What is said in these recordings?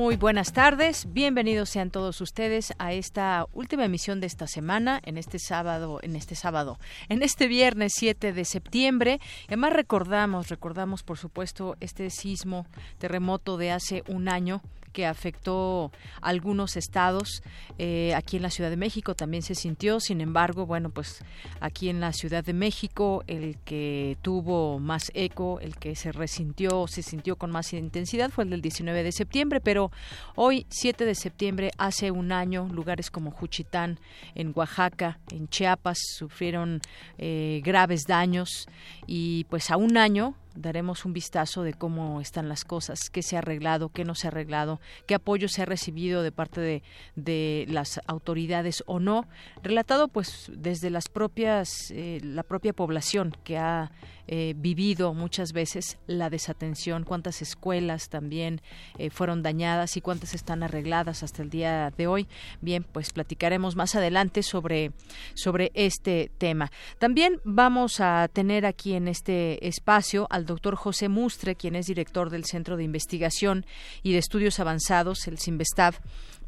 Muy buenas tardes, bienvenidos sean todos ustedes a esta última emisión de esta semana, en este sábado, en este sábado, en este viernes 7 de septiembre. Además recordamos, recordamos por supuesto este sismo, terremoto de hace un año que afectó algunos estados. Eh, aquí en la Ciudad de México también se sintió, sin embargo, bueno, pues aquí en la Ciudad de México el que tuvo más eco, el que se resintió, se sintió con más intensidad fue el del 19 de septiembre, pero hoy, 7 de septiembre, hace un año, lugares como Juchitán, en Oaxaca, en Chiapas, sufrieron eh, graves daños y pues a un año daremos un vistazo de cómo están las cosas, qué se ha arreglado, qué no se ha arreglado, qué apoyo se ha recibido de parte de, de las autoridades o no, relatado pues desde las propias, eh, la propia población que ha eh, vivido muchas veces la desatención, cuántas escuelas también eh, fueron dañadas y cuántas están arregladas hasta el día de hoy. Bien, pues platicaremos más adelante sobre, sobre este tema. También vamos a tener aquí en este espacio al doctor José Mustre, quien es director del Centro de Investigación y de Estudios Avanzados, el CIMBESTAV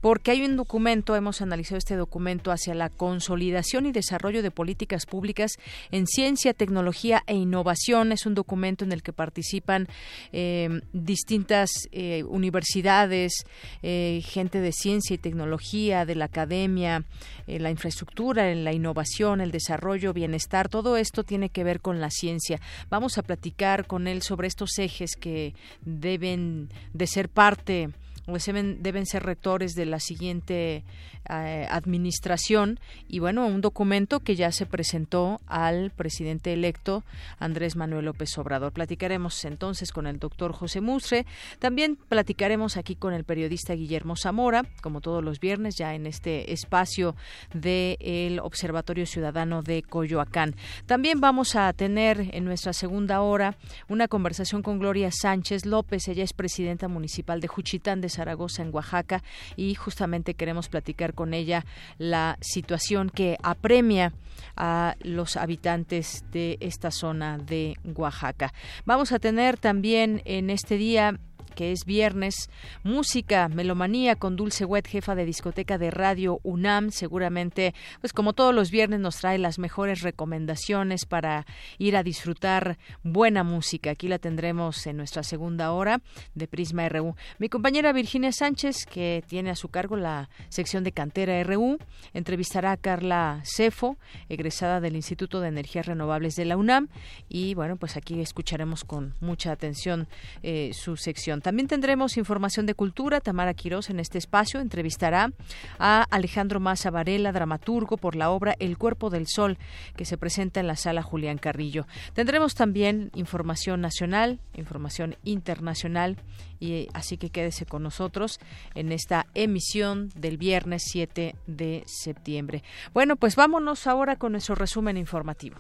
porque hay un documento, hemos analizado este documento hacia la consolidación y desarrollo de políticas públicas en ciencia, tecnología e innovación. Es un documento en el que participan eh, distintas eh, universidades, eh, gente de ciencia y tecnología, de la academia, la infraestructura, la innovación, el desarrollo, bienestar. Todo esto tiene que ver con la ciencia. Vamos a platicar con él sobre estos ejes que deben de ser parte pues deben, ser rectores de la siguiente eh, administración y bueno, un documento que ya se presentó al presidente electo Andrés Manuel López Obrador. Platicaremos entonces con el doctor José Musre, también platicaremos aquí con el periodista Guillermo Zamora, como todos los viernes, ya en este espacio del Observatorio Ciudadano de Coyoacán. También vamos a tener en nuestra segunda hora una conversación con Gloria Sánchez López, ella es presidenta municipal de Juchitán de Zaragoza en Oaxaca y justamente queremos platicar con ella la situación que apremia a los habitantes de esta zona de Oaxaca. Vamos a tener también en este día que es viernes. Música, melomanía con Dulce Wet, jefa de discoteca de Radio UNAM. Seguramente, pues como todos los viernes, nos trae las mejores recomendaciones para ir a disfrutar buena música. Aquí la tendremos en nuestra segunda hora de Prisma RU. Mi compañera Virginia Sánchez, que tiene a su cargo la sección de Cantera RU, entrevistará a Carla Cefo, egresada del Instituto de Energías Renovables de la UNAM. Y bueno, pues aquí escucharemos con mucha atención eh, su sección. También tendremos información de cultura. Tamara Quirós en este espacio entrevistará a Alejandro Maza Varela, dramaturgo por la obra El cuerpo del sol, que se presenta en la sala Julián Carrillo. Tendremos también información nacional, información internacional y así que quédese con nosotros en esta emisión del viernes 7 de septiembre. Bueno, pues vámonos ahora con nuestro resumen informativo.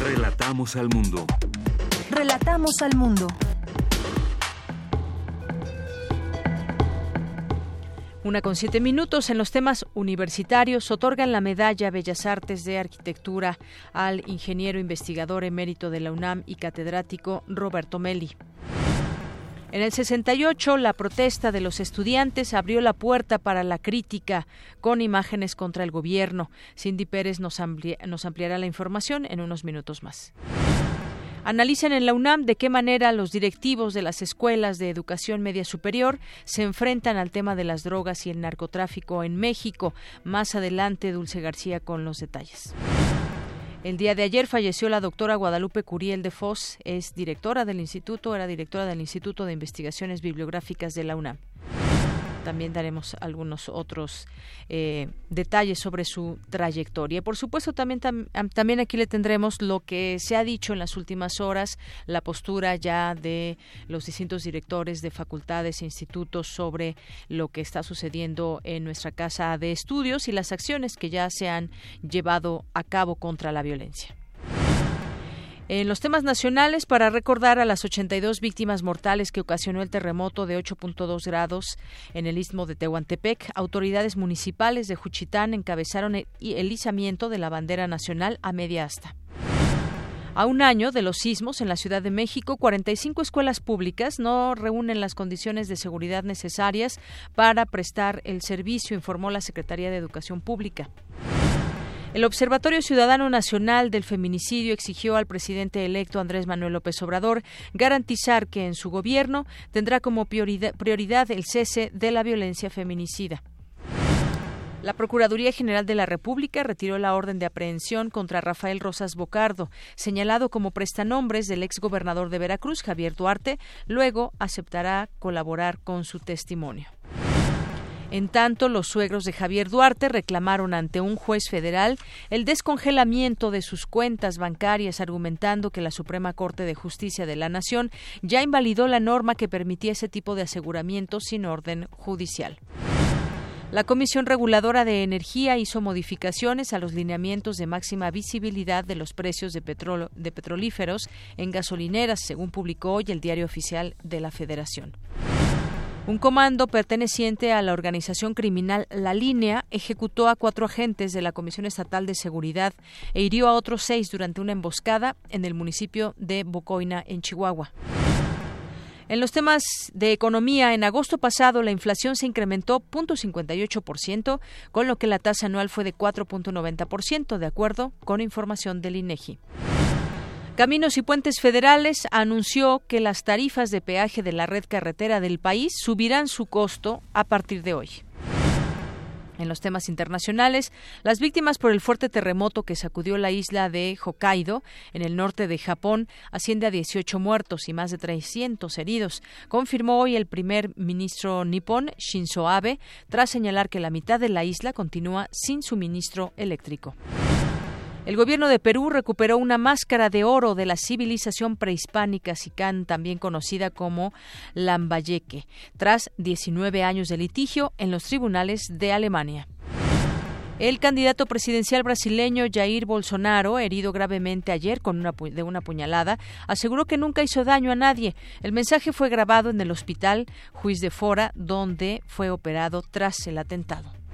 Relatamos al mundo. Relatamos al mundo. Una con siete minutos en los temas universitarios otorgan la medalla Bellas Artes de Arquitectura al ingeniero investigador emérito de la UNAM y catedrático Roberto Meli. En el 68, la protesta de los estudiantes abrió la puerta para la crítica con imágenes contra el gobierno. Cindy Pérez nos, nos ampliará la información en unos minutos más. Analicen en la UNAM de qué manera los directivos de las escuelas de educación media superior se enfrentan al tema de las drogas y el narcotráfico en México. Más adelante, Dulce García con los detalles. El día de ayer falleció la doctora Guadalupe Curiel de Foz, es directora del instituto, era directora del Instituto de Investigaciones Bibliográficas de la UNAM. También daremos algunos otros eh, detalles sobre su trayectoria. Por supuesto, también, también aquí le tendremos lo que se ha dicho en las últimas horas, la postura ya de los distintos directores de facultades e institutos sobre lo que está sucediendo en nuestra casa de estudios y las acciones que ya se han llevado a cabo contra la violencia. En los temas nacionales, para recordar a las 82 víctimas mortales que ocasionó el terremoto de 8.2 grados en el istmo de Tehuantepec, autoridades municipales de Juchitán encabezaron el izamiento de la bandera nacional a media asta. A un año de los sismos en la Ciudad de México, 45 escuelas públicas no reúnen las condiciones de seguridad necesarias para prestar el servicio, informó la Secretaría de Educación Pública. El Observatorio Ciudadano Nacional del Feminicidio exigió al presidente electo Andrés Manuel López Obrador garantizar que en su gobierno tendrá como prioridad el cese de la violencia feminicida. La Procuraduría General de la República retiró la orden de aprehensión contra Rafael Rosas Bocardo, señalado como prestanombres del exgobernador de Veracruz, Javier Duarte. Luego aceptará colaborar con su testimonio. En tanto, los suegros de Javier Duarte reclamaron ante un juez federal el descongelamiento de sus cuentas bancarias, argumentando que la Suprema Corte de Justicia de la Nación ya invalidó la norma que permitía ese tipo de aseguramiento sin orden judicial. La Comisión Reguladora de Energía hizo modificaciones a los lineamientos de máxima visibilidad de los precios de, de petrolíferos en gasolineras, según publicó hoy el Diario Oficial de la Federación. Un comando perteneciente a la organización criminal La Línea ejecutó a cuatro agentes de la Comisión Estatal de Seguridad e hirió a otros seis durante una emboscada en el municipio de Bocoina, en Chihuahua. En los temas de economía, en agosto pasado la inflación se incrementó 0.58%, con lo que la tasa anual fue de 4.90%, de acuerdo con información del INEGI. Caminos y Puentes Federales anunció que las tarifas de peaje de la red carretera del país subirán su costo a partir de hoy. En los temas internacionales, las víctimas por el fuerte terremoto que sacudió la isla de Hokkaido, en el norte de Japón, asciende a 18 muertos y más de 300 heridos, confirmó hoy el primer ministro nipón Shinzo Abe, tras señalar que la mitad de la isla continúa sin suministro eléctrico. El gobierno de Perú recuperó una máscara de oro de la civilización prehispánica sicán, también conocida como Lambayeque, tras 19 años de litigio en los tribunales de Alemania. El candidato presidencial brasileño Jair Bolsonaro, herido gravemente ayer con una de una puñalada, aseguró que nunca hizo daño a nadie. El mensaje fue grabado en el hospital Juiz de Fora, donde fue operado tras el atentado.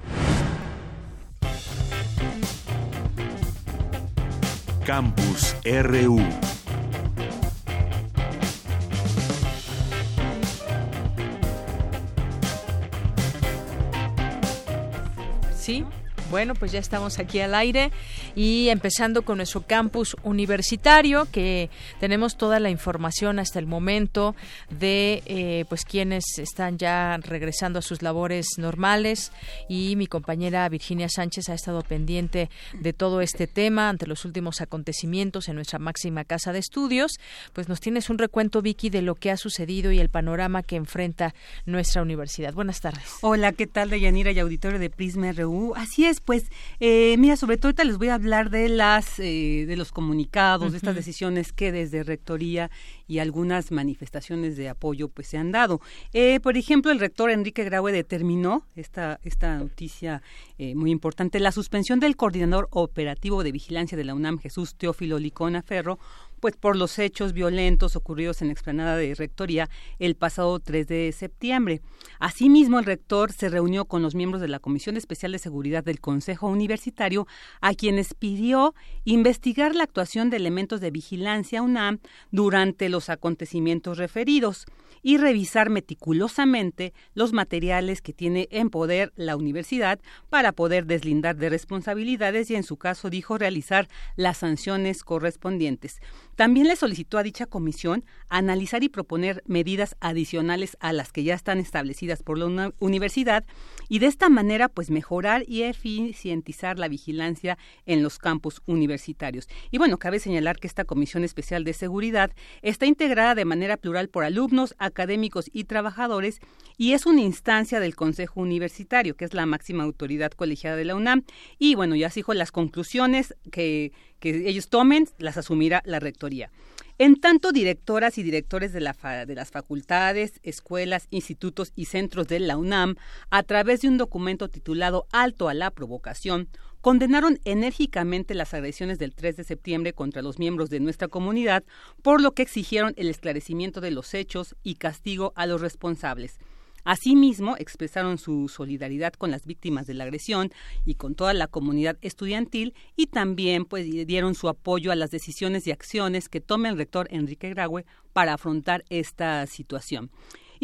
Campus RU. Sí, bueno, pues ya estamos aquí al aire y empezando con nuestro campus universitario, que tenemos toda la información hasta el momento de eh, pues quienes están ya regresando a sus labores normales y mi compañera Virginia Sánchez ha estado pendiente de todo este tema ante los últimos acontecimientos en nuestra máxima casa de estudios. Pues nos tienes un recuento, Vicky, de lo que ha sucedido y el panorama que enfrenta nuestra universidad. Buenas tardes. Hola, ¿qué tal, Deyanira y auditorio de Prisma RU? Así es, pues, eh, mira, sobre todo ahorita les voy a hablar de las eh, de los comunicados, de estas decisiones que desde rectoría y algunas manifestaciones de apoyo pues se han dado. Eh, por ejemplo, el rector Enrique Graue determinó esta esta noticia muy importante la suspensión del coordinador operativo de vigilancia de la UNAM Jesús Teófilo Licona Ferro pues por los hechos violentos ocurridos en la explanada de Rectoría el pasado 3 de septiembre. Asimismo, el rector se reunió con los miembros de la Comisión Especial de Seguridad del Consejo Universitario, a quienes pidió investigar la actuación de elementos de vigilancia UNAM durante los acontecimientos referidos y revisar meticulosamente los materiales que tiene en poder la universidad para poder deslindar de responsabilidades y en su caso dijo realizar las sanciones correspondientes. También le solicitó a dicha comisión analizar y proponer medidas adicionales a las que ya están establecidas por la universidad y de esta manera pues mejorar y eficientizar la vigilancia en los campus universitarios. Y bueno, cabe señalar que esta Comisión Especial de Seguridad está integrada de manera plural por alumnos, académicos y trabajadores y es una instancia del Consejo Universitario, que es la máxima autoridad colegiada de la UNAM. Y bueno, ya se dijo las conclusiones que, que ellos tomen, las asumirá la Rectoría. En tanto, directoras y directores de, la de, las facultades, escuelas, institutos y centros de la UNAM, a través de un documento titulado Alto a la Provocación, condenaron enérgicamente las agresiones del 3 de septiembre contra los miembros de nuestra comunidad, por lo que exigieron el esclarecimiento de los hechos y castigo a los responsables. Asimismo, expresaron su solidaridad con las víctimas de la agresión y con toda la comunidad estudiantil y también pues dieron su apoyo a las decisiones y acciones que tome el rector Enrique Graue para afrontar esta situación.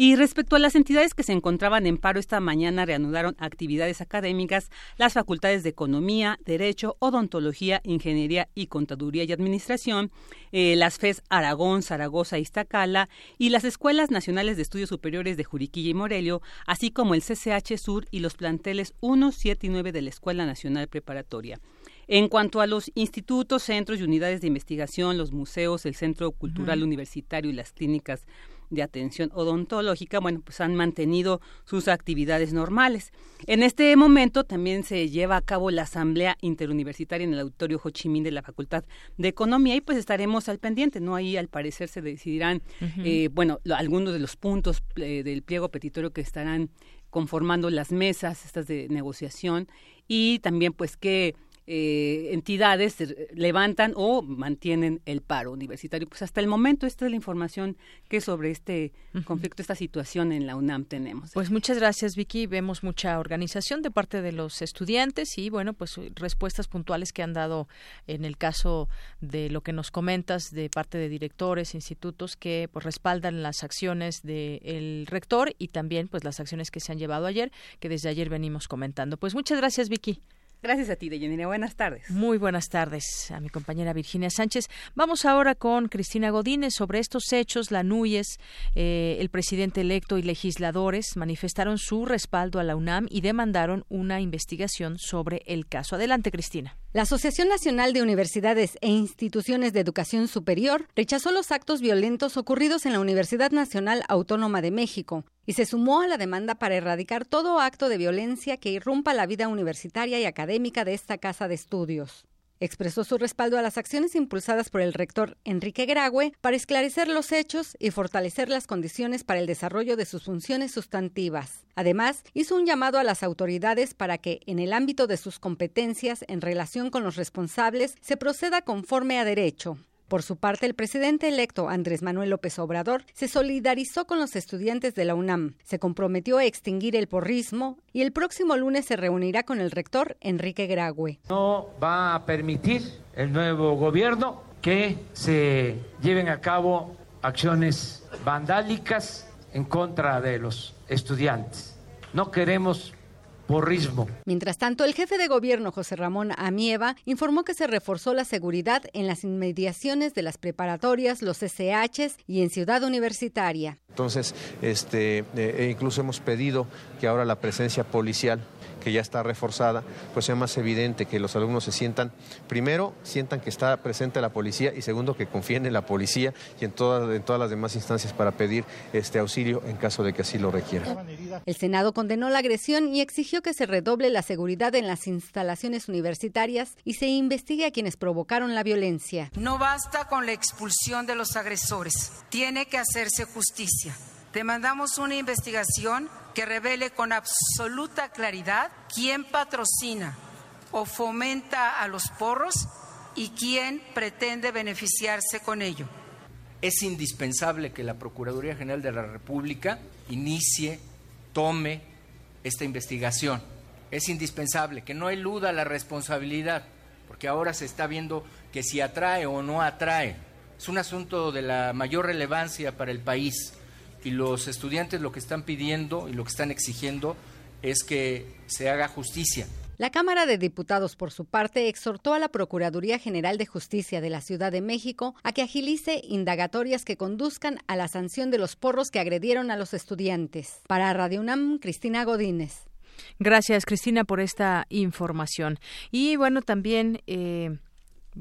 Y respecto a las entidades que se encontraban en paro esta mañana, reanudaron actividades académicas las facultades de Economía, Derecho, Odontología, Ingeniería y Contaduría y Administración, eh, las FES Aragón, Zaragoza y Iztacala y las Escuelas Nacionales de Estudios Superiores de Juriquilla y Morelia, así como el CCH Sur y los planteles 1, 7 y 9 de la Escuela Nacional Preparatoria. En cuanto a los institutos, centros y unidades de investigación, los museos, el Centro Cultural Universitario y las clínicas de atención odontológica, bueno, pues han mantenido sus actividades normales. En este momento también se lleva a cabo la Asamblea Interuniversitaria en el Auditorio Ho Chi Minh de la Facultad de Economía y pues estaremos al pendiente, ¿no? Ahí al parecer se decidirán, eh, bueno, algunos de los puntos eh, del pliego petitorio que estarán conformando las mesas, estas de negociación y también pues que eh, entidades levantan o mantienen el paro universitario. Pues hasta el momento esta es la información que sobre este conflicto, esta situación en la UNAM tenemos. Pues muchas gracias Vicky, vemos mucha organización de parte de los estudiantes y bueno, pues respuestas puntuales que han dado en el caso de lo que nos comentas de parte de directores, institutos que pues respaldan las acciones del rector y también pues las acciones que se han llevado ayer, que desde ayer venimos comentando. Pues muchas gracias Vicky. Gracias a ti, Deyanira. Buenas tardes. Muy buenas tardes a mi compañera Virginia Sánchez. Vamos ahora con Cristina Godínez sobre estos hechos. La NUYES, eh, el presidente electo y legisladores manifestaron su respaldo a la UNAM y demandaron una investigación sobre el caso. Adelante, Cristina. La Asociación Nacional de Universidades e Instituciones de Educación Superior rechazó los actos violentos ocurridos en la Universidad Nacional Autónoma de México y se sumó a la demanda para erradicar todo acto de violencia que irrumpa la vida universitaria y académica de esta casa de estudios expresó su respaldo a las acciones impulsadas por el rector Enrique Graue para esclarecer los hechos y fortalecer las condiciones para el desarrollo de sus funciones sustantivas. Además, hizo un llamado a las autoridades para que, en el ámbito de sus competencias en relación con los responsables, se proceda conforme a derecho. Por su parte, el presidente electo Andrés Manuel López Obrador se solidarizó con los estudiantes de la UNAM, se comprometió a extinguir el porrismo y el próximo lunes se reunirá con el rector Enrique Graue. No va a permitir el nuevo gobierno que se lleven a cabo acciones vandálicas en contra de los estudiantes. No queremos Mientras tanto, el jefe de gobierno José Ramón Amieva informó que se reforzó la seguridad en las inmediaciones de las preparatorias, los SHs y en Ciudad Universitaria. Entonces, este, eh, e incluso hemos pedido que ahora la presencia policial que ya está reforzada, pues sea más evidente que los alumnos se sientan, primero, sientan que está presente la policía y segundo, que confíen en la policía y en todas, en todas las demás instancias para pedir este auxilio en caso de que así lo requieran. El Senado condenó la agresión y exigió que se redoble la seguridad en las instalaciones universitarias y se investigue a quienes provocaron la violencia. No basta con la expulsión de los agresores, tiene que hacerse justicia. Demandamos una investigación que revele con absoluta claridad quién patrocina o fomenta a los porros y quién pretende beneficiarse con ello. Es indispensable que la Procuraduría General de la República inicie, tome esta investigación. Es indispensable que no eluda la responsabilidad, porque ahora se está viendo que si atrae o no atrae. Es un asunto de la mayor relevancia para el país y los estudiantes lo que están pidiendo y lo que están exigiendo es que se haga justicia. La Cámara de Diputados, por su parte, exhortó a la Procuraduría General de Justicia de la Ciudad de México a que agilice indagatorias que conduzcan a la sanción de los porros que agredieron a los estudiantes. Para Radio UNAM, Cristina Godínez. Gracias, Cristina, por esta información. Y bueno, también. Eh,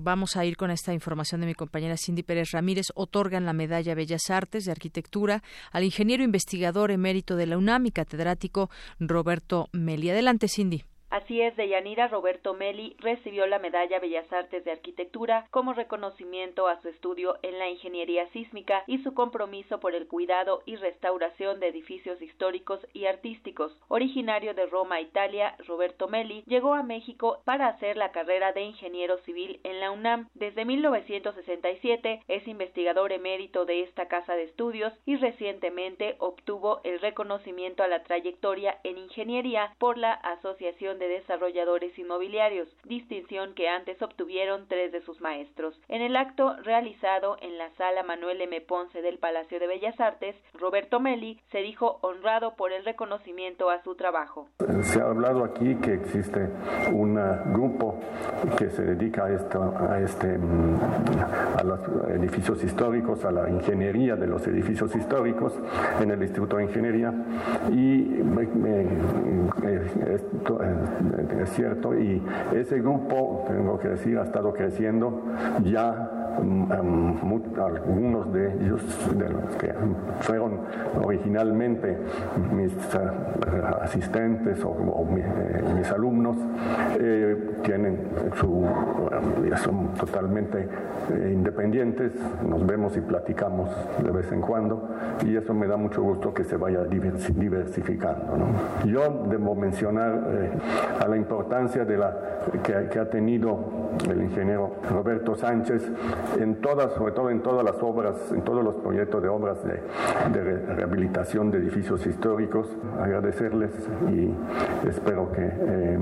Vamos a ir con esta información de mi compañera Cindy Pérez Ramírez. Otorgan la medalla Bellas Artes de Arquitectura al ingeniero investigador emérito de la UNAM y catedrático Roberto Meli. Adelante, Cindy. Así es, Deyanira Roberto Meli recibió la Medalla Bellas Artes de Arquitectura como reconocimiento a su estudio en la ingeniería sísmica y su compromiso por el cuidado y restauración de edificios históricos y artísticos. Originario de Roma, Italia, Roberto Meli llegó a México para hacer la carrera de ingeniero civil en la UNAM. Desde 1967 es investigador emérito de esta casa de estudios y recientemente obtuvo el reconocimiento a la trayectoria en ingeniería por la Asociación de Desarrolladores Inmobiliarios, distinción que antes obtuvieron tres de sus maestros. En el acto realizado en la sala Manuel M. Ponce del Palacio de Bellas Artes, Roberto Meli se dijo honrado por el reconocimiento a su trabajo. Se ha hablado aquí que existe un grupo que se dedica a, esto, a, este, a los edificios históricos, a la ingeniería de los edificios históricos en el Instituto de Ingeniería y esto, es cierto, y ese grupo, tengo que decir, ha estado creciendo. Ya algunos de ellos, de los que fueron originalmente mis eh, asistentes o, eh, mis alumnos, eh, tienen su, son totalmente independientes, nos vemos y platicamos de vez en cuando y eso me da mucho gusto que se vaya diversificando. Yo debo mencionar a la importancia de la, que, ha tenido el ingeniero Roberto Sánchez en todas, sobre todo en todas las obras, en todos los proyectos de obras de, rehabilitación de edificios históricos. Agradecerles y espero que eh,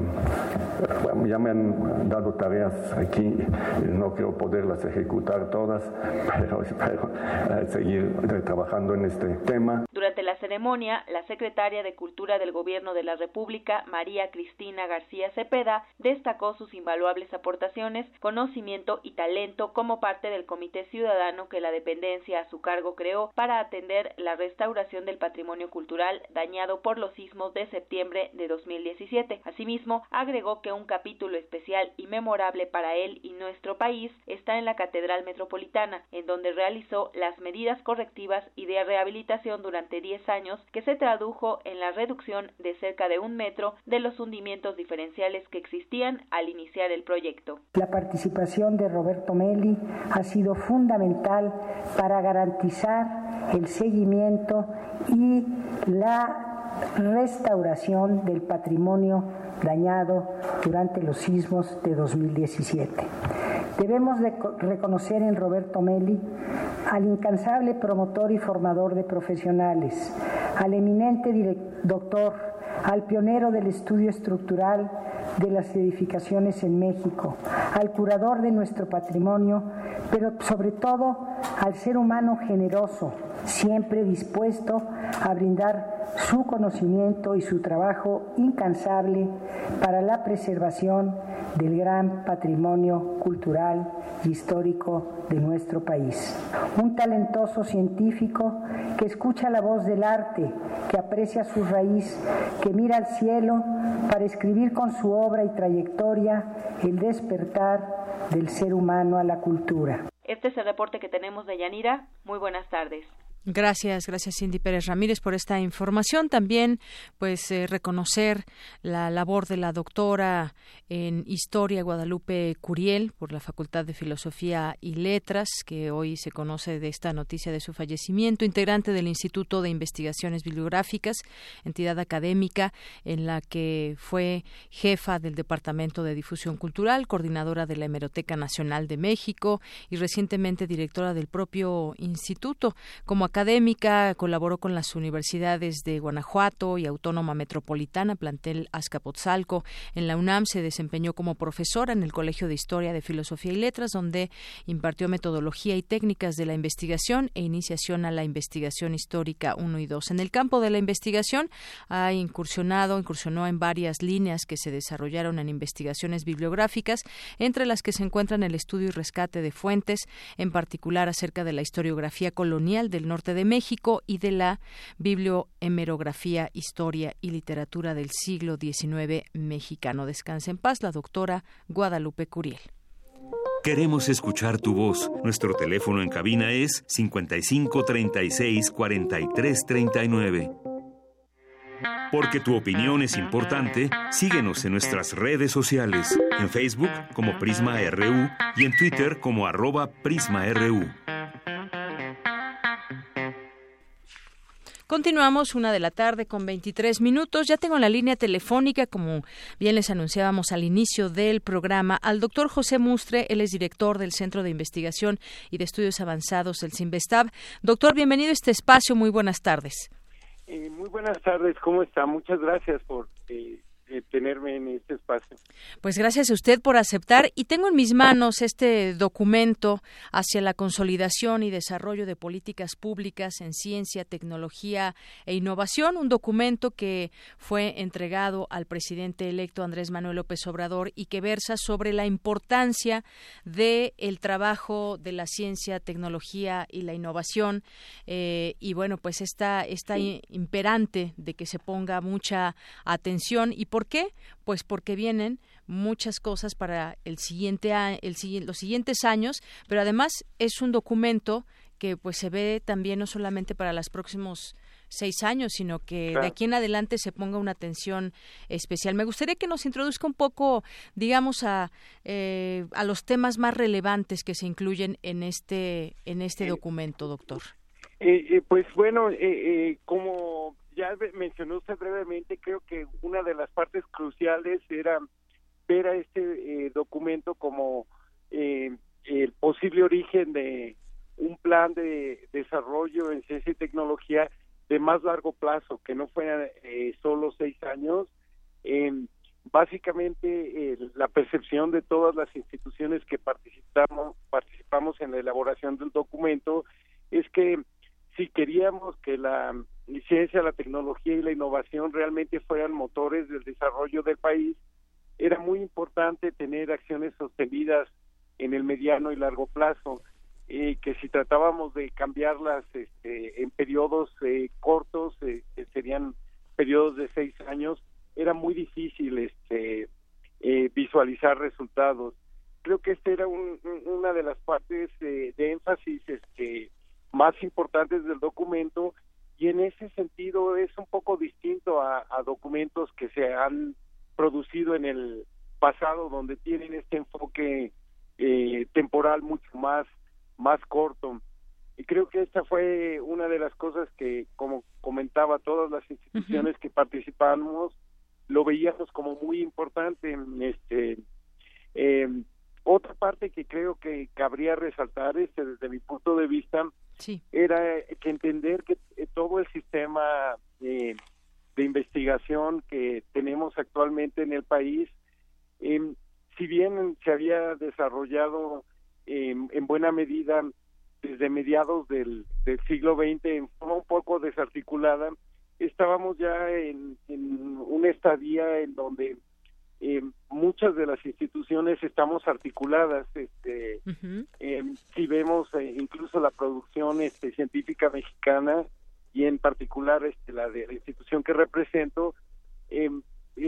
ya me han dado tareas aquí, no quiero poderlas ejecutar todas, pero espero eh, seguir trabajando en este tema. Durante la ceremonia, la secretaria de Cultura del Gobierno de la República, María Cristina García Cepeda, destacó sus invaluables aportaciones, conocimiento y talento como parte del Comité Ciudadano que la dependencia a su cargo creó para atender la restauración del patrimonio cultural dañado por los sismos de septiembre de 2017. Asimismo, agregó que un capítulo especial y memorable para él y nuestro país está en la Catedral Metropolitana, en donde realizó las medidas correctivas y de rehabilitación durante 10 años que se tradujo en la reducción de cerca de un metro de los hundimientos diferenciales que existían al iniciar el proyecto. La participación de Roberto Meli ha sido fundamental para garantizar el seguimiento y la restauración del patrimonio dañado durante los sismos de 2017. Debemos de reconocer en Roberto Meli al incansable promotor y formador de profesionales, al eminente doctor, al pionero del estudio estructural de las edificaciones en México, al curador de nuestro patrimonio, pero sobre todo al ser humano generoso, siempre dispuesto a brindar su conocimiento y su trabajo incansable para la preservación del gran patrimonio cultural y histórico de nuestro país. Un talentoso científico que escucha la voz del arte, que aprecia su raíz, que mira al cielo para escribir con su obra y trayectoria el despertar del ser humano a la cultura. Este es el reporte que tenemos de Yanira. Muy buenas tardes. Gracias, gracias Cindy Pérez Ramírez por esta información. También, pues, eh, reconocer la labor de la doctora en Historia Guadalupe Curiel por la Facultad de Filosofía y Letras, que hoy se conoce de esta noticia de su fallecimiento, integrante del Instituto de Investigaciones Bibliográficas, entidad académica en la que fue jefa del Departamento de Difusión Cultural, coordinadora de la Hemeroteca Nacional de México y recientemente directora del propio instituto. Como académica, colaboró con las universidades de Guanajuato y Autónoma Metropolitana, plantel Azcapotzalco. En la UNAM se desempeñó como profesora en el Colegio de Historia de Filosofía y Letras, donde impartió metodología y técnicas de la investigación e iniciación a la investigación histórica 1 y 2. En el campo de la investigación ha incursionado, incursionó en varias líneas que se desarrollaron en investigaciones bibliográficas, entre las que se encuentran el estudio y rescate de fuentes, en particular acerca de la historiografía colonial del norte de México y de la bibliohemerografía, historia y literatura del siglo XIX mexicano. Descanse en paz la doctora Guadalupe Curiel. Queremos escuchar tu voz. Nuestro teléfono en cabina es 55 36 43 39. Porque tu opinión es importante, síguenos en nuestras redes sociales, en Facebook como Prisma RU y en Twitter como arroba PrismaRU. Continuamos una de la tarde con 23 minutos. Ya tengo la línea telefónica, como bien les anunciábamos al inicio del programa, al doctor José Mustre. Él es director del Centro de Investigación y de Estudios Avanzados del CIMBESTAB. Doctor, bienvenido a este espacio. Muy buenas tardes. Eh, muy buenas tardes, ¿cómo está? Muchas gracias por eh, eh, tenerme en este espacio. Pues gracias a usted por aceptar y tengo en mis manos este documento hacia la consolidación y desarrollo de políticas públicas en ciencia, tecnología e innovación, un documento que fue entregado al presidente electo Andrés Manuel López Obrador y que versa sobre la importancia de el trabajo de la ciencia, tecnología y la innovación eh, y bueno pues esta esta imperante de que se ponga mucha atención y ¿Por qué? Pues porque vienen muchas cosas para el siguiente el, los siguientes años, pero además es un documento que pues se ve también no solamente para los próximos seis años, sino que de aquí en adelante se ponga una atención especial. Me gustaría que nos introduzca un poco, digamos, a, eh, a los temas más relevantes que se incluyen en este en este documento, doctor. Eh, eh, pues bueno, como ya mencionó usted brevemente, creo que una de las partes cruciales era ver a este eh, documento como eh, el posible origen de un plan de desarrollo en ciencia y tecnología de más largo plazo, que no fuera eh, solo seis años. básicamente, la percepción de todas las instituciones que participamos, participamos en la elaboración del documento es que si queríamos que la ciencia, la tecnología y la innovación realmente fueran motores del desarrollo del país, era muy importante tener acciones sostenidas en el mediano y largo plazo, y que si tratábamos de cambiarlas este, en periodos eh, cortos, eh, que serían periodos de seis años, era muy difícil este, eh, visualizar resultados. Creo que esta era una de las partes de énfasis este, más importantes del documento y en ese sentido es un poco distinto a, documentos que se han producido en el pasado donde tienen este enfoque eh, temporal mucho más más corto. Y creo que esta fue una de las cosas que como comentaba todas las instituciones que participamos lo veíamos como muy importante. Este eh, otra parte que creo que cabría resaltar este desde mi punto de vista era que entender que eh, todo el sistema de investigación que tenemos actualmente en el país, em, si bien se había desarrollado em, en buena medida desde mediados del, siglo XX en forma un poco desarticulada, estábamos ya en, en una estadía en donde eh, muchas de las instituciones estamos articuladas este eh, si vemos eh, incluso la producción este científica mexicana y en particular este la de la institución que represento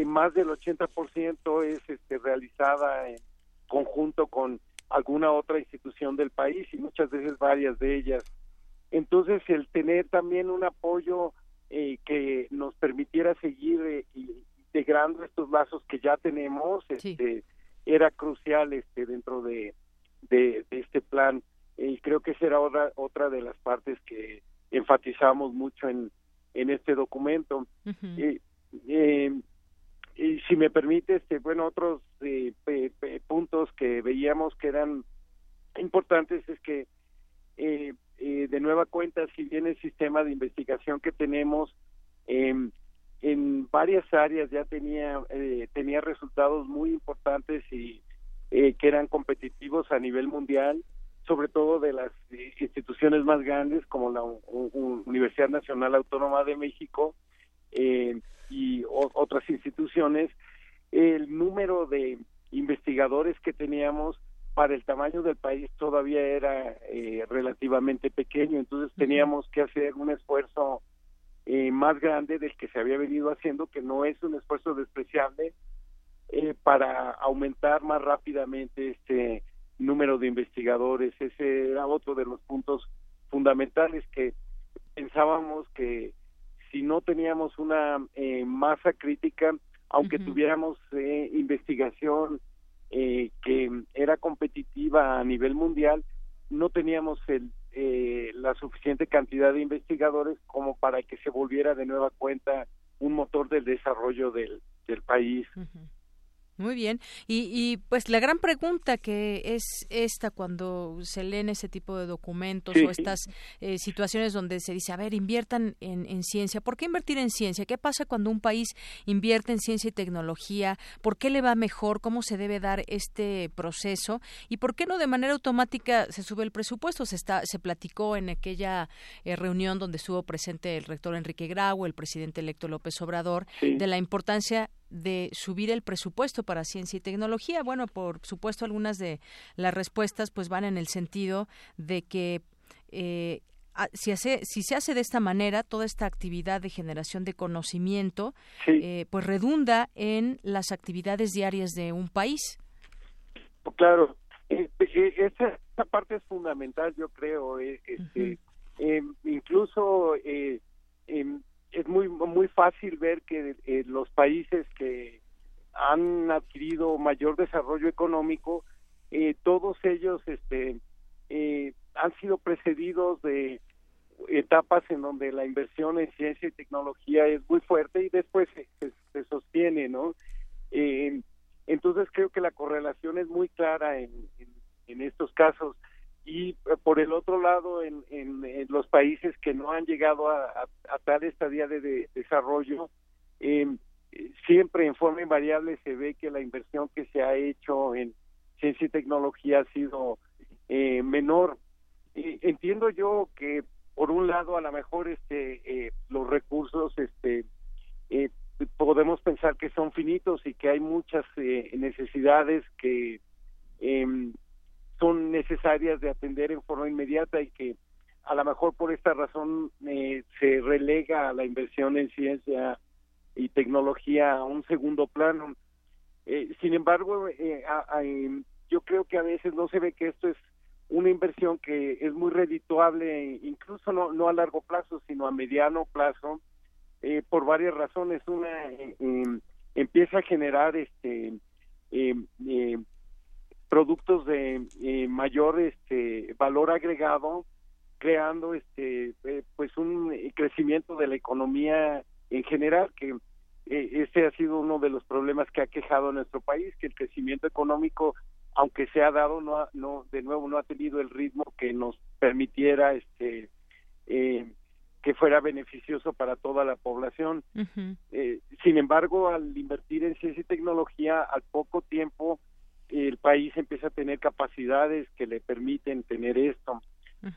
más del 80% es este realizada en conjunto con alguna otra institución del país y muchas veces varias de ellas. Entonces el tener también un apoyo que nos permitiera seguir y, integrando estos lazos que ya tenemos este era crucial este dentro de, de, este plan. Y creo que será otra otra de las partes que enfatizamos mucho en en este documento. Y, eh, y si me permite este bueno otros eh, puntos que veíamos que eran importantes es que eh, eh, de nueva cuenta, si bien el sistema de investigación que tenemos em, en varias áreas ya tenía eh, tenía resultados muy importantes y que eran competitivos a nivel mundial, sobre todo de las instituciones más grandes como la Universidad Nacional Autónoma de México y otras instituciones, el número de investigadores que teníamos para el tamaño del país todavía era eh, relativamente pequeño, entonces teníamos que hacer un esfuerzo eh, más grande del que se había venido haciendo, que no es un esfuerzo despreciable, eh, para aumentar más rápidamente este número de investigadores. Ese era otro de los puntos fundamentales que pensábamos que si no teníamos una masa crítica, aunque tuviéramos investigación eh, que era competitiva a nivel mundial, no teníamos el, eh, la suficiente cantidad de investigadores como para que se volviera de nueva cuenta un motor del desarrollo del, del país. Muy bien. Y, y, pues la gran pregunta que es esta cuando se leen ese tipo de documentos o estas eh, situaciones donde se dice, a ver, inviertan en, en, ciencia. ¿Por qué invertir en ciencia? ¿Qué pasa cuando un país invierte en ciencia y tecnología? ¿Por qué le va mejor? ¿Cómo se debe dar este proceso? ¿Y por qué no de manera automática se sube el presupuesto? Se, está, se platicó en aquella eh, reunión donde estuvo presente el rector Enrique Grau, el presidente electo López Obrador, de la importancia de subir el presupuesto para ciencia y tecnología. Bueno, por supuesto, algunas de las respuestas pues van en el sentido de que eh, si, hace, si se hace de esta manera, toda esta actividad de generación de conocimiento, eh, pues redunda en las actividades diarias de un país. Claro, eh, esa, parte es fundamental, yo creo. Este, incluso es muy muy fácil ver que eh, los países que han adquirido mayor desarrollo económico eh, todos ellos este eh, han sido precedidos de etapas en donde la inversión en ciencia y tecnología es muy fuerte y después se, sostiene no entonces creo que la correlación es muy clara en, en estos casos y eh, por el otro lado en, en, los países que no han llegado a, tal estadía de, desarrollo em, siempre en forma invariable se ve que la inversión que se ha hecho en ciencia y tecnología ha sido eh, menor. Entiendo yo que por un lado a lo mejor este eh, los recursos este podemos pensar que son finitos y que hay muchas necesidades que em, son necesarias de atender en forma inmediata y que a lo mejor por esta razón eh, se relega la inversión en ciencia y tecnología a un segundo plano. Eh, sin embargo, eh, yo creo que a veces no se ve que esto es una inversión que es muy redituable, incluso no, no a largo plazo, sino a mediano plazo, por varias razones. Una, empieza a generar este productos de eh, mayor este valor agregado creando este eh, pues un crecimiento de la economía en general que eh, ese ha sido uno de los problemas que ha quejado a nuestro país que el crecimiento económico aunque se ha dado no no de nuevo no ha tenido el ritmo que nos permitiera este que fuera beneficioso para toda la población. Sin embargo al invertir en ciencia y tecnología al poco tiempo el país empieza a tener capacidades que le permiten tener esto.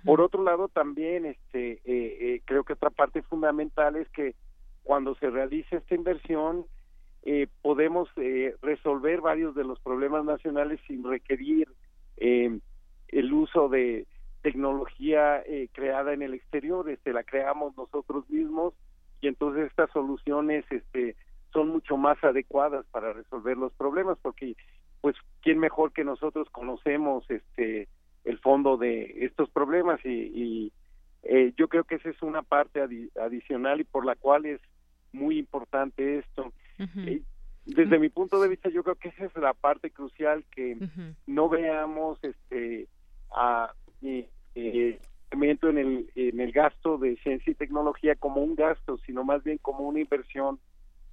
Por otro lado, también este, eh, eh, creo que otra parte fundamental es que cuando se realiza esta inversión, eh, podemos resolver varios de los problemas nacionales sin requerir el uso de tecnología creada en el exterior, este, la creamos nosotros mismos y entonces estas soluciones este, son mucho más adecuadas para resolver los problemas porque pues quién mejor que nosotros conocemos este el fondo de estos problemas y, eh, yo creo que esa es una parte adicional y por la cual es muy importante esto. Eh, desde mi punto de vista, yo creo que esa es la parte crucial que no veamos este a eh, en el en el gasto de ciencia y tecnología como un gasto, sino más bien como una inversión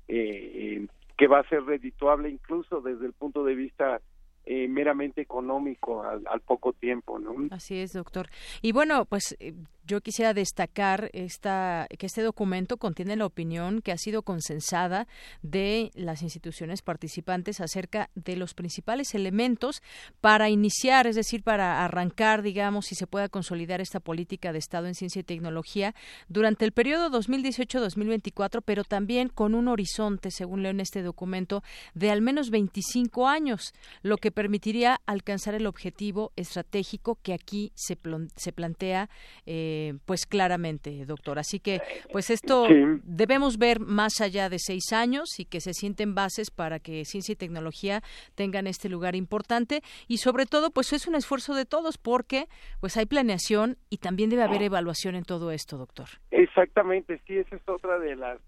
eh, que va a ser redituable incluso desde el punto de vista eh, meramente económico al, poco tiempo, ¿no? Así es, doctor. Y bueno, pues eh, yo quisiera destacar esta, que este documento contiene la opinión que ha sido consensada de las instituciones participantes acerca de los principales elementos para iniciar, es decir, para arrancar, digamos, si se pueda consolidar esta política de Estado en ciencia y tecnología durante el periodo 2018-2024, pero también con un horizonte, según leo en este documento, de al menos 25 años, lo que permitiría alcanzar el objetivo estratégico que aquí se, se plantea. Eh, pues claramente, doctor. Así que, pues esto debemos ver más allá de seis años y que se sienten bases para que ciencia y tecnología tengan este lugar importante y sobre todo, pues es un esfuerzo de todos porque, pues hay planeación y también debe haber evaluación en todo esto, doctor. Exactamente, sí, esa es otra de las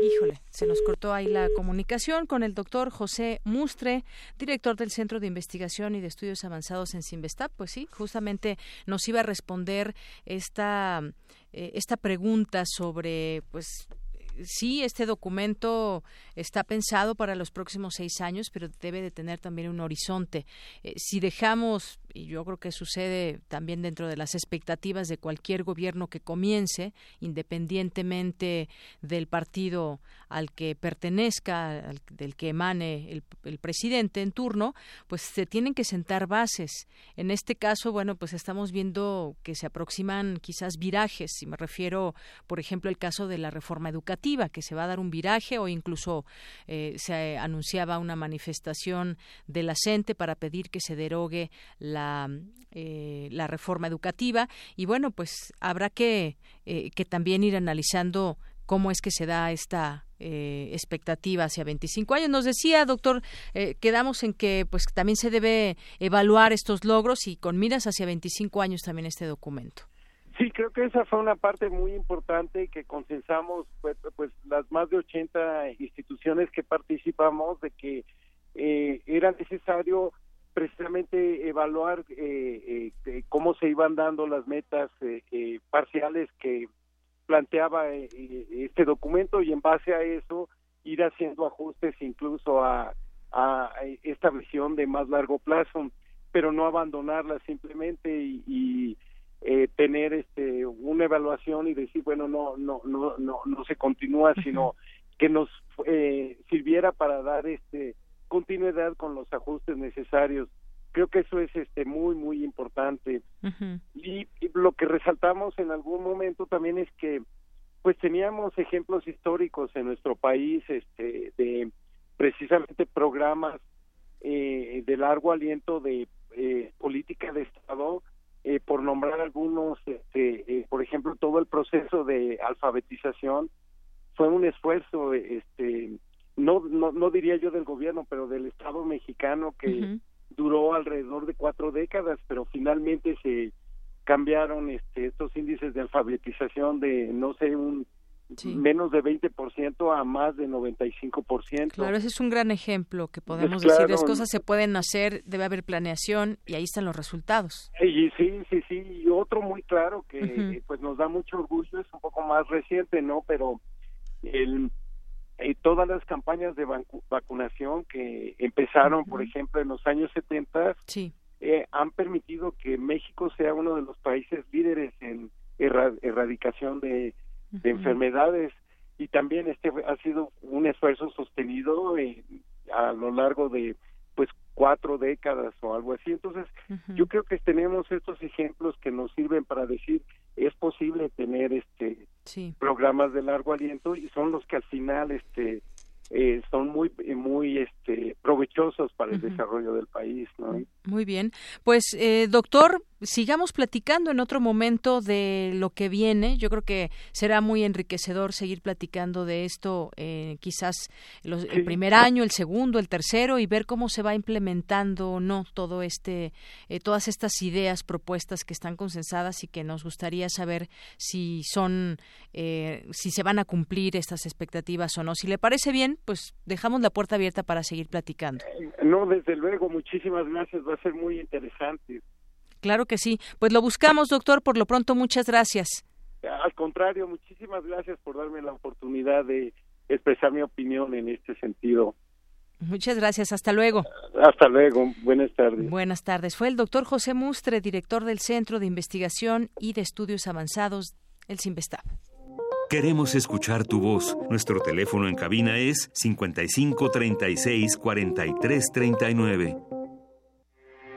Híjole, se nos cortó ahí la comunicación con el doctor José Mustre, director del Centro de Investigación y de Estudios Avanzados en Sinvestap. Pues sí, justamente nos iba a responder esta, eh, esta pregunta sobre pues sí, este documento está pensado para los próximos seis años, pero debe de tener también un horizonte. Eh, si dejamos, y yo creo que sucede también dentro de las expectativas de cualquier gobierno que comience, independientemente del partido al que pertenezca, del que emane el, el presidente en turno, pues se tienen que sentar bases. En este caso, bueno, pues estamos viendo que se aproximan quizás virajes, si me refiero, por ejemplo, al caso de la reforma educativa que se va a dar un viraje o incluso eh, se anunciaba una manifestación de la CENTE para pedir que se derogue la, eh, la reforma educativa y bueno, pues habrá que, eh, que también ir analizando cómo es que se da esta expectativa hacia 25 años. Nos decía, doctor, quedamos en que pues también se debe evaluar estos logros y con miras hacia 25 años también este documento. Sí, creo que esa fue una parte muy importante que consensamos pues, pues las más de 80 instituciones que participamos de que eh, era necesario precisamente evaluar eh, eh, cómo se iban dando las metas parciales que planteaba este documento y en base a eso ir haciendo ajustes incluso a, a esta visión de más largo plazo, pero no abandonarla simplemente y eh, tener este una evaluación y decir bueno no no no no no se continúa sino que nos eh, sirviera para dar este continuidad con los ajustes necesarios. Creo que eso es este muy muy importante. Y, lo que resaltamos en algún momento también es que pues teníamos ejemplos históricos en nuestro país este de precisamente programas eh, de largo aliento de eh, política de estado eh, por nombrar algunos, este, eh, por ejemplo, todo el proceso de alfabetización fue un esfuerzo, este, no, no, no diría yo del gobierno, pero del Estado mexicano que duró alrededor de cuatro décadas, pero finalmente se cambiaron este, estos índices de alfabetización de, no sé, un menos de 20% a más de 95%. Claro, ese es un gran ejemplo que podemos decir, las cosas se pueden hacer, debe haber planeación y ahí están los resultados. Y sí, sí, sí, y otro muy claro que pues nos da mucho orgullo, es un poco más reciente, ¿no? Pero el eh, todas las campañas de vacunación que empezaron, por ejemplo, en los años 70, sí. eh, han permitido que México sea uno de los países líderes en erradicación de de enfermedades. Y también este ha sido un esfuerzo sostenido a lo largo de pues cuatro décadas o algo así. Entonces yo creo que tenemos estos ejemplos que nos sirven para decir es posible tener este programas de largo aliento y son los que al final este eh, son muy muy este provechosos para el desarrollo del país ¿no? muy bien. Pues eh, doctor sigamos platicando en otro momento de lo que viene. Yo creo que será muy enriquecedor seguir platicando de esto, eh, quizás el primer año, el segundo, el tercero, y ver cómo se va implementando o no todo este, eh, todas estas ideas propuestas que están consensadas y que nos gustaría saber si son, eh, si se van a cumplir estas expectativas o no. Si le parece bien, pues dejamos la puerta abierta para seguir platicando. No, desde luego, muchísimas gracias. Va a ser muy interesante. Claro que sí. Pues lo buscamos, doctor. Por lo pronto, muchas gracias. Al contrario, muchísimas gracias por darme la oportunidad de expresar mi opinión en este sentido. Muchas gracias, hasta luego. Hasta luego, buenas tardes. Buenas tardes. Fue el doctor José Mustre, director del Centro de Investigación y de Estudios Avanzados, el CIMBESTAB. Queremos escuchar tu voz. Nuestro teléfono en cabina es 55 36 43 39.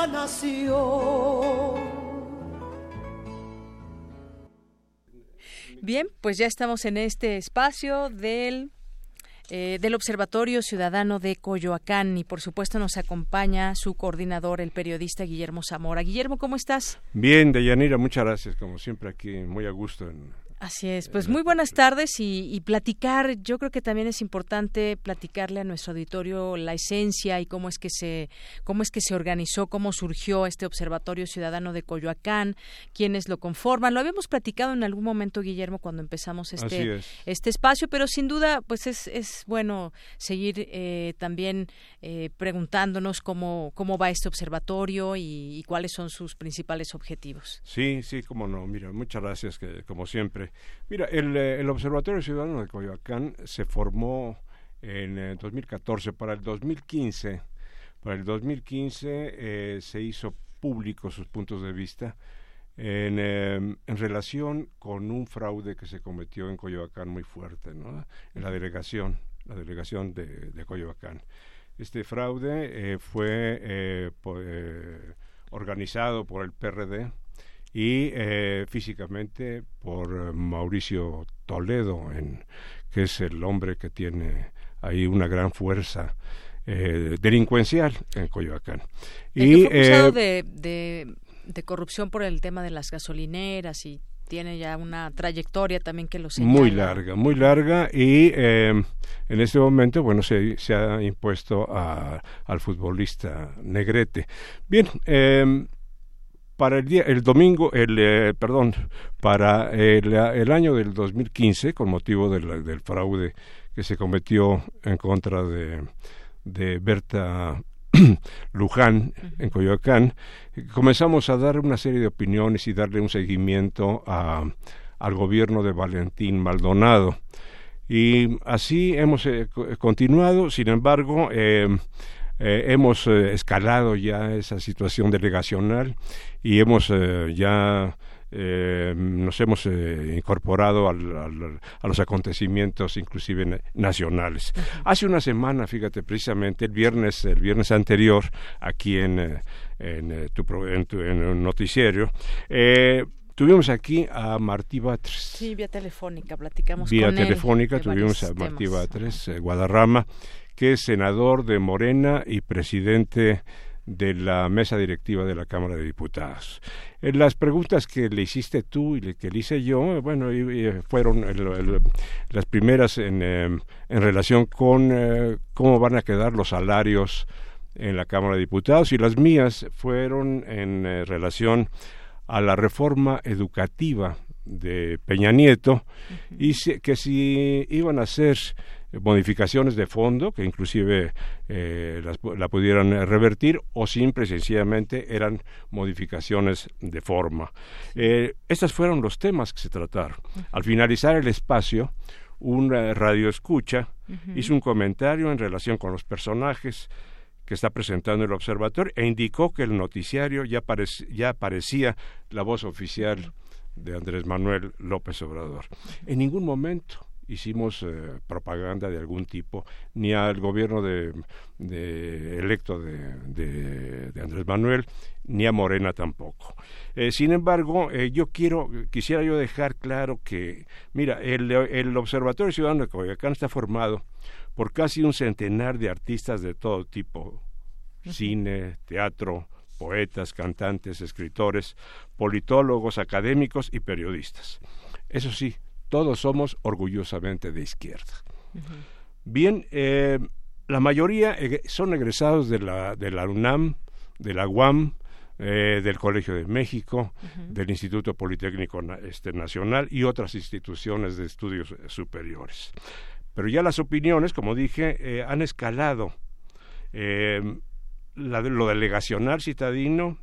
La nación. Bien, pues ya estamos en este espacio del eh, del Observatorio Ciudadano de Coyoacán y por supuesto nos acompaña su coordinador, el periodista Guillermo Zamora. Guillermo, ¿cómo estás? Bien, Deyanira, muchas gracias, como siempre aquí, muy a gusto en, Así es, pues muy buenas tardes y, y, platicar, yo creo que también es importante platicarle a nuestro auditorio la esencia y cómo es que se, cómo es que se organizó, cómo surgió este Observatorio Ciudadano de Coyoacán, quiénes lo conforman. Lo habíamos platicado en algún momento, Guillermo, cuando empezamos este, este espacio, pero sin duda, pues es, es bueno seguir eh, también eh, preguntándonos cómo, cómo va este observatorio y, y, cuáles son sus principales objetivos. Sí, sí, cómo no. Mira, muchas gracias, que como siempre. Mira, el, el, Observatorio Ciudadano de Coyoacán se formó en eh, 2014. Para el 2015, para el 2015 eh, se hizo público sus puntos de vista en, eh, en, relación con un fraude que se cometió en Coyoacán muy fuerte, ¿no? En la delegación, la delegación de, de Coyoacán. Este fraude fue po, organizado por el PRD y eh, físicamente por Mauricio Toledo, en, que es el hombre que tiene ahí una gran fuerza eh, delincuencial en Coyoacán. y fue acusado eh, de, de, de, corrupción por el tema de las gasolineras y tiene ya una trayectoria también que lo señala. Muy larga, muy larga y en este momento, bueno, se, se ha impuesto a, al futbolista Negrete. Bien, para el día el domingo el eh, perdón para el, el, año del 2015 con motivo del, del, fraude que se cometió en contra de, de Berta Luján en Coyoacán comenzamos a dar una serie de opiniones y darle un seguimiento a, al gobierno de Valentín Maldonado. Y así hemos eh, continuado. Sin embargo eh, eh, hemos eh, escalado ya esa situación delegacional y hemos eh, ya nos hemos incorporado al, al, a los acontecimios inclusive nacionales. Uh -huh. Hace una semana, fíjate, precisamente el viernes, el viernes anterior, aquí en, en, tu, en, tu, en el noticiero, Tuvimos aquí a Martí Batres. Sí, vía telefónica, platicamos vía con telefónica él tuvimos a Martí Batres, eh, Guadarrama, que es senador de Morena y presidente de la mesa directiva de la Cámara de Diputados. Eh, las preguntas que le hiciste tú y que le hice yo, bueno, y, y fueron el, el, las primeras en, eh, en relación con eh, cómo van a quedar los salarios en la Cámara de Diputados y las mías fueron en eh, relación a la reforma educativa de Peña Nieto uh -huh. y si, que si iban a ser modificaciones de fondo que inclusive eh, las, la pudieran revertir o simple y sencillamente eran modificaciones de forma. Eh, estos fueron los temas que se trataron. Al finalizar el espacio, un radio escucha uh -huh. hizo un comentario en relación con los personajes que está presentando el observatorio e indicó que el noticiario ya, ya parecía la voz oficial de Andrés Manuel López Obrador. En ningún momento hicimos eh, propaganda de algún tipo, ni al gobierno de, de electo de, de, de, Andrés Manuel, ni a Morena tampoco. Eh, sin embargo, eh, yo quiero, quisiera yo dejar claro que, mira, el, el Observatorio Ciudadano de Coyoacán está formado por casi un centenar de artistas de todo tipo, cine, teatro, poetas, cantantes, escritores, politólogos, académicos y periodistas. Eso sí, todos somos orgullosamente de izquierda. Bien, eh, la mayoría son egresados de la, de la UNAM, de la UAM, eh, del Colegio de México, del Instituto Politécnico este, Nacional y otras instituciones de estudios superiores. Pero ya las opiniones, como dije, eh, han escalado. lo delegacional citadino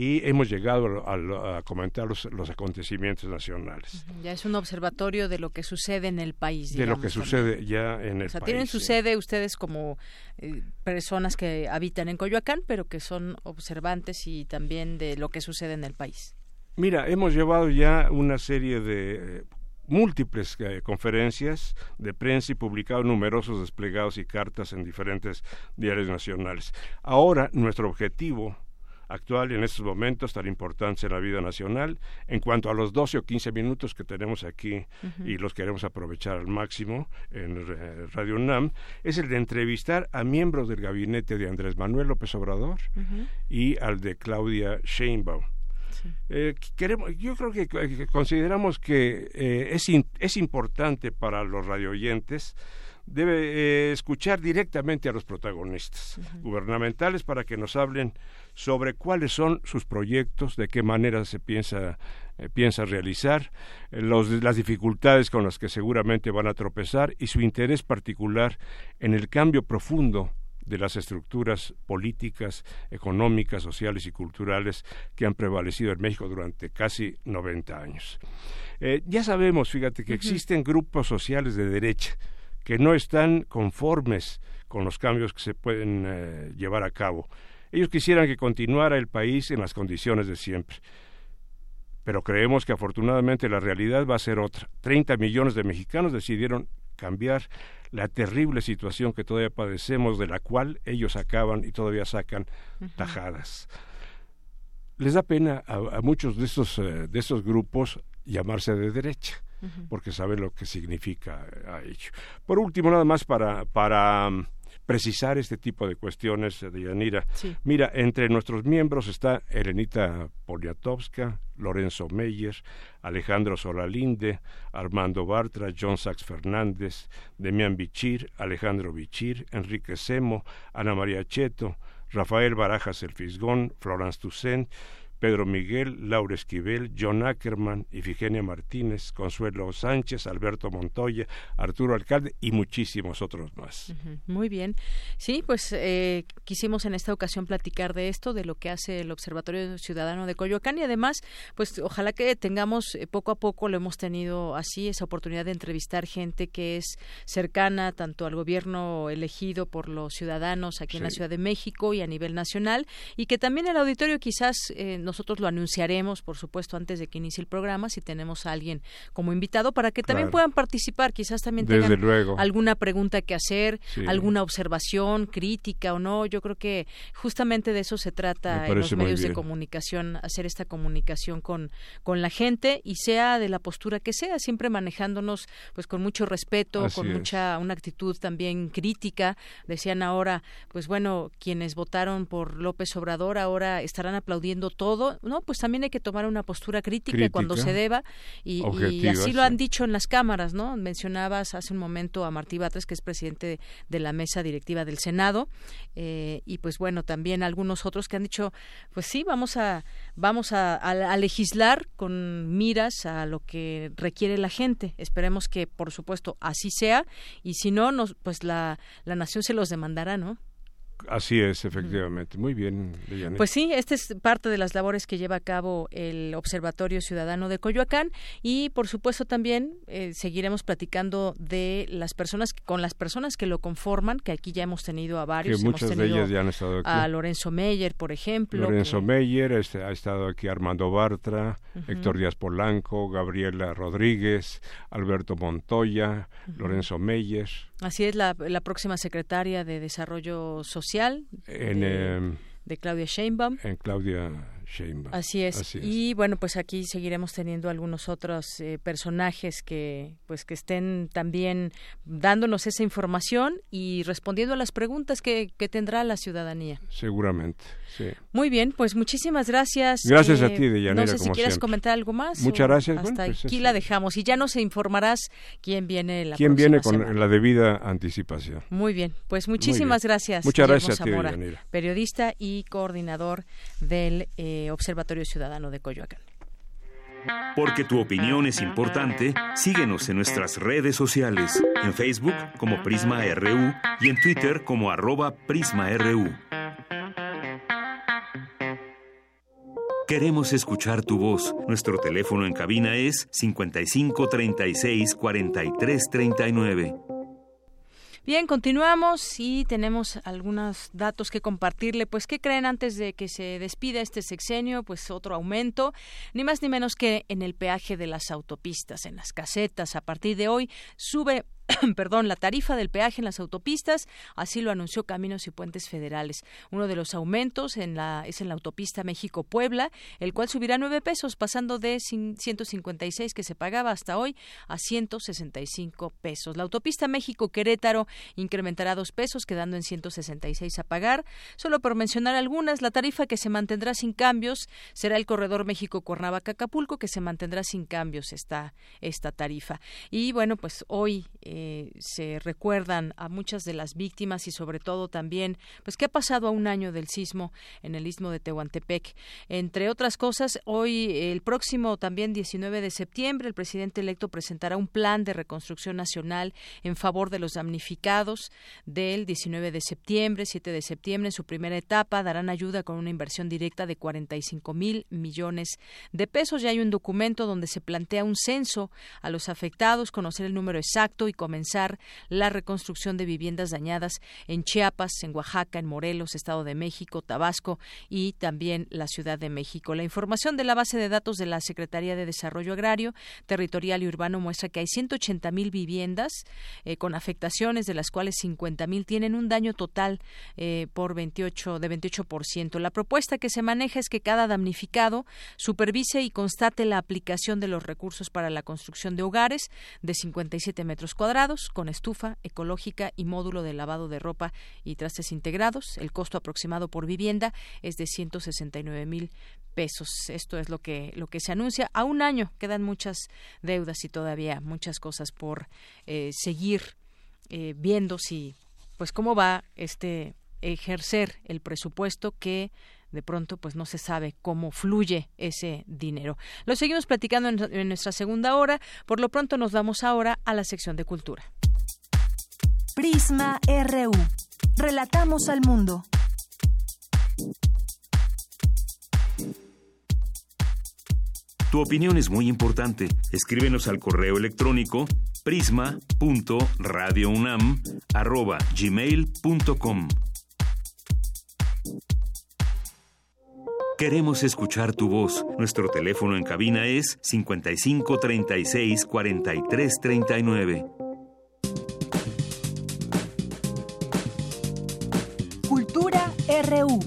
y hemos llegado a, comentar los, acontecimientos nacionales. Ya es un observatorio de lo que sucede en el país. de lo que sucede ya en el o sea, país. Tienen su sede ustedes como eh, personas que habitan en Coyoacán, pero que son observantes y también de lo que sucede en el país. Mira, hemos llevado ya una serie de eh, múltiples eh, conferencias de prensa y publicado numerosos desplegados y cartas en diferentes diarios nacionales. Ahora nuestro objetivo actual en estos momentos tan importantes en la vida nacional. En cuanto a los 12 o 15 minutos que tenemos aquí y los queremos aprovechar al máximo en Radio UNAM, es el de entrevistar a miembros del gabinete de Andrés Manuel López Obrador y al de Claudia Sheinbaum. Eh, queremos, yo creo que, consideramos que eh, es, es importante para los radioyentes debe eh, escuchar directamente a los protagonistas gubernamentales para que nos hablen sobre cuáles son sus proyectos, de qué manera se piensa, eh, piensa realizar, eh, las dificultades con las que seguramente van a tropezar y su interés particular en el cambio profundo de las estructuras políticas, económicas, sociales y culturales que han prevalecido en México durante casi 90 años. Eh, ya sabemos, fíjate, que existen grupos sociales de derecha que no están conformes con los cambios que se pueden llevar a cabo ellos quisieran que continuara el país en las condiciones de siempre. Pero creemos que afortunadamente la realidad va a ser otra. Treinta millones de mexicanos decidieron cambiar la terrible situación que todavía padecemos, de la cual ellos acaban y todavía sacan tajadas. Les da pena a, muchos de estos, eh, de estos grupos llamarse de derecha, porque saben lo que significa eh, a ello. Por último, nada más para, para precisar este tipo de cuestiones, de Yanira. Mira, entre nuestros miembros está Elenita Poliatowska, Lorenzo Meyer, Alejandro Solalinde, Armando Bartra, John Sachs Fernández, Demián Bichir, Alejandro Bichir, Enrique Semo, Ana María Cheto, Rafael Barajas El Fisgón, Florence Toussaint, Pedro Miguel, Laura Esquivel, John Ackerman, Ifigenia Martínez, Consuelo Sánchez, Alberto Montoya, Arturo Alcalde y muchísimos otros más. Muy bien. Sí, pues eh, quisimos en esta ocasión platicar de esto, de lo que hace el Observatorio Ciudadano de Coyoacán y además, pues ojalá que tengamos eh, poco a poco, lo hemos tenido así, esa oportunidad de entrevistar gente que es cercana tanto al gobierno elegido por los ciudadanos aquí en la Ciudad de México y a nivel nacional y que también el auditorio quizás eh, nosotros lo anunciaremos, por supuesto, antes de que inicie el programa, si tenemos a alguien como invitado, para que también puedan participar. Quizás también tengan alguna pregunta que hacer, alguna observación, crítica o no. Yo creo que justamente de eso se trata en los medios de comunicación, hacer esta comunicación con, con la gente y sea de la postura que sea, siempre manejándonos pues con mucho respeto, con mucha, una actitud también crítica. Decían ahora, pues bueno, quienes votaron por López Obrador ahora estarán aplaudiendo todo no, pues también hay que tomar una postura crítica, cuando se deba y, así lo han dicho en las cámaras, ¿no? Mencionabas hace un momento a Martí Batres, que es presidente de, la mesa directiva del Senado, eh, y pues bueno, también algunos otros que han dicho, pues sí, vamos a vamos a, legislar con miras a lo que requiere la gente. Esperemos que, por supuesto, así sea, y si no, nos, pues la, la nación se los demandará, ¿no? Así es, efectivamente. Muy bien, Pues sí, esta es parte de las labores que lleva a cabo el Observatorio Ciudadano de Coyoacán y, por supuesto, también eh, seguiremos platicando de las personas, con las personas que lo conforman, que aquí ya hemos tenido a varios. Que muchas de ellas ya han estado aquí. A Lorenzo Meyer, por ejemplo. Lorenzo Meyer, este, ha estado aquí Armando Bartra, Héctor Díaz Polanco, Gabriela Rodríguez, Alberto Montoya, Lorenzo Meyer. Así es, la, la próxima secretaria de Desarrollo Social en, de, Claudia Sheinbaum. En Claudia Sheinbaum. Así es. Y bueno, pues aquí seguiremos teniendo algunos otros eh, personajes que pues que estén también dándonos esa información y respondiendo a las preguntas que, que tendrá la ciudadanía. Seguramente, sí. Muy bien, pues muchísimas gracias. Gracias a eh, ti, Deyanira, No sé si quieres comentar algo más. Muchas gracias. Hasta pues aquí la dejamos y ya nos informarás quién viene la ¿Quién viene con semana. la debida anticipación? Muy bien, pues muchísimas gracias. Muchas gracias a ti, Zamora, periodista y coordinador del eh, Observatorio Ciudadano de Coyoacán. Porque tu opinión es importante, síguenos en nuestras redes sociales, en Facebook como Prisma RU y en Twitter como arroba PrismaRU. Queremos escuchar tu voz. Nuestro teléfono en cabina es 55 36 43 39. Bien, continuamos y tenemos algunos datos que compartirle. Pues, ¿qué creen antes de que se despida este sexenio? Pues otro aumento, ni más ni menos que en el peaje de las autopistas, en las casetas. A partir de hoy sube perdón, la tarifa del peaje en las autopistas, así lo anunció Caminos y Puentes Federales. Uno de los aumentos es en la autopista México-Puebla, el cual subirá nueve pesos, pasando de 156 que se pagaba hasta hoy a 165 pesos. La autopista México-Querétaro incrementará dos pesos, quedando en 166 a pagar. Solo por mencionar algunas, la tarifa que se mantendrá sin cambios será el corredor México-Cuernavaca-Acapulco, que se mantendrá sin cambios esta, esta tarifa. Y bueno, pues hoy eh, se recuerdan a muchas de las víctimas y sobre todo también, pues qué ha pasado a un año del sismo en el istmo de Tehuantepec. Entre otras cosas, hoy, el próximo también 19 de septiembre, el presidente electo presentará un plan de reconstrucción nacional en favor de los damnificados del 19 de septiembre, 7 de septiembre, en su primera etapa, darán ayuda con una inversión directa de 45 mil millones de pesos. Ya hay un documento donde se plantea un censo a los afectados, conocer el número exacto y comenzar la reconstrucción de viviendas dañadas en Chiapas, en Oaxaca, en Morelos, Estado de México, Tabasco y también la Ciudad de México. La información de la base de datos de la Secretaría de Desarrollo Agrario, Territorial y Urbano muestra que hay 180 mil viviendas eh, con afectaciones, de las cuales 50 mil tienen un daño total eh, por 28 de 28%. La propuesta que se maneja es que cada damnificado supervise y constate la aplicación de los recursos para la construcción de hogares de 57 metros cuadrados con estufa ecológica y módulo de lavado de ropa y trastes integrados. El costo aproximado por vivienda es de 169 mil pesos. Esto es lo que lo que se anuncia. A un año quedan muchas deudas y todavía muchas cosas por eh, seguir eh, viendo si pues cómo va este ejercer el presupuesto que de pronto pues no se sabe cómo fluye ese dinero. Lo seguimos platicando en, en, nuestra segunda hora. Por lo pronto nos vamos ahora a la sección de cultura. Prisma RU. Relatamos al mundo. Tu opinión es muy importante. Escríbenos al correo electrónico prisma.radiounam@gmail.com. Queremos escuchar tu voz. Nuestro teléfono en cabina es 55 36 43 39. Cultura RU.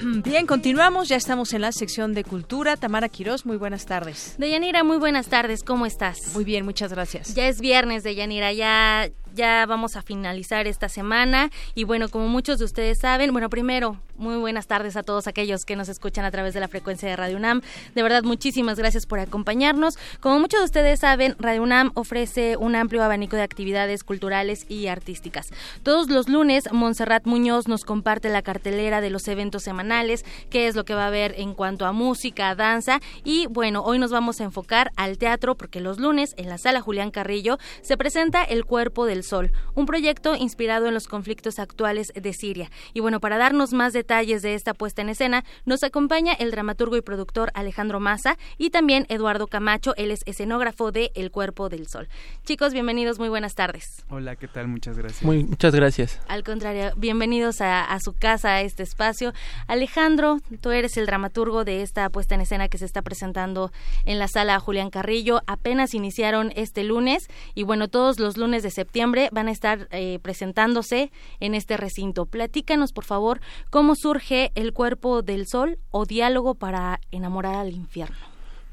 Bien, continuamos, ya estamos en la sección de cultura. Tamara Quirós, muy buenas tardes. Deyanira, muy buenas tardes, ¿cómo estás? Muy bien, muchas gracias. Ya es viernes, Deyanira, ya ya vamos a finalizar esta semana y bueno, como muchos de ustedes saben, bueno, primero, muy buenas tardes a todos aquellos que nos escuchan a través de la frecuencia de Radio UNAM. De verdad, muchísimas gracias por acompañarnos. Como muchos de ustedes saben, Radio UNAM ofrece un amplio abanico de actividades culturales y artísticas. Todos los lunes, Montserrat Muñoz nos comparte la cartelera de los eventos semanales, qué es lo que va a haber en cuanto a música, danza y bueno, hoy nos vamos a enfocar al teatro porque los lunes en la sala Julián Carrillo se presenta El cuerpo del Sol, un proyecto inspirado en los conflictos actuales de Siria. Y bueno, para darnos más detalles detalles de esta puesta en escena, nos acompaña el dramaturgo y productor Alejandro Maza y también Eduardo Camacho, él es escenógrafo de El Cuerpo del Sol. Chicos, bienvenidos, muy buenas tardes. Hola, ¿qué tal? Muchas gracias. Muy, muchas gracias. Al contrario, bienvenidos a, a su casa, a este espacio. Alejandro, tú eres el dramaturgo de esta puesta en escena que se está presentando en la sala Julián Carrillo. Apenas iniciaron este lunes y bueno, todos los lunes de septiembre van a estar eh, presentándose en este recinto. Platícanos, por favor, cómo surge El Cuerpo del Sol o Diálogo para enamorar al infierno.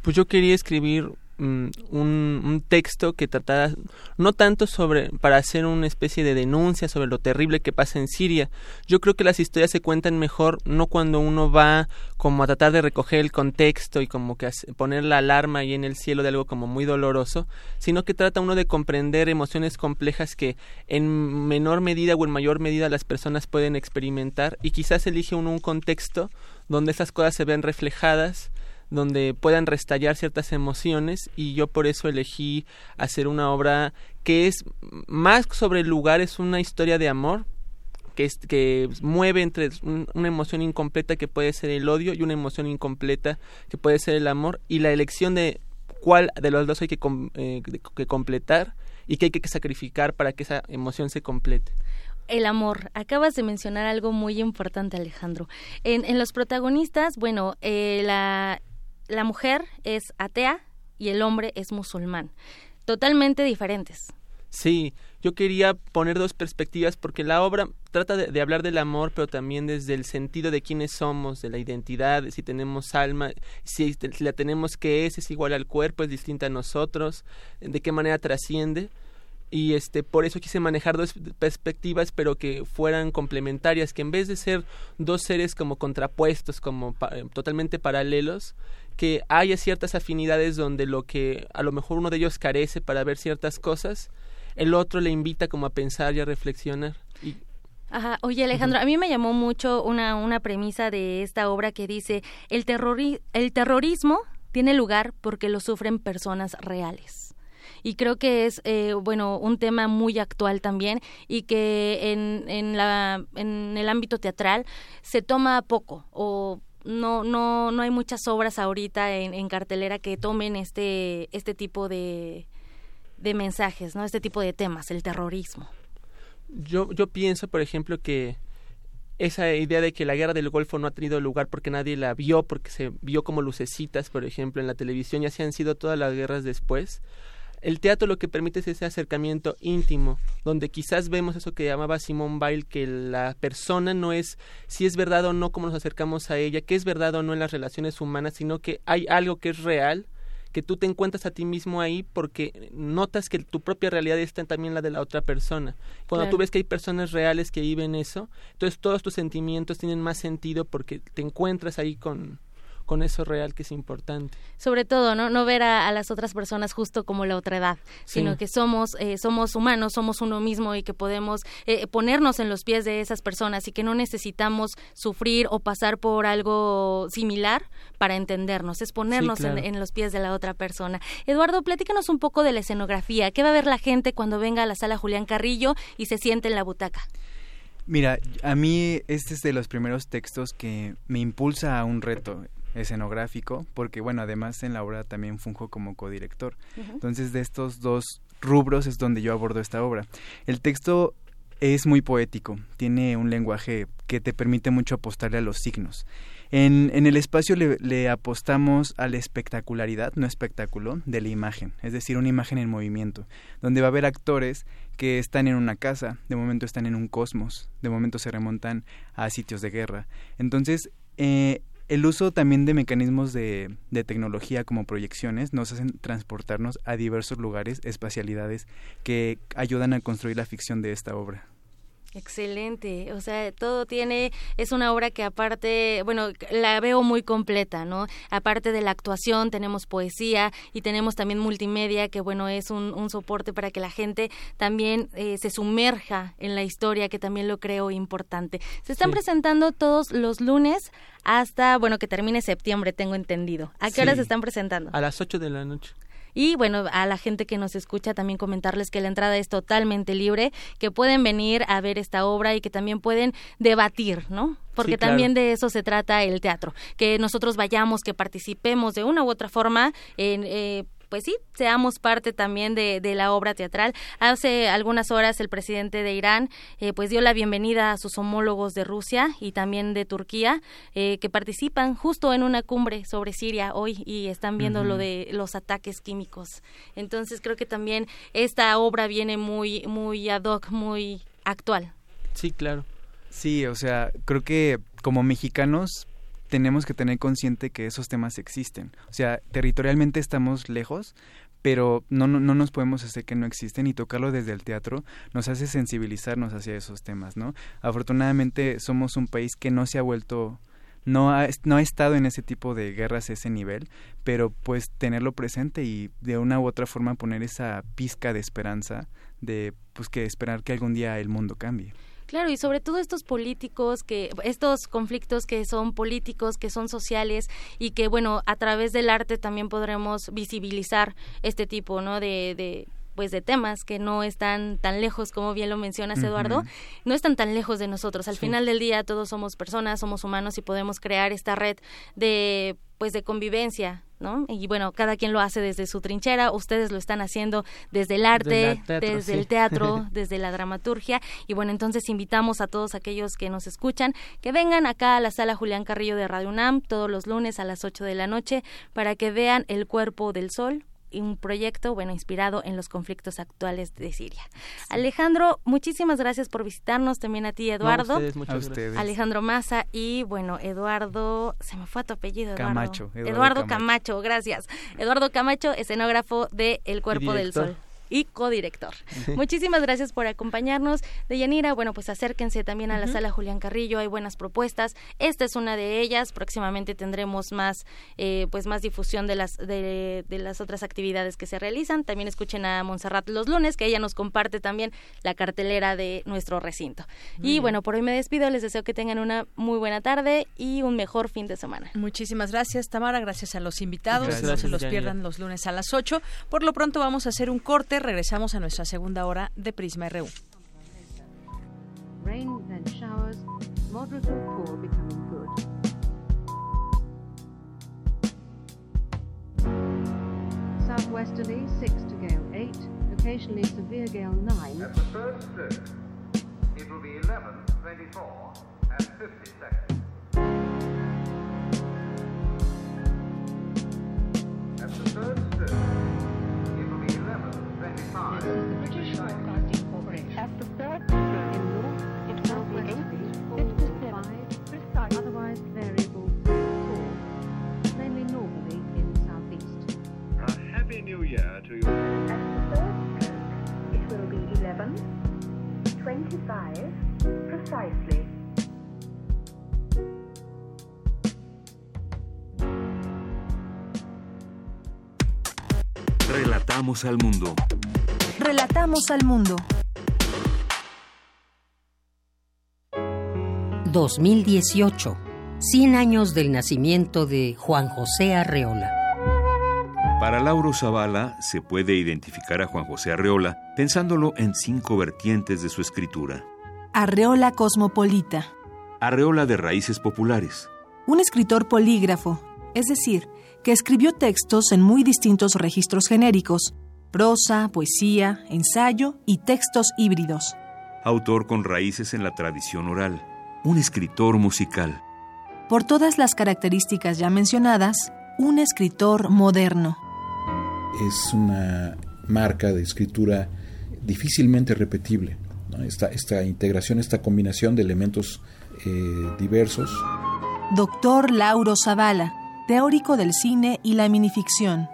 Pues yo quería escribir un, un, texto que tratara no tanto sobre para hacer una especie de denuncia sobre lo terrible que pasa en Siria. Yo creo que las historias se cuentan mejor no cuando uno va como a tratar de recoger el contexto y como que poner la alarma ahí en el cielo de algo como muy doloroso, sino que trata uno de comprender emociones complejas que en menor medida o en mayor medida las personas pueden experimentar y quizás elige uno un contexto donde esas cosas se ven reflejadas donde puedan restallar ciertas emociones y yo por eso elegí hacer una obra que es más sobre el lugar, es una historia de amor que, es, que mueve entre un, una emoción incompleta que puede ser el odio y una emoción incompleta que puede ser el amor y la elección de cuál de los dos hay que, eh, que completar y qué hay que sacrificar para que esa emoción se complete. El amor. Acabas de mencionar algo muy importante, Alejandro. En, en los protagonistas, bueno, eh, la, la mujer es atea y el hombre es musulmán. Totalmente diferentes. Sí, yo quería poner dos perspectivas porque la obra trata de, hablar del amor, pero también desde el sentido de quiénes somos, de la identidad, de si tenemos alma, si, si la tenemos que es, es igual al cuerpo, es distinta a nosotros, de qué manera trasciende y este por eso quise manejar dos perspectivas pero que fueran complementarias que en vez de ser dos seres como contrapuestos como pa totalmente paralelos que haya ciertas afinidades donde lo que a lo mejor uno de ellos carece para ver ciertas cosas el otro le invita como a pensar y a reflexionar. Y Ajá. Oye, Alejandro, a mí me llamó mucho una, una premisa de esta obra que dice, el, terrori el terrorismo tiene lugar porque lo sufren personas reales y creo que es eh, bueno un tema muy actual también y que en, en, la, en el ámbito teatral se toma poco o no no no hay muchas obras ahorita en, en cartelera que tomen este este tipo de de mensajes no este tipo de temas el terrorismo yo yo pienso por ejemplo que esa idea de que la guerra del Golfo no ha tenido lugar porque nadie la vio, porque se vio como lucecitas, por ejemplo, en la televisión, y así han sido todas las guerras después. El teatro lo que permite es ese acercamiento íntimo, donde quizás vemos eso que llamaba Simone Weil, que la persona no es si es verdad o no como nos acercamos a ella, que es verdad o no en las relaciones humanas, sino que hay algo que es real, que tú te encuentras a ti mismo ahí porque notas que tu propia realidad está también la de la otra persona. Cuando claro. tú ves que hay personas reales que viven eso, entonces todos tus sentimientos tienen más sentido porque te encuentras ahí con, con eso real que es importante. Sobre todo, no, no ver a, a las otras personas justo como la otra edad, sí. sino que somos, eh, somos humanos, somos uno mismo y que podemos eh, ponernos en los pies de esas personas y que no necesitamos sufrir o pasar por algo similar para entendernos, es ponernos sí, claro. en, en, los pies de la otra persona. Eduardo, platícanos un poco de la escenografía. ¿Qué va a ver la gente cuando venga a la sala Julián Carrillo y se siente en la butaca? Mira, a mí este es de los primeros textos que me impulsa a un reto escenográfico, porque bueno, además en la obra también funjo como codirector. Uh -huh. Entonces, de estos dos rubros es donde yo abordo esta obra. El texto es muy poético, tiene un lenguaje que te permite mucho apostarle a los signos. En, en el espacio le, le, apostamos a la espectacularidad, no espectáculo, de la imagen, es decir, una imagen en movimiento, donde va a haber actores que están en una casa, de momento están en un cosmos, de momento se remontan a sitios de guerra. Entonces, eh, el uso también de mecanismos de, de, tecnología como proyecciones nos hacen transportarnos a diversos lugares, espacialidades que ayudan a construir la ficción de esta obra. Excelente, o sea, todo tiene, es una obra que aparte, bueno, la veo muy completa, ¿no? Aparte de la actuación, tenemos poesía y tenemos también multimedia, que bueno, es un, un soporte para que la gente también eh, se sumerja en la historia, que también lo creo importante. Se están sí. presentando todos los lunes hasta, bueno, que termine septiembre, tengo entendido. ¿A qué sí. horas se están presentando? A las 8 de la noche Y bueno, a la gente que nos escucha también comentarles que la entrada es totalmente libre, que pueden venir a ver esta obra y que también pueden debatir, ¿no? Porque también de eso se trata el teatro, que nosotros vayamos, que participemos de una u otra forma en... Eh, pues sí, seamos parte también de, de, la obra teatral. Hace algunas horas el presidente de Irán eh, pues dio la bienvenida a sus homólogos de Rusia y también de Turquía eh, que participan justo en una cumbre sobre Siria hoy y están viendo lo de los ataques químicos. Entonces creo que también esta obra viene muy muy ad hoc, muy actual. Sí, claro. Sí, o sea, creo que como mexicanos tenemos que tener consciente que esos temas existen. O sea, territorialmente estamos lejos, pero no, no, no, nos podemos hacer que no existen y tocarlo desde el teatro nos hace sensibilizarnos hacia esos temas, ¿no? Afortunadamente somos un país que no se ha vuelto no ha, no ha estado en ese tipo de guerras a ese nivel, pero pues tenerlo presente y de una u otra forma poner esa pizca de esperanza de pues que esperar que algún día el mundo cambie. Claro, y sobre todo estos políticos, que estos conflictos que son políticos, que son sociales y que, bueno, a través del arte también podremos visibilizar este tipo, ¿no? De, de pues de temas que no están tan lejos como bien lo mencionas Eduardo, no están tan lejos de nosotros. Al final del día todos somos personas, somos humanos y podemos crear esta red de pues de convivencia, ¿no? Y bueno, cada quien lo hace desde su trinchera, ustedes lo están haciendo desde el arte, desde el teatro, desde la dramaturgia, y bueno, entonces invitamos a todos aquellos que nos escuchan que vengan acá a la sala Julián Carrillo de Radio UNAM todos los lunes a las 8 de la noche para que vean El Cuerpo del Sol, un proyecto, bueno, inspirado en los conflictos actuales de Siria. Alejandro, muchísimas gracias por visitarnos, también a ti, Eduardo. a ustedes, muchas gracias. Alejandro Maza y, bueno, Eduardo, se me fue tu apellido, Eduardo. Camacho. Eduardo, Camacho. gracias. Eduardo Camacho, escenógrafo de El Cuerpo del Sol y codirector. Muchísimas gracias por acompañarnos. Deyanira, bueno, pues acérquense también a la sala Julián Carrillo, hay buenas propuestas. Esta es una de ellas. Próximamente tendremos más, eh, pues más difusión de las de, de, las otras actividades que se realizan. También escuchen a Montserrat los lunes, que ella nos comparte también la cartelera de nuestro recinto. Muy y bien. bueno, por hoy me despido. Les deseo que tengan una muy buena tarde y un mejor fin de semana. Muchísimas gracias, Tamara. Gracias a los invitados. Gracias. No se los pierdan los lunes a las 8. Por lo pronto vamos a hacer un corte regresamos a nuestra segunda hora de Prisma RU. Rain, then showers, moderate or poor becoming good. Southwesterly 6 to gale 8, occasionally severe gale 9. At the third stroke, it will be 11, 24 and 50 seconds. At the third stroke, British Broadcasting Corporation. At the third in north, it will be 8, 57, otherwise variable 4, mainly northerly in southeast. A happy new year to you. At the third stroke, it will be 11, 25, precisely. Relatamos al mundo. Relatamos al mundo. 2018. 100 años del nacimiento de Juan José Arreola. Para Lauro Zavala se puede identificar a Juan José Arreola pensándolo en cinco vertientes de su escritura. Arreola cosmopolita. Arreola de raíces populares. Un escritor polígrafo, es decir, que escribió textos en muy distintos registros genéricos, prosa, poesía, ensayo y textos híbridos. Autor con raíces en la tradición oral, un escritor musical. Por todas las características ya mencionadas, un escritor moderno. Es una marca de escritura difícilmente repetible. ¿no? Esta, esta, integración, esta combinación de elementos eh, diversos. Doctor Lauro Zavala, teórico del cine y la minificción.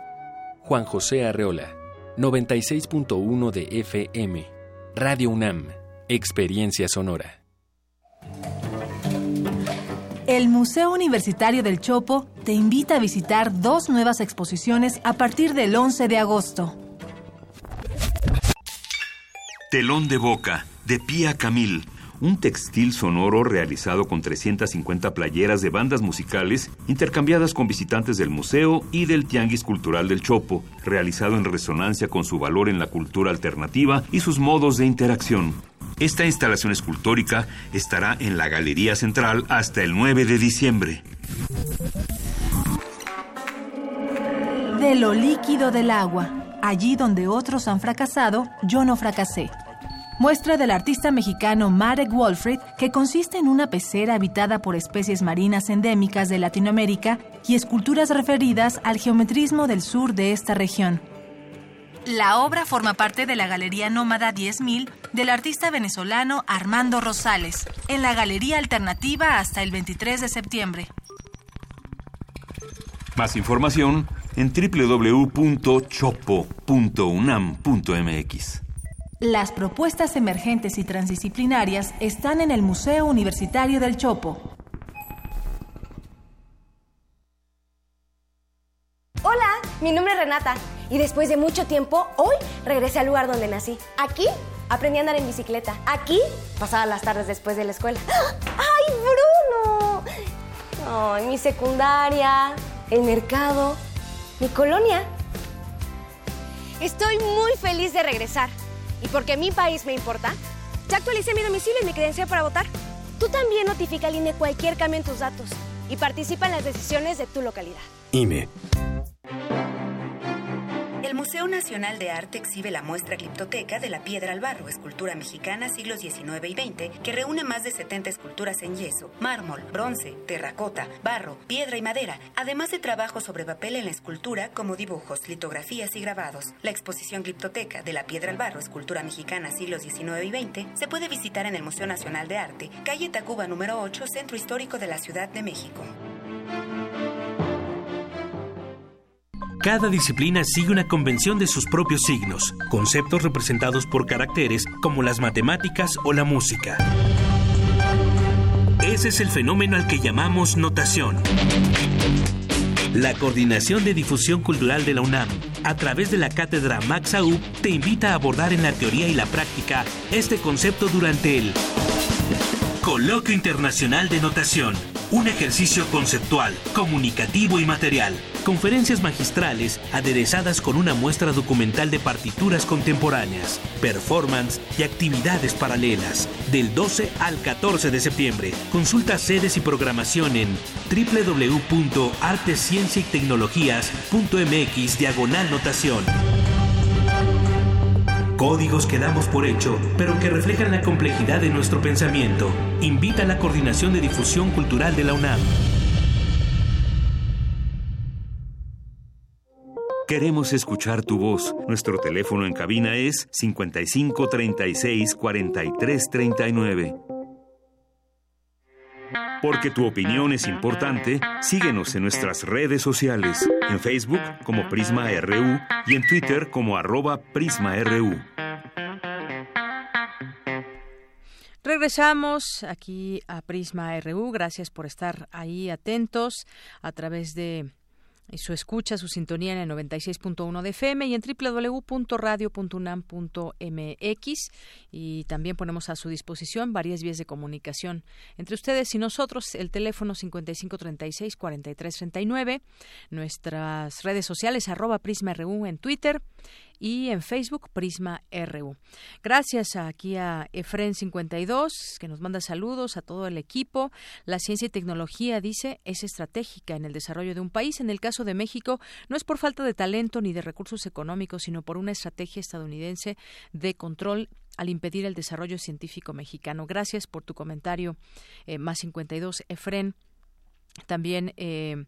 Juan José Arreola 96.1 de FM. Radio UNAM. Experiencia sonora. El Museo Universitario del Chopo te invita a visitar dos nuevas exposiciones a partir del 11 de agosto. Telón de Boca, de Pía Camil, un textil sonoro realizado con 350 playeras de bandas musicales intercambiadas con visitantes del museo y del Tianguis Cultural del Chopo, realizado en resonancia con su valor en la cultura alternativa y sus modos de interacción. Esta instalación escultórica estará en la Galería Central hasta el 9 de diciembre. De lo líquido del agua, allí donde otros han fracasado, yo no fracasé. Muestra del artista mexicano Marek Wolfried, que consiste en una pecera habitada por especies marinas endémicas de Latinoamérica y esculturas referidas al geometrismo del sur de esta región. La obra forma parte de la Galería Nómada 10.000 del artista venezolano Armando Rosales, en la Galería Alternativa hasta el 23 de septiembre. Más información en www.chopo.unam.mx. Las propuestas emergentes y transdisciplinarias están en el Museo Universitario del Chopo. Hola, mi nombre es Renata y después de mucho tiempo, hoy regresé al lugar donde nací. Aquí aprendí a andar en bicicleta. Aquí pasaba las tardes después de la escuela. ¡Ay, Bruno! Mi secundaria, el mercado, mi colonia. Estoy muy feliz de regresar. Y porque mi país me importa, ya actualicé mi domicilio y mi credencial para votar. Tú también notifica al INE cualquier cambio en tus datos y participa en las decisiones de tu localidad. INE. Museo Nacional de Arte exhibe la muestra Gliptoteca de la Piedra al Barro, escultura mexicana siglos XIX y XX, que reúne más de 70 esculturas en yeso, mármol, bronce, terracota, barro, piedra y madera, además de trabajos sobre papel en la escultura como dibujos, litografías y grabados. La exposición Gliptoteca de la Piedra al Barro, escultura mexicana siglos XIX y XX, se puede visitar en el Museo Nacional de Arte, calle Tacuba número 8, Centro Histórico de la Ciudad de México. Cada disciplina sigue una convención de sus propios signos, conceptos representados por caracteres como las matemáticas o la música. Ese es el fenómeno al que llamamos notación. La Coordinación de Difusión Cultural de la UNAM, a través de la cátedra Max Aub, te invita a abordar en la teoría y la práctica este concepto durante el Coloquio Internacional de Notación, un ejercicio conceptual, comunicativo y material. Conferencias magistrales aderezadas con una muestra documental de partituras contemporáneas, performance y actividades paralelas. Del 12 al 14 de septiembre. Consulta sedes y programación en www.artescienciaytecnologías.mx diagonal notación. Códigos que damos por hecho, pero que reflejan la complejidad de nuestro pensamiento. Invita a la Coordinación de Difusión Cultural de la UNAM. Queremos escuchar tu voz. Nuestro teléfono en cabina es 55 36 43 39. Porque tu opinión es importante, síguenos en nuestras redes sociales, en Facebook como Prisma RU y en Twitter como arroba PrismaRU. Regresamos aquí a Prisma RU. Gracias por estar ahí atentos a través de su escucha, su sintonía en el 96.1 de FM y en www.radio.unam.mx y también ponemos a su disposición varias vías de comunicación. Entre ustedes y nosotros, el teléfono 5536-4339, nuestras redes sociales arroba Prisma RU en Twitter y en Facebook Prisma RU. Gracias aquí a Efren52 que nos manda saludos a todo el equipo. La ciencia y tecnología dice es estratégica en el desarrollo de un país. En el caso de México no es por falta de talento ni de recursos económicos, sino por una estrategia estadounidense de control al impedir el desarrollo científico mexicano. Gracias por tu comentario, eh, más 52, Efren. También eh,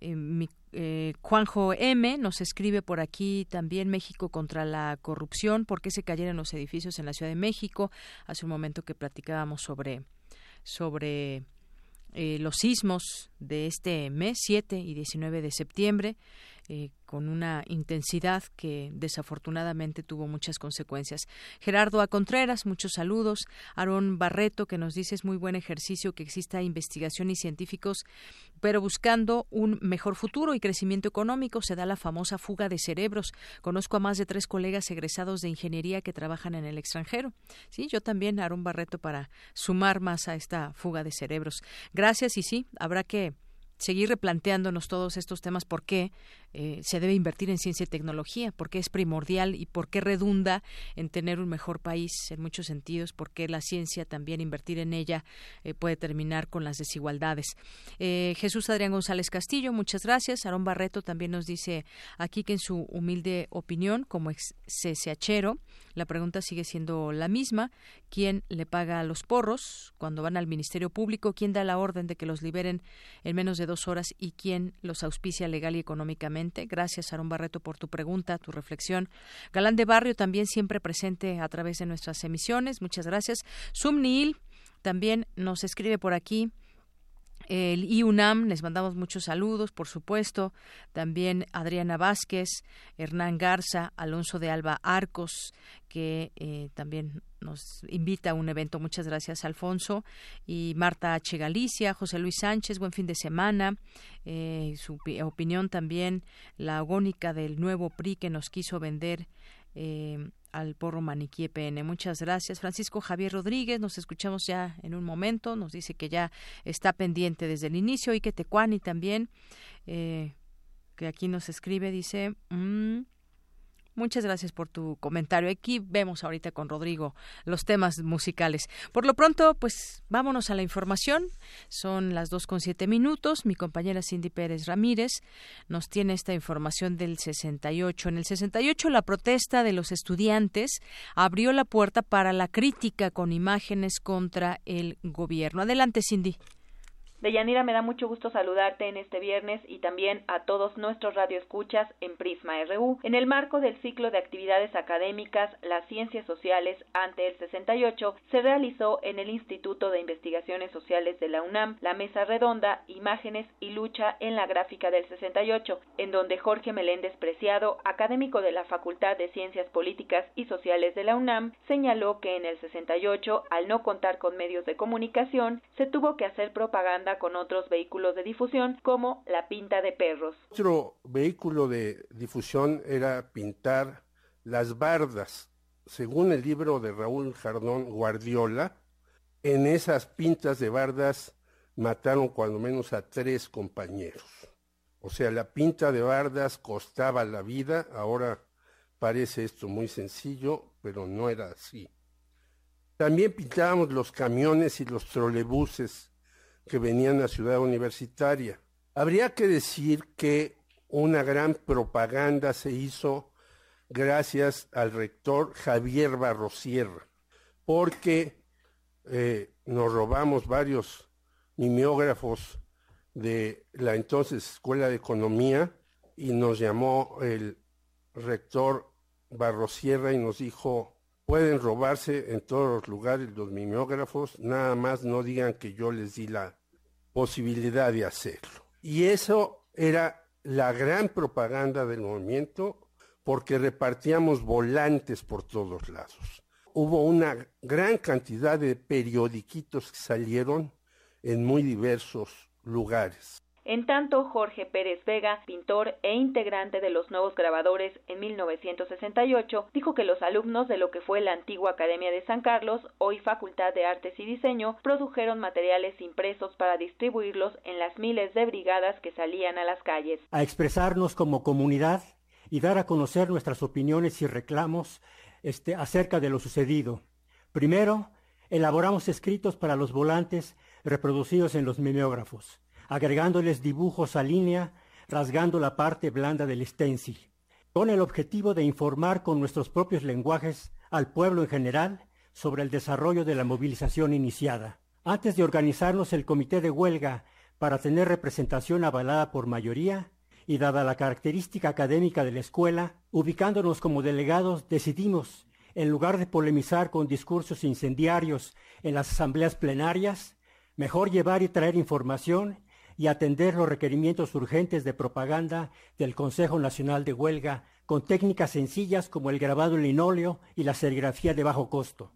eh, eh, Juanjo M nos escribe por aquí también México contra la corrupción, por qué se cayeron los edificios en la Ciudad de México. Hace un momento que platicábamos sobre sobre eh, los sismos de este mes 7 y 19 de septiembre. Eh, con una intensidad que desafortunadamente tuvo muchas consecuencias. Gerardo A. Contreras, muchos saludos. Aarón Barreto, que nos dice es muy buen ejercicio que exista investigación y científicos, pero buscando un mejor futuro y crecimiento económico se da la famosa fuga de cerebros. Conozco a más de tres colegas egresados de ingeniería que trabajan en el extranjero. Sí, yo también, Aarón Barreto, para sumar más a esta fuga de cerebros. Gracias y sí, habrá que seguir replanteándonos todos estos temas, por qué eh, se debe invertir en ciencia y tecnología, por qué es primordial y por qué redunda en tener un mejor país en muchos sentidos, por qué la ciencia también invertir en ella eh, puede terminar con las desigualdades. Eh, Jesús Adrián González Castillo, muchas gracias. Aarón Barreto también nos dice aquí que en su humilde opinión, como ex CCHero, la pregunta sigue siendo la misma. ¿Quién le paga a los porros cuando van al Ministerio Público? ¿Quién da la orden de que los liberen en menos de dos horas y quién los auspicia legal y económicamente? Gracias, Aaron Barreto, por tu pregunta, tu reflexión. Galán de Barrio también siempre presente a través de nuestras emisiones. Muchas gracias. Sumnil también nos escribe por aquí el IUNAM, les mandamos muchos saludos, por supuesto, también Adriana Vázquez, Hernán Garza, Alonso de Alba Arcos, que eh, también nos invita a un evento. Muchas gracias, Alfonso. Y Marta H. Galicia, José Luis Sánchez, buen fin de semana. Eh, su opinión también, la agónica del nuevo PRI que nos quiso vender. Eh, al porro maniquí EPN. Muchas gracias. Francisco Javier Rodríguez, nos escuchamos ya en un momento, nos dice que ya está pendiente desde el inicio y que Tecuani también, eh, que aquí nos escribe, dice... Mm, Muchas gracias por tu comentario. Aquí vemos ahorita con Rodrigo los temas musicales. Por lo pronto, pues vámonos a la información. Son las dos con siete minutos. Mi compañera Cindy Pérez Ramírez nos tiene esta información del 68. En el 68, la protesta de los estudiantes abrió la puerta para la crítica con imágenes contra el gobierno. Adelante, Cindy. Deyanira, me da mucho gusto saludarte en este viernes y también a todos nuestros radioescuchas en Prisma RU. En el marco del ciclo de actividades académicas Las Ciencias Sociales ante el 68, se realizó en el Instituto de Investigaciones Sociales de la UNAM la mesa redonda Imágenes y lucha en la gráfica del 68, en donde Jorge Meléndez Preciado, académico de la Facultad de Ciencias Políticas y Sociales de la UNAM, señaló que en el 68, al no contar con medios de comunicación, se tuvo que hacer propaganda con otros vehículos de difusión como la pinta de perros. Otro vehículo de difusión era pintar las bardas. Según el libro de Raúl Jardón Guardiola, en esas pintas de bardas mataron cuando menos a tres compañeros. O sea, la pinta de bardas costaba la vida, ahora parece esto muy sencillo, pero no era así. También pintábamos los camiones y los trolebuses que venían a Ciudad Universitaria. Habría que decir que una gran propaganda se hizo gracias al rector Javier Barrosierra, porque eh, nos robamos varios mimeógrafos de la entonces Escuela de Economía y nos llamó el rector Barrosierra y nos dijo, pueden robarse en todos los lugares los mimeógrafos, nada más no digan que yo les di la posibilidad de hacerlo. Y eso era la gran propaganda del movimiento porque repartíamos volantes por todos lados. Hubo una gran cantidad de periodiquitos que salieron en muy diversos lugares. En tanto, Jorge Pérez Vega, pintor e integrante de los Nuevos Grabadores en 1968, dijo que los alumnos de lo que fue la antigua Academia de San Carlos, hoy Facultad de Artes y Diseño, produjeron materiales impresos para distribuirlos en las miles de brigadas que salían a las calles. A expresarnos como comunidad y dar a conocer nuestras opiniones y reclamos este, acerca de lo sucedido. Primero, elaboramos escritos para los volantes reproducidos en los mimeógrafos agregándoles dibujos a línea, rasgando la parte blanda del stencil, con el objetivo de informar con nuestros propios lenguajes al pueblo en general sobre el desarrollo de la movilización iniciada. Antes de organizarnos el comité de huelga para tener representación avalada por mayoría, y dada la característica académica de la escuela, ubicándonos como delegados, decidimos, en lugar de polemizar con discursos incendiarios en las asambleas plenarias, mejor llevar y traer información y atender los requerimientos urgentes de propaganda del Consejo Nacional de Huelga con técnicas sencillas como el grabado en linóleo y la serigrafía de bajo costo.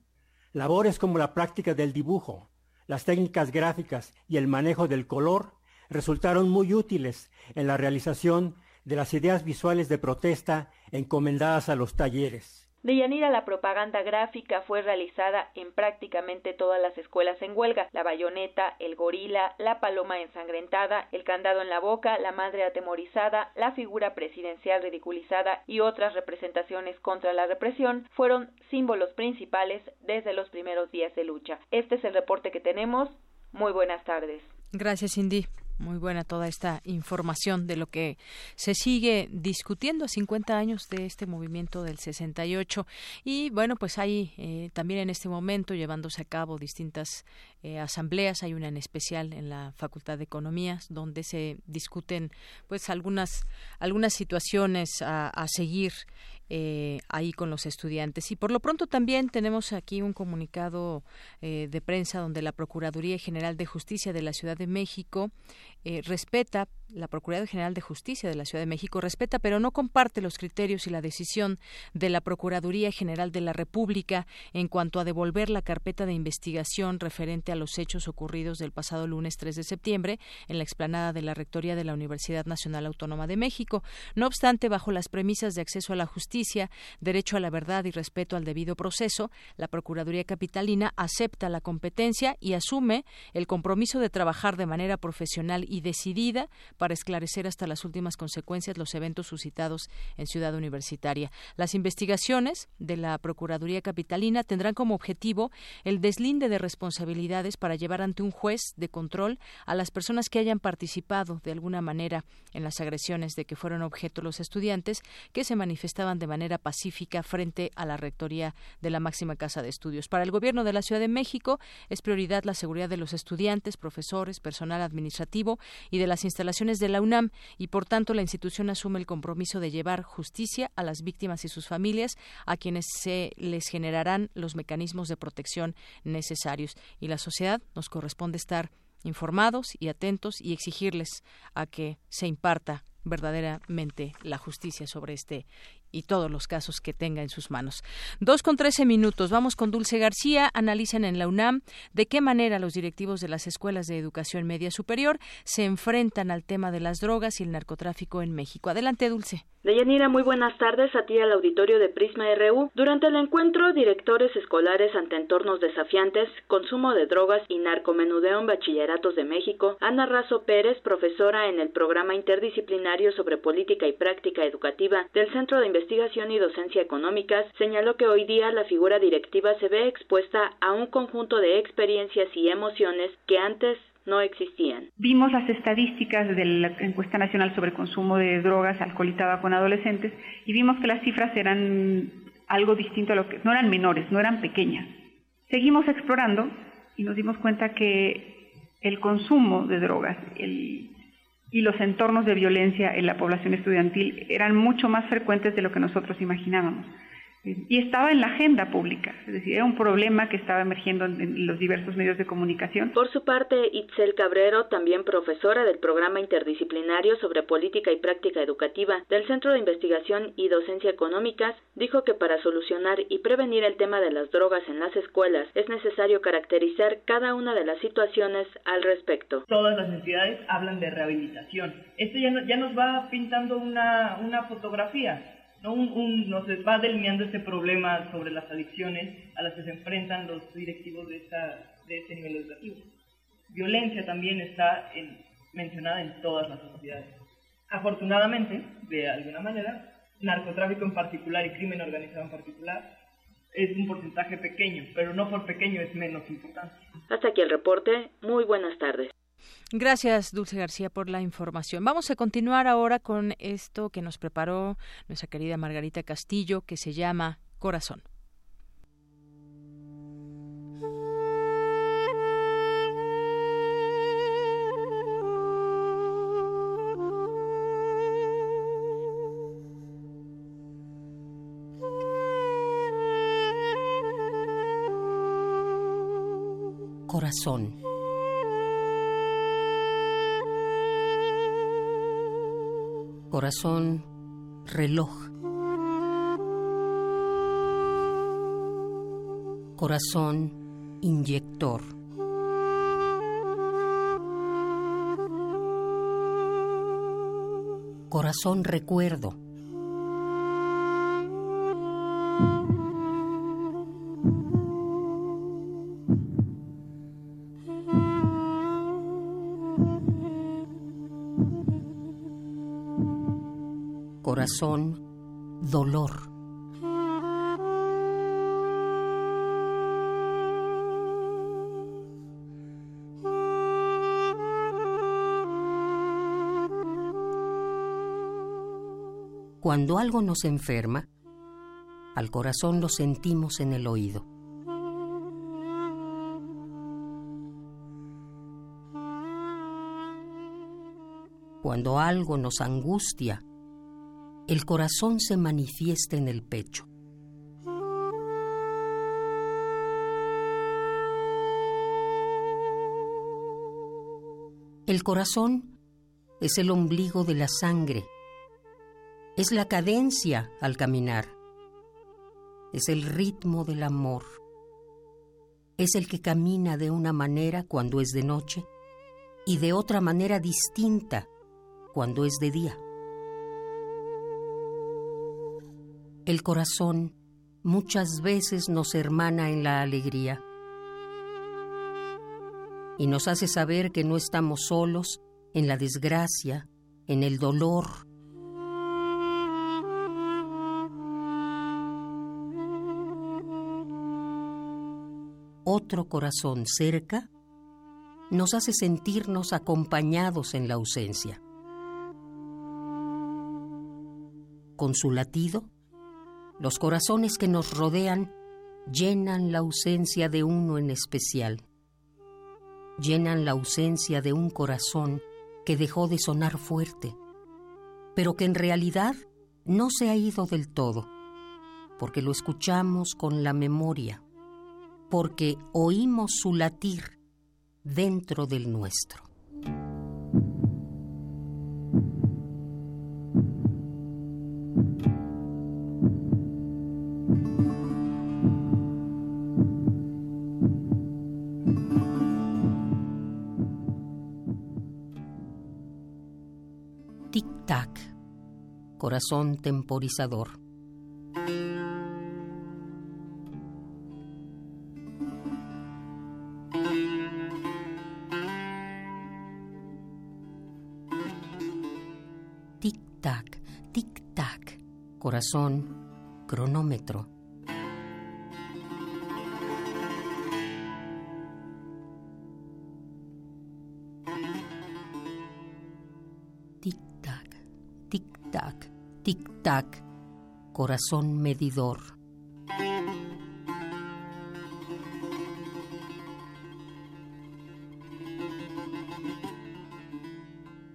Labores como la práctica del dibujo, las técnicas gráficas y el manejo del color resultaron muy útiles en la realización de las ideas visuales de protesta encomendadas a los talleres. De Yanira, la propaganda gráfica fue realizada en prácticamente todas las escuelas en huelga. La bayoneta, el gorila, la paloma ensangrentada, el candado en la boca, la madre atemorizada, la figura presidencial ridiculizada y otras representaciones contra la represión fueron símbolos principales desde los primeros días de lucha. Este es el reporte que tenemos. Muy buenas tardes. Gracias, Cindy. Muy buena toda esta información de lo que se sigue discutiendo a 50 años de este movimiento del 68. Y bueno, pues hay eh, también en este momento llevándose a cabo distintas eh, asambleas. Hay una en especial en la Facultad de Economías donde se discuten pues algunas, algunas situaciones a, a seguir eh, ahí con los estudiantes. Y por lo pronto también tenemos aquí un comunicado eh, de prensa donde la Procuraduría General de Justicia de la Ciudad de México eh, respeta la Procuraduría General de Justicia de la Ciudad de México respeta, pero no comparte los criterios y la decisión de la Procuraduría General de la República en cuanto a devolver la carpeta de investigación referente a los hechos ocurridos del pasado lunes 3 de septiembre en la explanada de la Rectoría de la Universidad Nacional Autónoma de México. No obstante, bajo las premisas de acceso a la justicia, derecho a la verdad y respeto al debido proceso, la Procuraduría Capitalina acepta la competencia y asume el compromiso de trabajar de manera profesional y decidida para esclarecer hasta las últimas consecuencias los eventos suscitados en Ciudad Universitaria. Las investigaciones de la Procuraduría Capitalina tendrán como objetivo el deslinde de responsabilidades para llevar ante un juez de control a las personas que hayan participado de alguna manera en las agresiones de que fueron objeto los estudiantes que se manifestaban de manera pacífica frente a la rectoría de la máxima casa de estudios. Para el gobierno de la Ciudad de México es prioridad la seguridad de los estudiantes, profesores, personal administrativo y de las instalaciones de la UNAM y por tanto la institución asume el compromiso de llevar justicia a las víctimas y sus familias, a quienes se les generarán los mecanismos de protección necesarios. Y la sociedad nos corresponde estar informados y atentos y exigirles a que se imparta verdaderamente la justicia sobre este y todos los casos que tenga en sus manos. Dos con trece minutos. Vamos con Dulce García. Analizan en la UNAM de qué manera los directivos de las escuelas de educación media superior se enfrentan al tema de las drogas y el narcotráfico en México. Adelante, Dulce. Deyanira, muy buenas tardes a ti al auditorio de Prisma RU. Durante el encuentro, directores escolares ante entornos desafiantes, consumo de drogas y narcomenudeo en bachilleratos de México, Ana Razo Pérez, profesora en el programa interdisciplinario sobre política y práctica educativa del Centro de Investigación y Docencia Económicas, señaló que hoy día la figura directiva se ve expuesta a un conjunto de experiencias y emociones que antes no existían. Vimos las estadísticas de la encuesta nacional sobre consumo de drogas, alcohol y tabaco en adolescentes y vimos que las cifras eran algo distinto a lo que no eran menores, no eran pequeñas. Seguimos explorando y nos dimos cuenta que el consumo de drogas el, y los entornos de violencia en la población estudiantil eran mucho más frecuentes de lo que nosotros imaginábamos y estaba en la agenda pública, es decir, era un problema que estaba emergiendo en los diversos medios de comunicación. Por su parte, Itzel Cabrero, también profesora del programa interdisciplinario sobre política y práctica educativa del Centro de Investigación y Docencia Económicas, dijo que para solucionar y prevenir el tema de las drogas en las escuelas es necesario caracterizar cada una de las situaciones al respecto. Todas las entidades hablan de rehabilitación. Esto ya, ya nos va pintando una, una fotografía ¿no? Un, nos va delineando este problema sobre las adicciones a las que se enfrentan los directivos de, esta, de este nivel educativo. Violencia también está mencionada en todas las sociedades. Afortunadamente, de alguna manera, narcotráfico en particular y crimen organizado en particular es un porcentaje pequeño, pero no por pequeño es menos importante. Hasta aquí el reporte. Muy buenas tardes. Gracias, Dulce García, por la información. Vamos a continuar ahora con esto que nos preparó nuestra querida Margarita Castillo, que se llama Corazón. Corazón. Corazón reloj. Corazón inyector. Corazón recuerdo. Corazón dolor. Cuando algo nos enferma, al corazón lo sentimos en el oído. Cuando algo nos angustia, el corazón se manifiesta en el pecho. El corazón es el ombligo de la sangre, es la cadencia al caminar, es el ritmo del amor, es el que camina de una manera cuando es de noche y de otra manera distinta cuando es de día. El corazón muchas veces nos hermana en la alegría y nos hace saber que no estamos solos en la desgracia, en el dolor. Otro corazón cerca nos hace sentirnos acompañados en la ausencia. Con su latido, los corazones que nos rodean llenan la ausencia de uno en especial. Llenan la ausencia de un corazón que dejó de sonar fuerte, pero que en realidad no se ha ido del todo, porque lo escuchamos con la memoria, porque oímos su latir dentro del nuestro. Corazón temporizador. Tic-tac, tic-tac, corazón, cronómetro. Corazón medidor.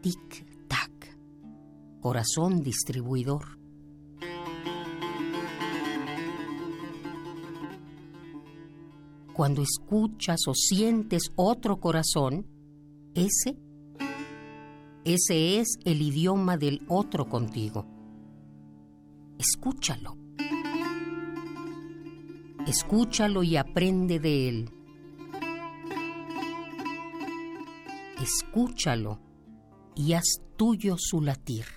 Tic-tac, corazón distribuidor. Cuando escuchas o sientes otro corazón, ese, ese es el idioma del otro contigo. Escúchalo. Escúchalo y aprende de él. Escúchalo y haz tuyo su latir.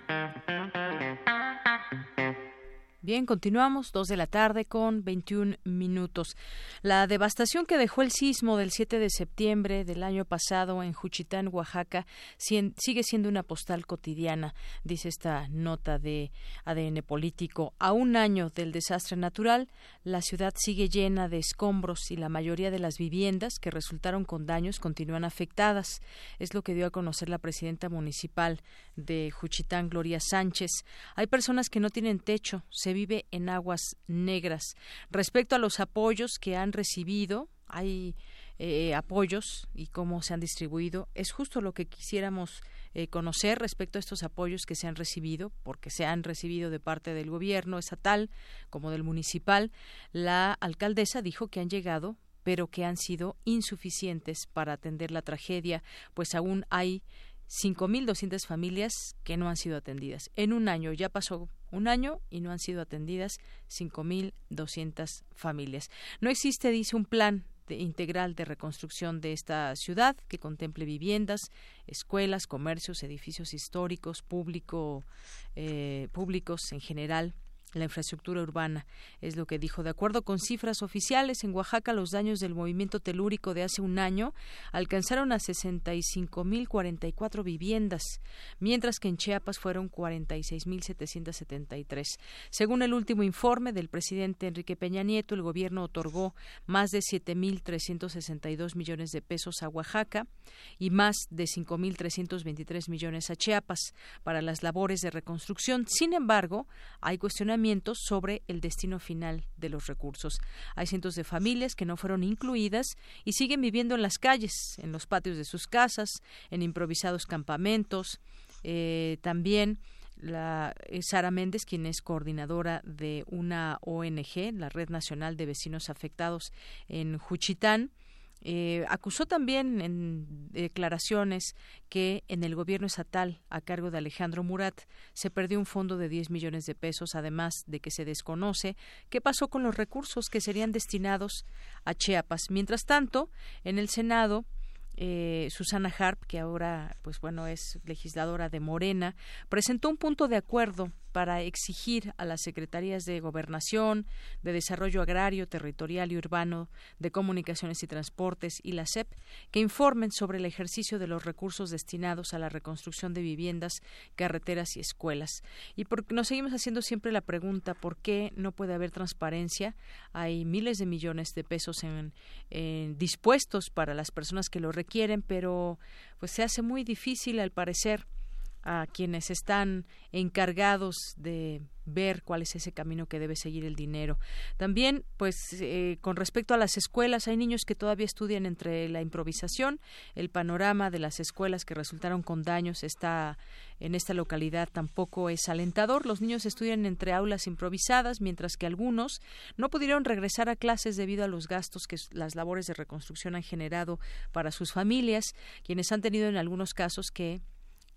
Bien, continuamos, dos de la tarde con 21 minutos. La devastación que dejó el sismo del 7 de septiembre del año pasado en Juchitán, Oaxaca, sigue siendo una postal cotidiana, dice esta nota de ADN político. A un año del desastre natural, la ciudad sigue llena de escombros y la mayoría de las viviendas que resultaron con daños continúan afectadas. Es lo que dio a conocer la presidenta municipal de Juchitán, Gloria Sánchez. Hay personas que no tienen techo, se vive en aguas negras. Respecto a los apoyos que han recibido, hay eh, apoyos y cómo se han distribuido. Es justo lo que quisiéramos eh, conocer respecto a estos apoyos que se han recibido, porque se han recibido de parte del gobierno estatal como del municipal. La alcaldesa dijo que han llegado pero que han sido insuficientes para atender la tragedia, pues aún hay 5.200 familias que no han sido atendidas. En un año, ya pasó un año y no han sido atendidas 5.200 familias. No existe, dice, un plan de- integral de reconstrucción de esta ciudad que contemple viviendas, escuelas, comercios, edificios históricos, público, eh, públicos en general la infraestructura urbana, es lo que dijo. De acuerdo con cifras oficiales, en Oaxaca los daños del movimiento telúrico de hace un año alcanzaron a 65.044 viviendas, mientras que en Chiapas fueron 46.773. Según el último informe del presidente Enrique Peña Nieto, el gobierno otorgó más de 7.362 millones de pesos a Oaxaca y más de 5.323 millones a Chiapas para las labores de reconstrucción. Sin embargo, hay cuestionamientos sobre el destino final de los recursos. Hay cientos de familias que no fueron incluidas y siguen viviendo en las calles, en los patios de sus casas, en improvisados campamentos. Eh, también la eh, Sara Méndez, quien es coordinadora de una ONG, la Red Nacional de Vecinos Afectados en Juchitán, eh, acusó también en declaraciones que en el gobierno estatal a cargo de Alejandro Murat se perdió un fondo de 10 millones de pesos, además de que se desconoce qué pasó con los recursos que serían destinados a Chiapas. Mientras tanto, en el Senado, eh, Susana Harp, que ahora, pues bueno, es legisladora de Morena, presentó un punto de acuerdo para exigir a las secretarías de Gobernación, de Desarrollo Agrario, Territorial y Urbano, de Comunicaciones y Transportes y la SEP que informen sobre el ejercicio de los recursos destinados a la reconstrucción de viviendas, carreteras y escuelas. Y porque nos seguimos haciendo siempre la pregunta por qué no puede haber transparencia. Hay miles de millones de pesos en, dispuestos para las personas que lo requieren, pero pues se hace muy difícil al parecer a quienes están encargados de ver cuál es ese camino que debe seguir el dinero. También, pues, eh, con respecto a las escuelas, hay niños que todavía estudian entre la improvisación. El panorama de las escuelas que resultaron con daños está en esta localidad tampoco es alentador. Los niños estudian entre aulas improvisadas, mientras que algunos no pudieron regresar a clases debido a los gastos que las labores de reconstrucción han generado para sus familias, quienes han tenido en algunos casos que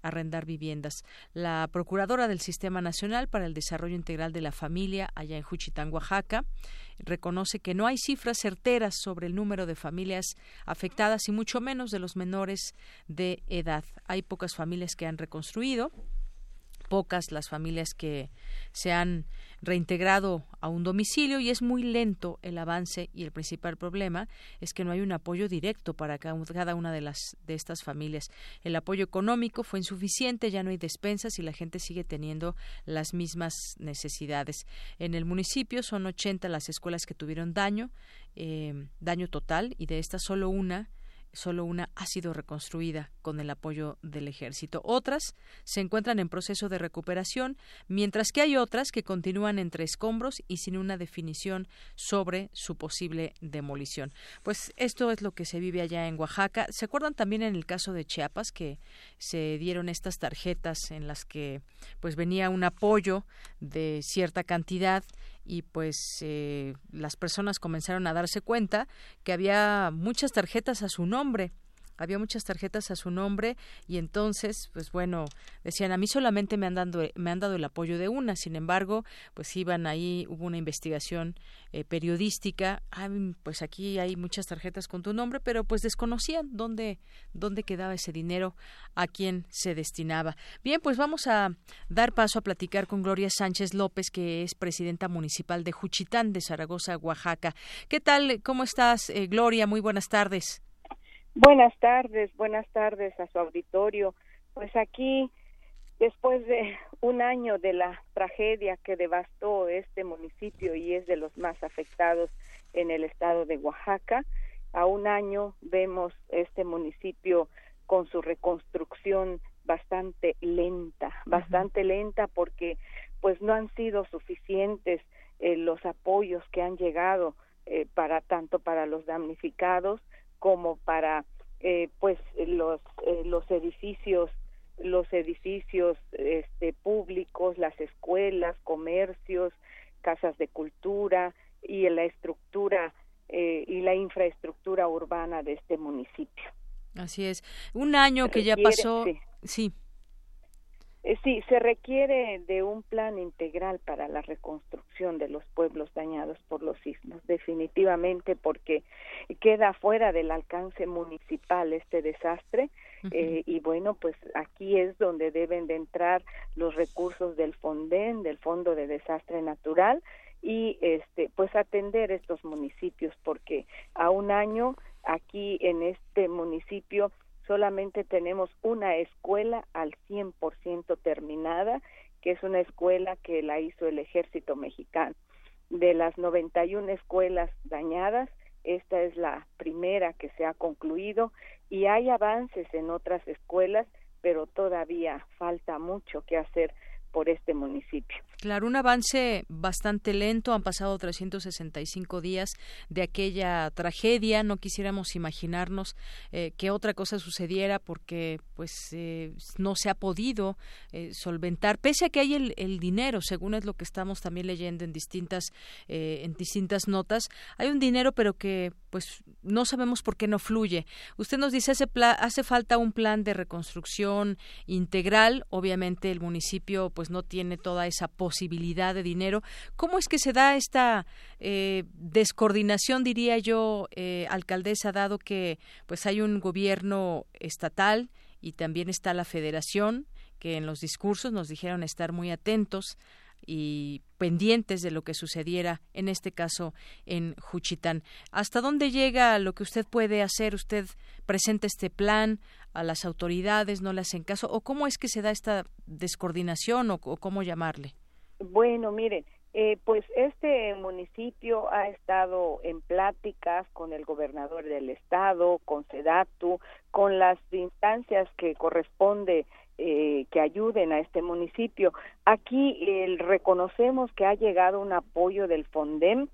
arrendar viviendas. La procuradora del Sistema Nacional para el Desarrollo Integral de la Familia, allá en Juchitán, Oaxaca, reconoce que no hay cifras certeras sobre el número de familias afectadas y mucho menos de los menores de edad. Hay pocas familias que han reconstruido pocas las familias que se han reintegrado a un domicilio y es muy lento el avance y el principal problema es que no hay un apoyo directo para cada una de las de estas familias. El apoyo económico fue insuficiente, ya no hay despensas y la gente sigue teniendo las mismas necesidades. En el municipio son 80 las escuelas que tuvieron daño, eh, daño total y de estas solo una solo una ha sido reconstruida con el apoyo del ejército. Otras se encuentran en proceso de recuperación, mientras que hay otras que continúan entre escombros y sin una definición sobre su posible demolición. Pues esto es lo que se vive allá en Oaxaca. ¿Se acuerdan también en el caso de Chiapas que se dieron estas tarjetas en las que pues venía un apoyo de cierta cantidad y pues eh, las personas comenzaron a darse cuenta que había muchas tarjetas a su nombre había muchas tarjetas a su nombre y entonces, pues bueno, decían, a mí solamente me han, dado, me han dado el apoyo de una, sin embargo, pues iban ahí, hubo una investigación eh, periodística, ah, pues aquí hay muchas tarjetas con tu nombre, pero pues desconocían dónde, dónde quedaba ese dinero, a quién se destinaba. Bien, pues vamos a dar paso a platicar con Gloria Sánchez López, que es presidenta municipal de Juchitán de Zaragoza, Oaxaca. ¿Qué tal? ¿Cómo estás, eh, Gloria? Muy buenas tardes. Buenas tardes, buenas tardes a su auditorio. Pues aquí, después de un año de la tragedia que devastó este municipio y es de los más afectados en el estado de Oaxaca, a un año vemos este municipio con su reconstrucción bastante lenta, bastante lenta porque pues no han sido suficientes eh, los apoyos que han llegado eh, para tanto para los damnificados como para eh, pues los eh, los edificios los edificios este, públicos las escuelas comercios casas de cultura y la estructura eh, y la infraestructura urbana de este municipio. Así es. Un año que ya pasó. sí. Eh, sí, se requiere de un plan integral para la reconstrucción de los pueblos dañados por los sismos, definitivamente, porque queda fuera del alcance municipal este desastre eh, y bueno, pues aquí es donde deben de entrar los recursos del FONDEN, del Fondo de Desastre Natural y este pues atender estos municipios porque a un año aquí en este municipio solamente tenemos una escuela al 100% terminada, que es una escuela que la hizo el ejército mexicano. De las 91 escuelas dañadas, esta es la primera que se ha concluido y hay avances en otras escuelas, pero todavía falta mucho que hacer por este municipio. Claro, un avance bastante lento. Han pasado 365 días de aquella tragedia. No quisiéramos imaginarnos eh, que otra cosa sucediera porque, pues, eh, no se ha podido eh, solventar, pese a que hay el, dinero, según es lo que estamos también leyendo en distintas en distintas notas. Hay un dinero, pero que, pues, no sabemos por qué no fluye. Usted nos dice hace, hace falta un plan de reconstrucción integral. Obviamente, el municipio, pues, no tiene toda esa posibilidad posibilidad de dinero. ¿Cómo es que se da esta eh, descoordinación, diría yo, eh, alcaldesa, dado que pues hay un gobierno estatal y también está la federación, que en los discursos nos dijeron estar muy atentos y pendientes de lo que sucediera en este caso en Juchitán. ¿Hasta dónde llega lo que usted puede hacer? ¿Usted presenta este plan a las autoridades? ¿No le hacen caso? ¿O cómo es que se da esta descoordinación o cómo llamarle? Bueno, miren, eh, pues este municipio ha estado en pláticas con el gobernador del estado, con SEDATU, con las instancias que corresponde eh, que ayuden a este municipio. Aquí eh, reconocemos que ha llegado un apoyo del FONDEM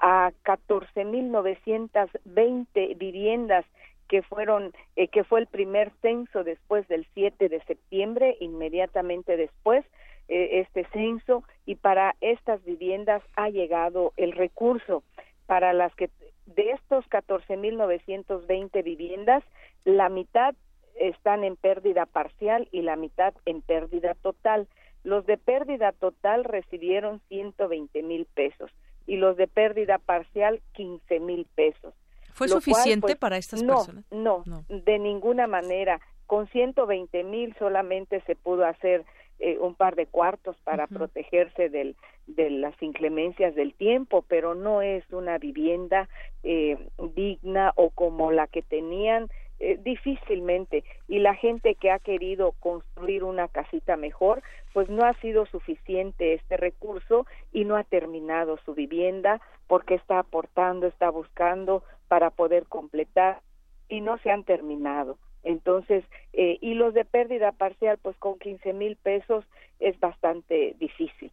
a 14.920 viviendas que fueron eh, que fue el primer censo después del 7 de septiembre, inmediatamente después eh, este censo y para estas viviendas ha llegado el recurso para las que de estos 14.920 viviendas la mitad están en pérdida parcial y la mitad en pérdida total. Los de pérdida total recibieron 120 mil pesos y los de pérdida parcial 15 mil pesos. ¿Fue suficiente pues, para estas personas? No, no, de ninguna manera. Con 120 mil solamente se pudo hacer eh, un par de cuartos para protegerse del, de las inclemencias del tiempo, pero no es una vivienda eh, digna o como la que tenían eh, difícilmente y la gente que ha querido construir una casita mejor pues no ha sido suficiente este recurso y no ha terminado su vivienda porque está aportando, está buscando para poder completar y no se han terminado. Entonces, eh, y los de pérdida parcial, pues con 15 mil pesos es bastante difícil.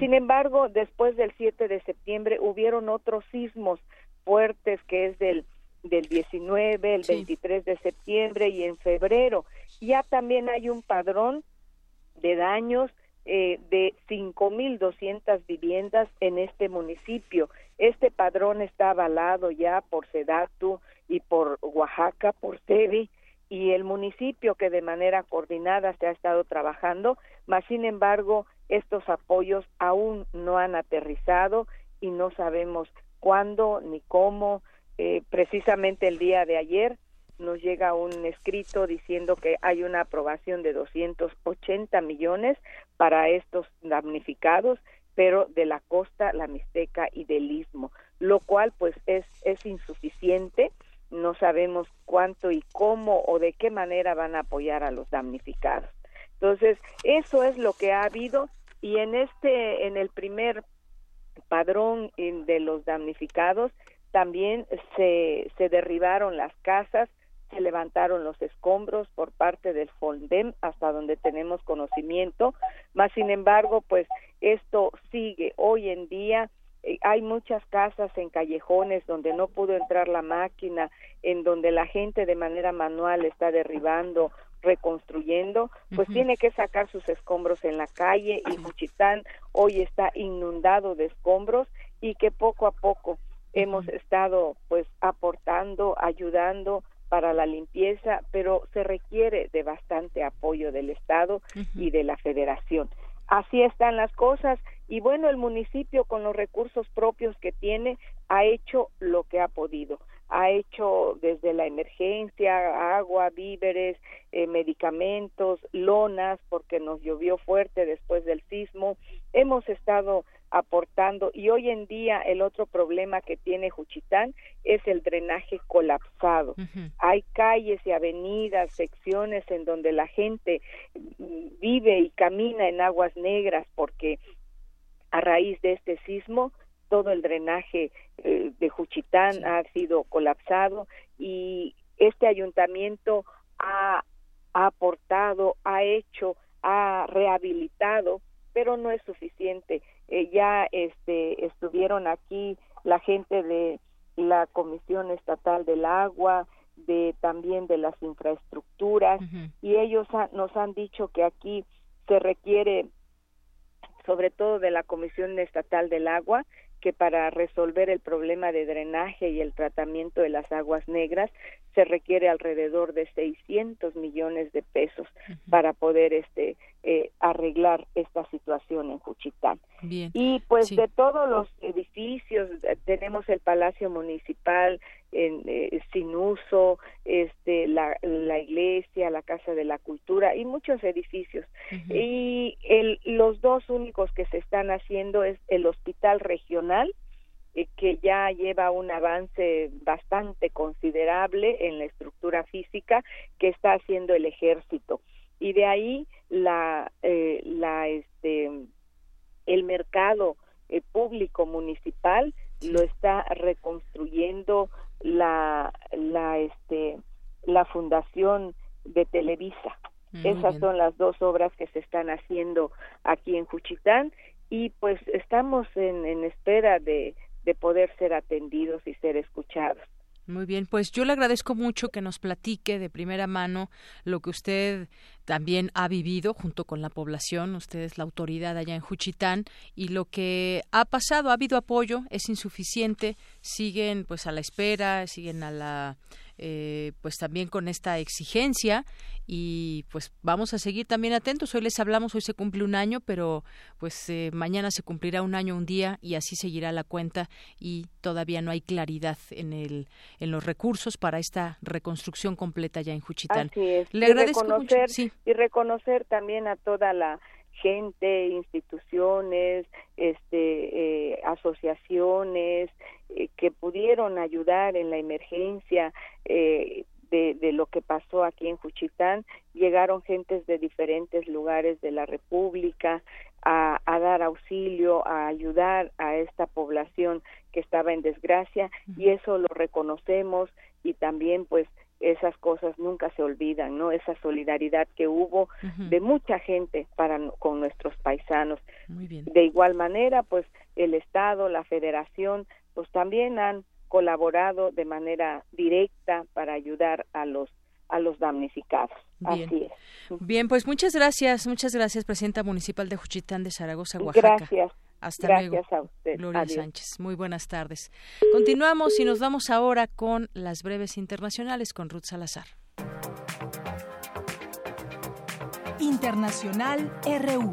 sin embargo, después del 7 de septiembre hubieron otros sismos fuertes que es del del 19, el 23 de septiembre y en febrero. Ya también hay un padrón de daños eh, de 5.200 viviendas en este municipio. Este padrón está avalado ya por SEDATU y por Oaxaca, por Tevi y el municipio que de manera coordinada se ha estado trabajando, mas sin embargo estos apoyos aún no han aterrizado y no sabemos cuándo ni cómo. Eh, precisamente el día de ayer nos llega un escrito diciendo que hay una aprobación de 280 millones para estos damnificados, pero de la costa, la Mixteca y del Istmo, lo cual pues es, es insuficiente. No sabemos cuánto y cómo o de qué manera van a apoyar a los damnificados. Entonces, eso es lo que ha habido y en este, en el primer padrón de los damnificados, también se, se derribaron las casas, se levantaron los escombros por parte del FONDEM hasta donde tenemos conocimiento, más sin embargo, pues esto sigue hoy en día hay muchas casas en callejones donde no pudo entrar la máquina, en donde la gente de manera manual está derribando, reconstruyendo, pues tiene que sacar sus escombros en la calle y Juchitán hoy está inundado de escombros y que poco a poco hemos estado pues aportando, ayudando para la limpieza, pero se requiere de bastante apoyo del Estado y de la Federación. Así están las cosas y bueno, el municipio con los recursos propios que tiene ha hecho lo que ha podido ha hecho desde la emergencia, agua, víveres, eh, medicamentos, lonas, porque nos llovió fuerte después del sismo. Hemos estado aportando y hoy en día el otro problema que tiene Juchitán es el drenaje colapsado. Hay calles y avenidas, secciones en donde la gente vive y camina en aguas negras porque a raíz de este sismo todo el drenaje eh, de Juchitán ha sido colapsado y este ayuntamiento ha, aportado, ha hecho, ha rehabilitado, pero no es suficiente. Eh, ya este, estuvieron aquí la gente de la Comisión Estatal del Agua, de también de las infraestructuras y ellos nos han dicho que aquí se requiere sobre todo de la Comisión Estatal del Agua que para resolver el problema de drenaje y el tratamiento de las aguas negras se requiere alrededor de 600 millones de pesos para poder este eh, arreglar esta situación en Juchitán. Y pues de todos los edificios eh, tenemos el Palacio Municipal en, eh, sin uso, este la, la iglesia, la Casa de la Cultura y muchos edificios. Y el, los dos únicos que se están haciendo es el Hospital Regional que ya lleva un avance bastante considerable en la estructura física que está haciendo el ejército. Y de ahí la eh, la este el mercado eh, público municipal lo está reconstruyendo la la este la fundación de Televisa esas son las dos obras que se están haciendo aquí en Juchitán y pues estamos en, en espera de de poder ser atendidos y ser escuchados. Muy bien, pues yo le agradezco mucho que nos platique de primera mano lo que usted también ha vivido junto con la población, usted es la autoridad allá en Juchitán y lo que ha pasado, ha habido apoyo, es insuficiente, siguen pues a la espera, siguen a la eh, pues también con esta exigencia y pues vamos a seguir también atentos. Hoy les hablamos, hoy se cumple un año, pero pues eh, mañana se cumplirá un año, un día y así seguirá la cuenta y todavía no hay claridad en el en los recursos para esta reconstrucción completa ya en Juchitán. Le agradezco mucho. Y reconocer también a toda la gente, instituciones, este, eh, asociaciones eh, que pudieron ayudar en la emergencia eh, de, de, lo que pasó aquí en Juchitán. Llegaron gentes de diferentes lugares de la República a, a dar auxilio, a ayudar a esta población que estaba en desgracia y eso lo reconocemos y también pues esas cosas nunca se olvidan, ¿no? Esa solidaridad que hubo de mucha gente para con nuestros paisanos. De igual manera, pues el Estado, la Federación, pues también han colaborado de manera directa para ayudar a los a los damnificados. Bien. Así es. Bien, pues muchas gracias, muchas gracias, presidenta municipal de Juchitán de Zaragoza, Oaxaca. Gracias. Hasta Gracias luego. a usted. Gloria Adiós. Sánchez. Muy buenas tardes. Continuamos y nos vamos ahora con las breves internacionales con Ruth Salazar. Internacional RU.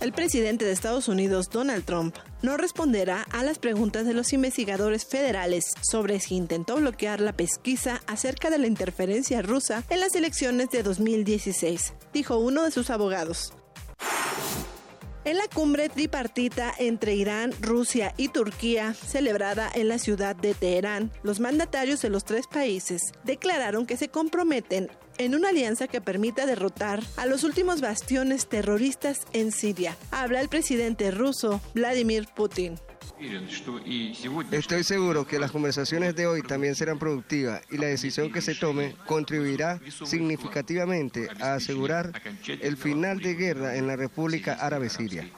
El presidente de Estados Unidos, Donald Trump, no responderá a las preguntas de los investigadores federales sobre si intentó bloquear la pesquisa acerca de la interferencia rusa en las elecciones de 2016, dijo uno de sus abogados. En la cumbre tripartita entre Irán, Rusia y Turquía, celebrada en la ciudad de Teherán, los mandatarios de los tres países declararon que se comprometen en una alianza que permita derrotar a los últimos bastiones terroristas en Siria. Habla el presidente ruso Vladimir Putin. Estoy seguro que las conversaciones de hoy también serán productivas y la decisión que se tome contribuirá significativamente a asegurar el final de guerra en la República Árabe Siria.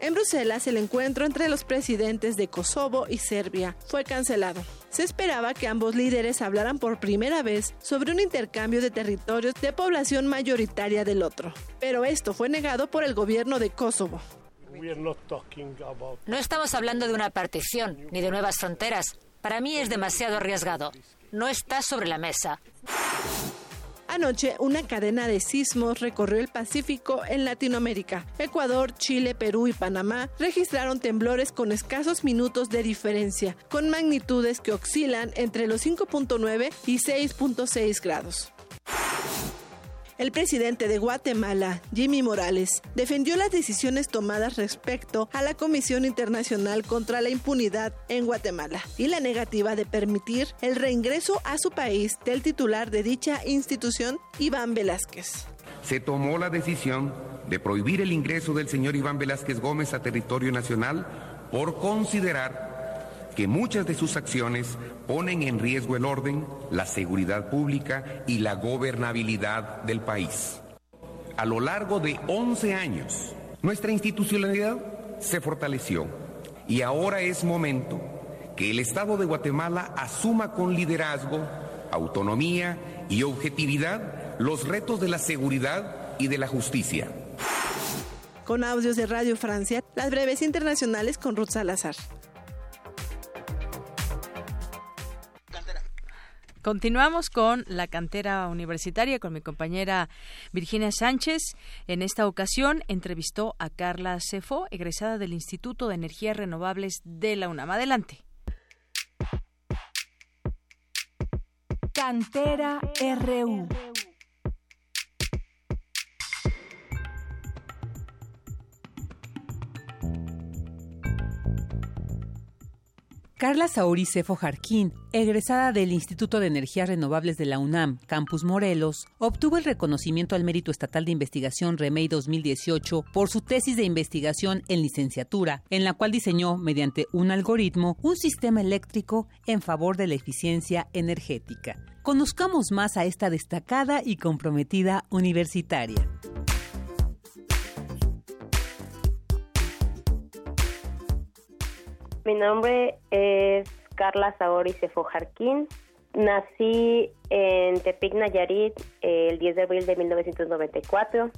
En Bruselas, el encuentro entre los presidentes de Kosovo y Serbia fue cancelado. Se esperaba que ambos líderes hablaran por primera vez sobre un intercambio de territorios de población mayoritaria del otro, pero esto fue negado por el gobierno de Kosovo. No estamos hablando de una partición ni de nuevas fronteras. Para mí es demasiado arriesgado. No está sobre la mesa. Anoche, una cadena de sismos recorrió el Pacífico en Latinoamérica. Ecuador, Chile, Perú y Panamá registraron temblores con escasos minutos de diferencia, con magnitudes que oscilan entre los 5.9 y 6.6 grados. El presidente de Guatemala, Jimmy Morales, defendió las decisiones tomadas respecto a la Comisión Internacional contra la Impunidad en Guatemala y la negativa de permitir el reingreso a su país del titular de dicha institución, Iván Velázquez. se tomó la decisión de prohibir el ingreso del señor Iván Velázquez Gómez a territorio nacional por considerar que muchas de sus acciones ponen en riesgo el orden, la seguridad pública y la gobernabilidad del país. A lo largo de 11 años, nuestra institucionalidad se fortaleció y ahora es momento que el Estado de Guatemala asuma con liderazgo, autonomía y objetividad los retos de la seguridad y de la justicia. Con audios de Radio Francia, las breves internacionales con Ruth Salazar. Continuamos con la cantera universitaria con mi compañera Virginia Sánchez. En esta ocasión entrevistó a Carla Cefo, egresada del Instituto de Energías Renovables de la UNAM. Adelante. Cantera RU. Carla Sauri Cefo Jarquín, egresada del Instituto de Energías Renovables de la UNAM, Campus Morelos, obtuvo el reconocimiento al Mérito Estatal de Investigación REMEI 2018 por su tesis de investigación en licenciatura, en la cual diseñó, mediante un algoritmo, un sistema eléctrico en favor de la eficiencia energética. Conozcamos más a esta destacada y comprometida universitaria. Mi nombre es Carla Saori Cefojarquín. Nací en Tepic, Nayarit, el 10 de abril de 1994.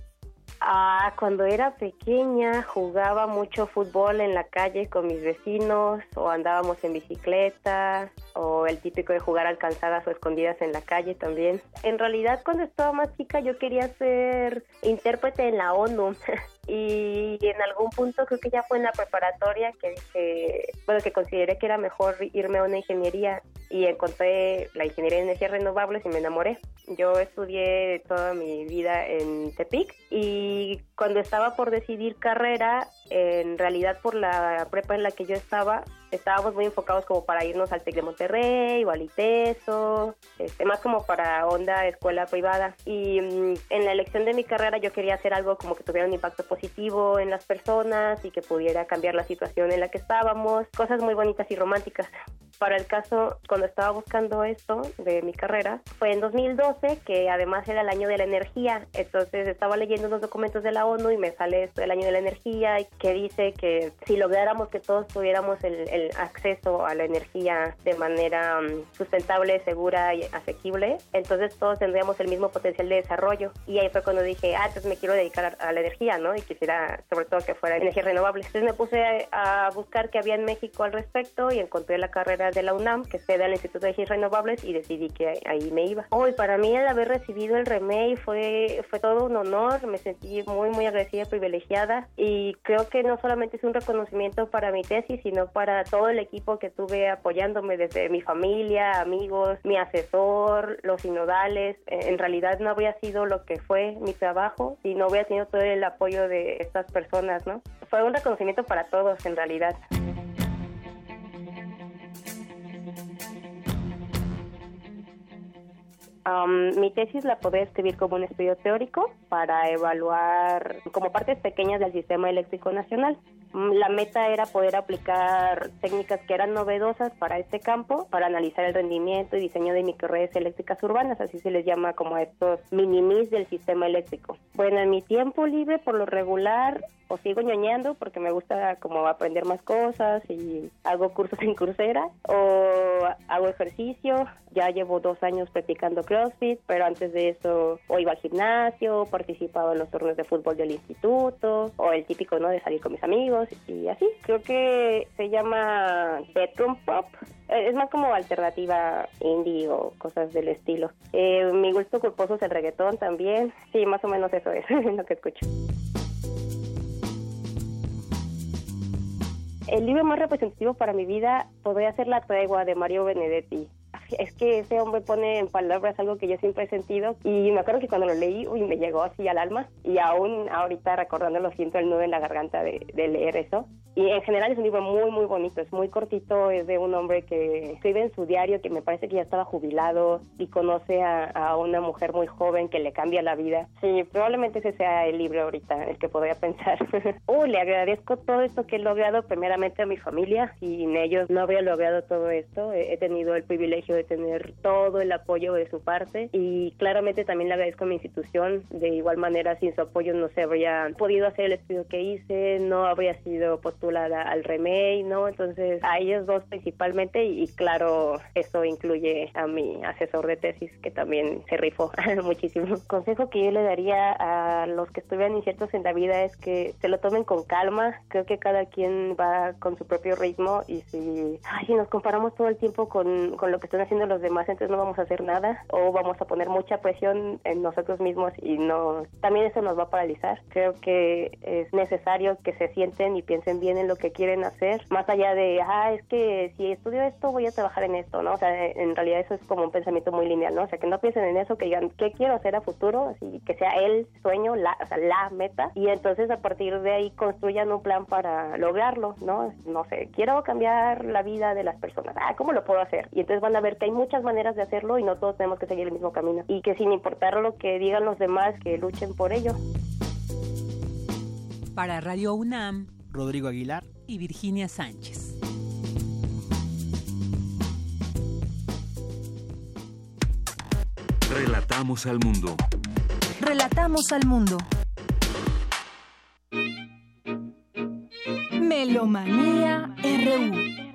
Ah, cuando era pequeña jugaba mucho fútbol en la calle con mis vecinos o andábamos en bicicleta o el típico de jugar alcanzadas o escondidas en la calle también. En realidad cuando estaba más chica yo quería ser intérprete en la ONU y en algún punto creo que ya fue en la preparatoria que dije, bueno, que consideré que era mejor irme a una ingeniería y encontré la ingeniería de energías renovables y me enamoré. Yo estudié toda mi vida en Tepic y cuando estaba por decidir carrera, en realidad por la prepa en la que yo estaba, estábamos muy enfocados como para irnos al TEC de Monterrey o al ITESO, este, más como para onda escuela privada. Y mm, en la elección de mi carrera yo quería hacer algo como que tuviera un impacto positivo en las personas y que pudiera cambiar la situación en la que estábamos, cosas muy bonitas y románticas. Para el caso, cuando estaba buscando esto de mi carrera, fue en 2012, que además era el año de la energía. Entonces estaba leyendo unos documentos de la ONU y me sale esto del año de la energía, que dice que si lográramos que todos tuviéramos el, el acceso a la energía de manera um, sustentable, segura y asequible, entonces todos tendríamos el mismo potencial de desarrollo. Y ahí fue cuando dije, ah, entonces me quiero dedicar a, la energía, ¿no? Y quisiera sobre todo que fuera energía renovable. Entonces me puse a, buscar qué había en México al respecto y encontré la carrera de la UNAM, que se da el Instituto de Energías Renovables, y decidí que ahí me iba. Hoy, para mí el haber recibido el remake fue, fue todo un honor, me sentí muy, muy agradecida, privilegiada, y creo que no solamente es un reconocimiento para mi tesis, sino para todo el equipo que tuve apoyándome desde mi familia, amigos, mi asesor, los sinodales. En realidad no habría sido lo que fue mi trabajo si no hubiera tenido todo el apoyo de estas personas, ¿no? Fue un reconocimiento para todos en realidad. Mi tesis la podría escribir como un estudio teórico para evaluar como partes pequeñas del sistema eléctrico nacional. Mm, la meta era poder aplicar técnicas que eran novedosas para este campo, para analizar el rendimiento y diseño de microredes eléctricas urbanas, así se les llama como estos minimis del sistema eléctrico. Bueno, en mi tiempo libre, por lo regular, o sigo ñoñando porque me gusta como aprender más cosas y hago cursos en Coursera, o hago ejercicio, ya llevo dos años practicando Pero antes de eso o iba al gimnasio, participaba en los torneos de fútbol del instituto, o el típico, ¿no?, de salir con mis amigos, y así. Creo que se llama bedroom pop. Eh, es más como alternativa indie o cosas del estilo. Eh, mi gusto culposo es el reggaetón también. Sí, más o menos eso es lo que escucho. El libro más representativo para mi vida podría ser La tregua de Mario Benedetti es que ese hombre pone en palabras algo que yo siempre he sentido y me acuerdo que cuando lo leí, uy, me llegó así al alma y aún ahorita recordándolo siento el nudo en la garganta de, leer eso. Y en general es un libro muy, muy bonito, es muy cortito, es de un hombre que escribe en su diario que me parece que ya estaba jubilado y conoce a, una mujer muy joven que le cambia la vida. Sí, probablemente ese sea el libro ahorita, el que podría pensar. uy, le agradezco todo esto que he logrado primeramente a mi familia y sin ellos no habría logrado todo esto. he tenido el privilegio de tener todo el apoyo de su parte y claramente también le agradezco a mi institución. De igual manera, sin su apoyo no se habría podido hacer el estudio que hice, no habría sido postulada al remake, ¿no? Entonces, a ellos dos principalmente y, claro, eso incluye a mi asesor de tesis que también se rifó muchísimo. El consejo que yo le daría a los que estuvieran inciertos en la vida es que se lo tomen con calma. Creo que cada quien va con su propio ritmo y si, ay, si nos comparamos todo el tiempo con, con lo que están haciendo los demás, entonces no vamos a hacer nada o vamos a poner mucha presión en nosotros mismos y no, también eso nos va a paralizar. Creo que es necesario que se sienten y piensen bien en lo que quieren hacer, más allá de, ah, es que si estudio esto voy a trabajar en esto, ¿no? O sea, en realidad eso es como un pensamiento muy lineal, ¿no? O sea, que no piensen en eso, que digan, ¿qué quiero hacer a futuro? Así que sea el sueño, la, o sea, la meta y entonces a partir de ahí construyan un plan para lograrlo, ¿no? No sé, quiero cambiar la vida de las personas, ah, ¿cómo lo puedo hacer? Y entonces van a ver que hay muchas maneras de hacerlo y no todos tenemos que seguir el mismo camino. Y que sin importar lo que digan los demás, que luchen por ello. Para Radio UNAM, Rodrigo Aguilar y Virginia Sánchez. Relatamos al mundo. Relatamos al mundo. Melomanía RU.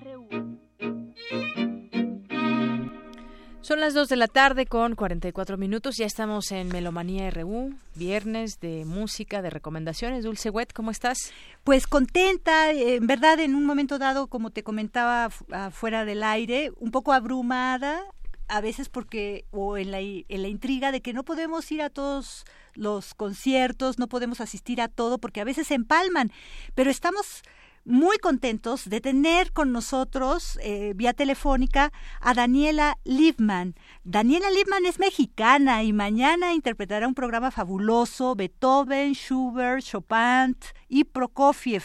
Son las 2 de la tarde con 44 minutos. Ya estamos en Melomanía RU, viernes de música, de recomendaciones. Dulce Wet, ¿cómo estás? Pues contenta, en verdad, en un momento dado, como te comentaba fuera del aire, un poco abrumada, a veces porque, o en la, en la intriga de que no podemos ir a todos los conciertos, no podemos asistir a todo, porque a veces se empalman, pero estamos muy contentos de tener con nosotros eh, vía telefónica a Daniela Liebman. Daniela Liebman es mexicana y mañana interpretará un programa fabuloso, Beethoven, Schubert, Chopin y Prokofiev.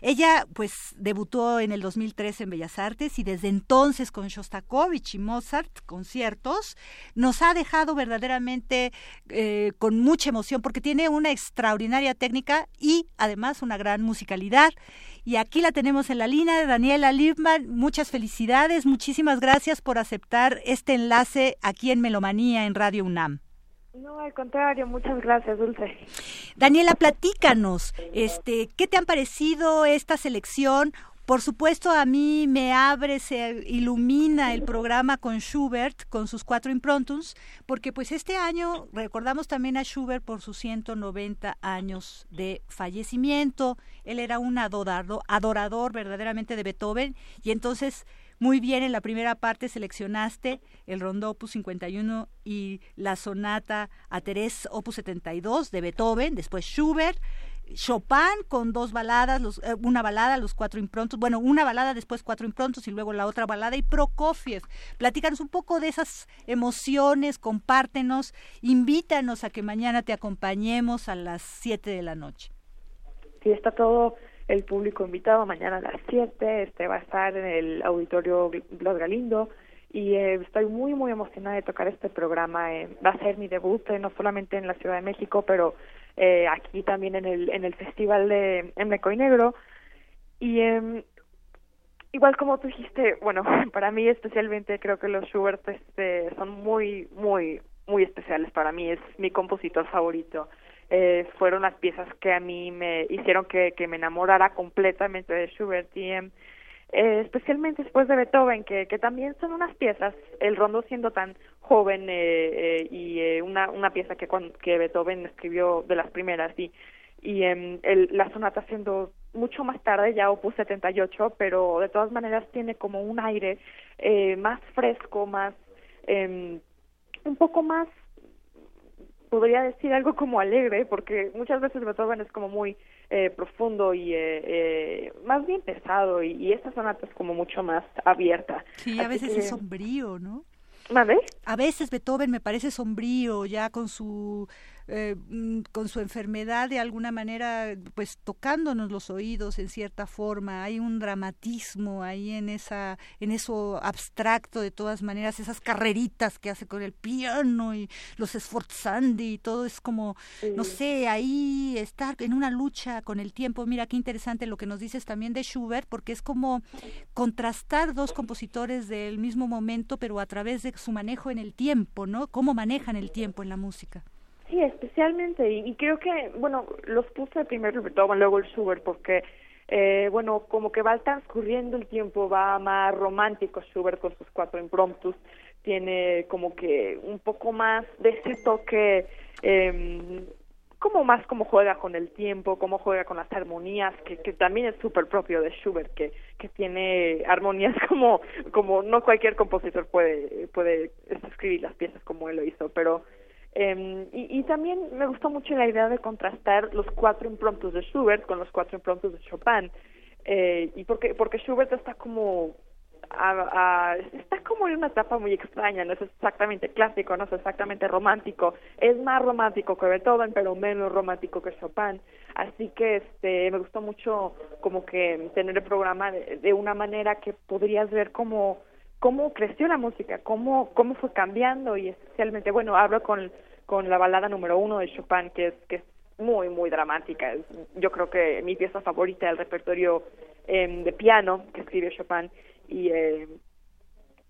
Ella pues debutó en el 2003 en Bellas Artes y desde entonces con Shostakovich y Mozart, conciertos, nos ha dejado verdaderamente eh, con mucha emoción porque tiene una extraordinaria técnica y además una gran musicalidad y aquí la tenemos en la línea, Daniela Liebman. Muchas felicidades, muchísimas gracias por aceptar este enlace aquí en Melomanía, en Radio UNAM. No, al contrario, muchas gracias, Dulce. Daniela, platícanos, este, ¿qué te han parecido esta selección? Por supuesto, a mí me abre, se ilumina el programa con Schubert, con sus cuatro improntus, porque pues este año recordamos también a Schubert por sus 190 años de fallecimiento. Él era un adorador, adorador verdaderamente de Beethoven y entonces muy bien en la primera parte seleccionaste el Rondó Opus 51 y la sonata a Terés Opus 72 de Beethoven, después Schubert, Chopin con dos baladas, los, eh, una balada, los cuatro improntos, bueno, una balada, después cuatro improntos y luego la otra balada y Prokofiev. Platícanos un poco de esas emociones, compártenos, invítanos a que mañana te acompañemos a las 7 de la noche. Sí, está todo el público invitado mañana a las 7, este va a estar en el auditorio Blas Galindo y eh, estoy muy muy emocionada de tocar este programa. Eh, va a ser mi debut no solamente en la Ciudad de México, pero eh, aquí también en el, en el Festival de en y Negro. Y eh, igual como tú dijiste, bueno, para mí especialmente creo que los Schubert este, son muy, muy, muy especiales para mí, es mi compositor favorito. Eh, fueron las piezas que a mí me hicieron que, que me enamorara completamente de Schubert y em, eh, especialmente después de Beethoven, que, que también son unas piezas, el rondo siendo tan joven eh, eh, y eh, una, una pieza que, que Beethoven escribió de las primeras y, y eh, el, la sonata siendo mucho más tarde, ya opus 78, pero de todas maneras tiene como un aire eh, más fresco, más, eh, un poco más podría decir algo como alegre, porque muchas veces Beethoven es como muy eh, profundo y eh, eh, más bien pesado, y, y, esta sonata es como mucho más abierta. Sí, a veces es sombrío, ¿no? ¿Vale? A veces Beethoven me parece sombrío, ya con su eh, mm, con su enfermedad de alguna manera pues tocándonos los oídos en cierta forma. Hay un dramatismo ahí en esa en eso abstracto de todas maneras esas carreritas que hace con el piano y los esforzandi y todo. Es como no sé ahí estar en una lucha con el tiempo. Mira qué interesante lo que nos dices también de Schubert porque es como contrastar dos compositores del mismo momento pero a través de su manejo en el tiempo no cómo manejan el tiempo en la música Sí, especialmente, y, y creo que, bueno, los puse primero Beethoven, luego el Schubert, porque, eh, bueno, como que va transcurriendo el tiempo, va más romántico Schubert con sus cuatro impromptus, tiene como que un poco más de ese toque, eh, como más como juega con el tiempo, cómo juega con las armonías, que, que también es súper propio de Schubert, que, que tiene armonías como, como no cualquier compositor puede, puede escribir las piezas como él lo hizo, pero eh, y, y, también me gustó mucho la idea de contrastar los cuatro impromptus de Schubert con los cuatro impromptus de Chopin. Eh, y porque, porque Schubert está como a, a, está como en una etapa muy extraña, no es exactamente clásico, no es exactamente romántico, es más romántico que Beethoven, pero menos romántico que Chopin, así que este me gustó mucho como que tener el programa de, de una manera que podrías ver como cómo creció la música, cómo, cómo fue cambiando y especialmente, bueno, hablo con, con la balada número uno de Chopin, que es, que es muy, muy dramática. Es, yo creo que mi pieza favorita del repertorio eh, de piano que escribió Chopin y eh,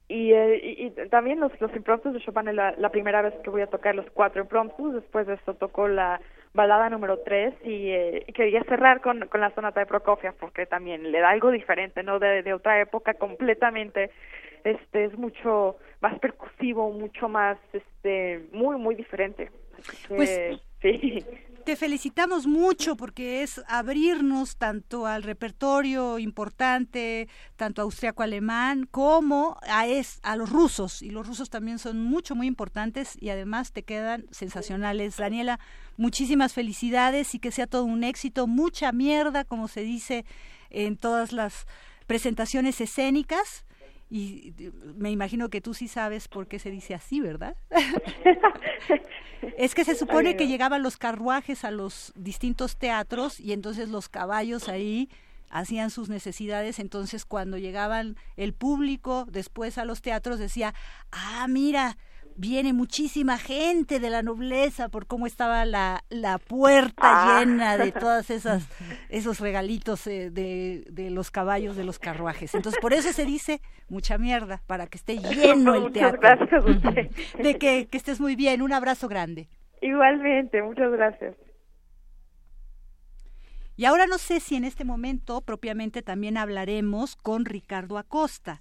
y, eh, y, también los, los impromptus de Chopin es la, la, primera vez que voy a tocar los cuatro impromptus, después de eso tocó la balada número tres y, eh, quería cerrar con, con la sonata de Prokofiev porque también le da algo diferente, ¿no? De, de otra época completamente este es mucho más percusivo, mucho más, este, muy, muy diferente. pues, sí. Te felicitamos mucho porque es abrirnos tanto al repertorio importante, tanto austriaco-alemán, como a, es, a los rusos. Y los rusos también son mucho, muy importantes y además te quedan sensacionales. Daniela, muchísimas felicidades y que sea todo un éxito. Mucha mierda, como se dice en todas las presentaciones escénicas y me imagino que tú sí sabes por qué se dice así, ¿verdad? es que se supone que llegaban los carruajes a los distintos teatros y entonces los caballos ahí hacían sus necesidades, entonces cuando llegaban el público después a los teatros decía, ah, mira, viene muchísima gente de la nobleza por cómo estaba la, la puerta ah. llena de todas esas esos regalitos eh, de, de, los caballos de los carruajes. Entonces, por eso se dice mucha mierda, para que esté lleno el teatro. Gracias De que, que estés muy bien. Un abrazo grande. Igualmente, muchas gracias. Y ahora no sé si en este momento propiamente también hablaremos con Ricardo Acosta.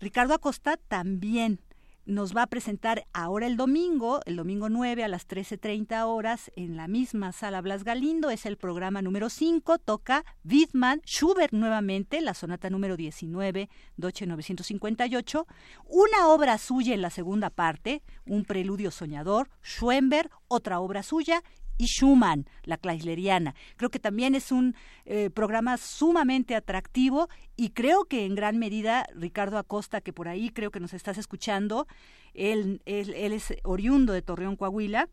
Ricardo Acosta también nos va a presentar ahora el domingo, el domingo 9 a las 13.30 horas, en la misma sala Blas Galindo. Es el programa número 5. Toca Wittmann, Schubert nuevamente, la sonata número 19, Doche 958. Una obra suya en la segunda parte, un preludio soñador, Schoenberg, otra obra suya y Schumann, la Kreisleriana. Creo que también es un eh, programa sumamente atractivo y creo que en gran medida Ricardo Acosta, que por ahí creo que nos estás escuchando, él, él, es oriundo de Torreón, Coahuila,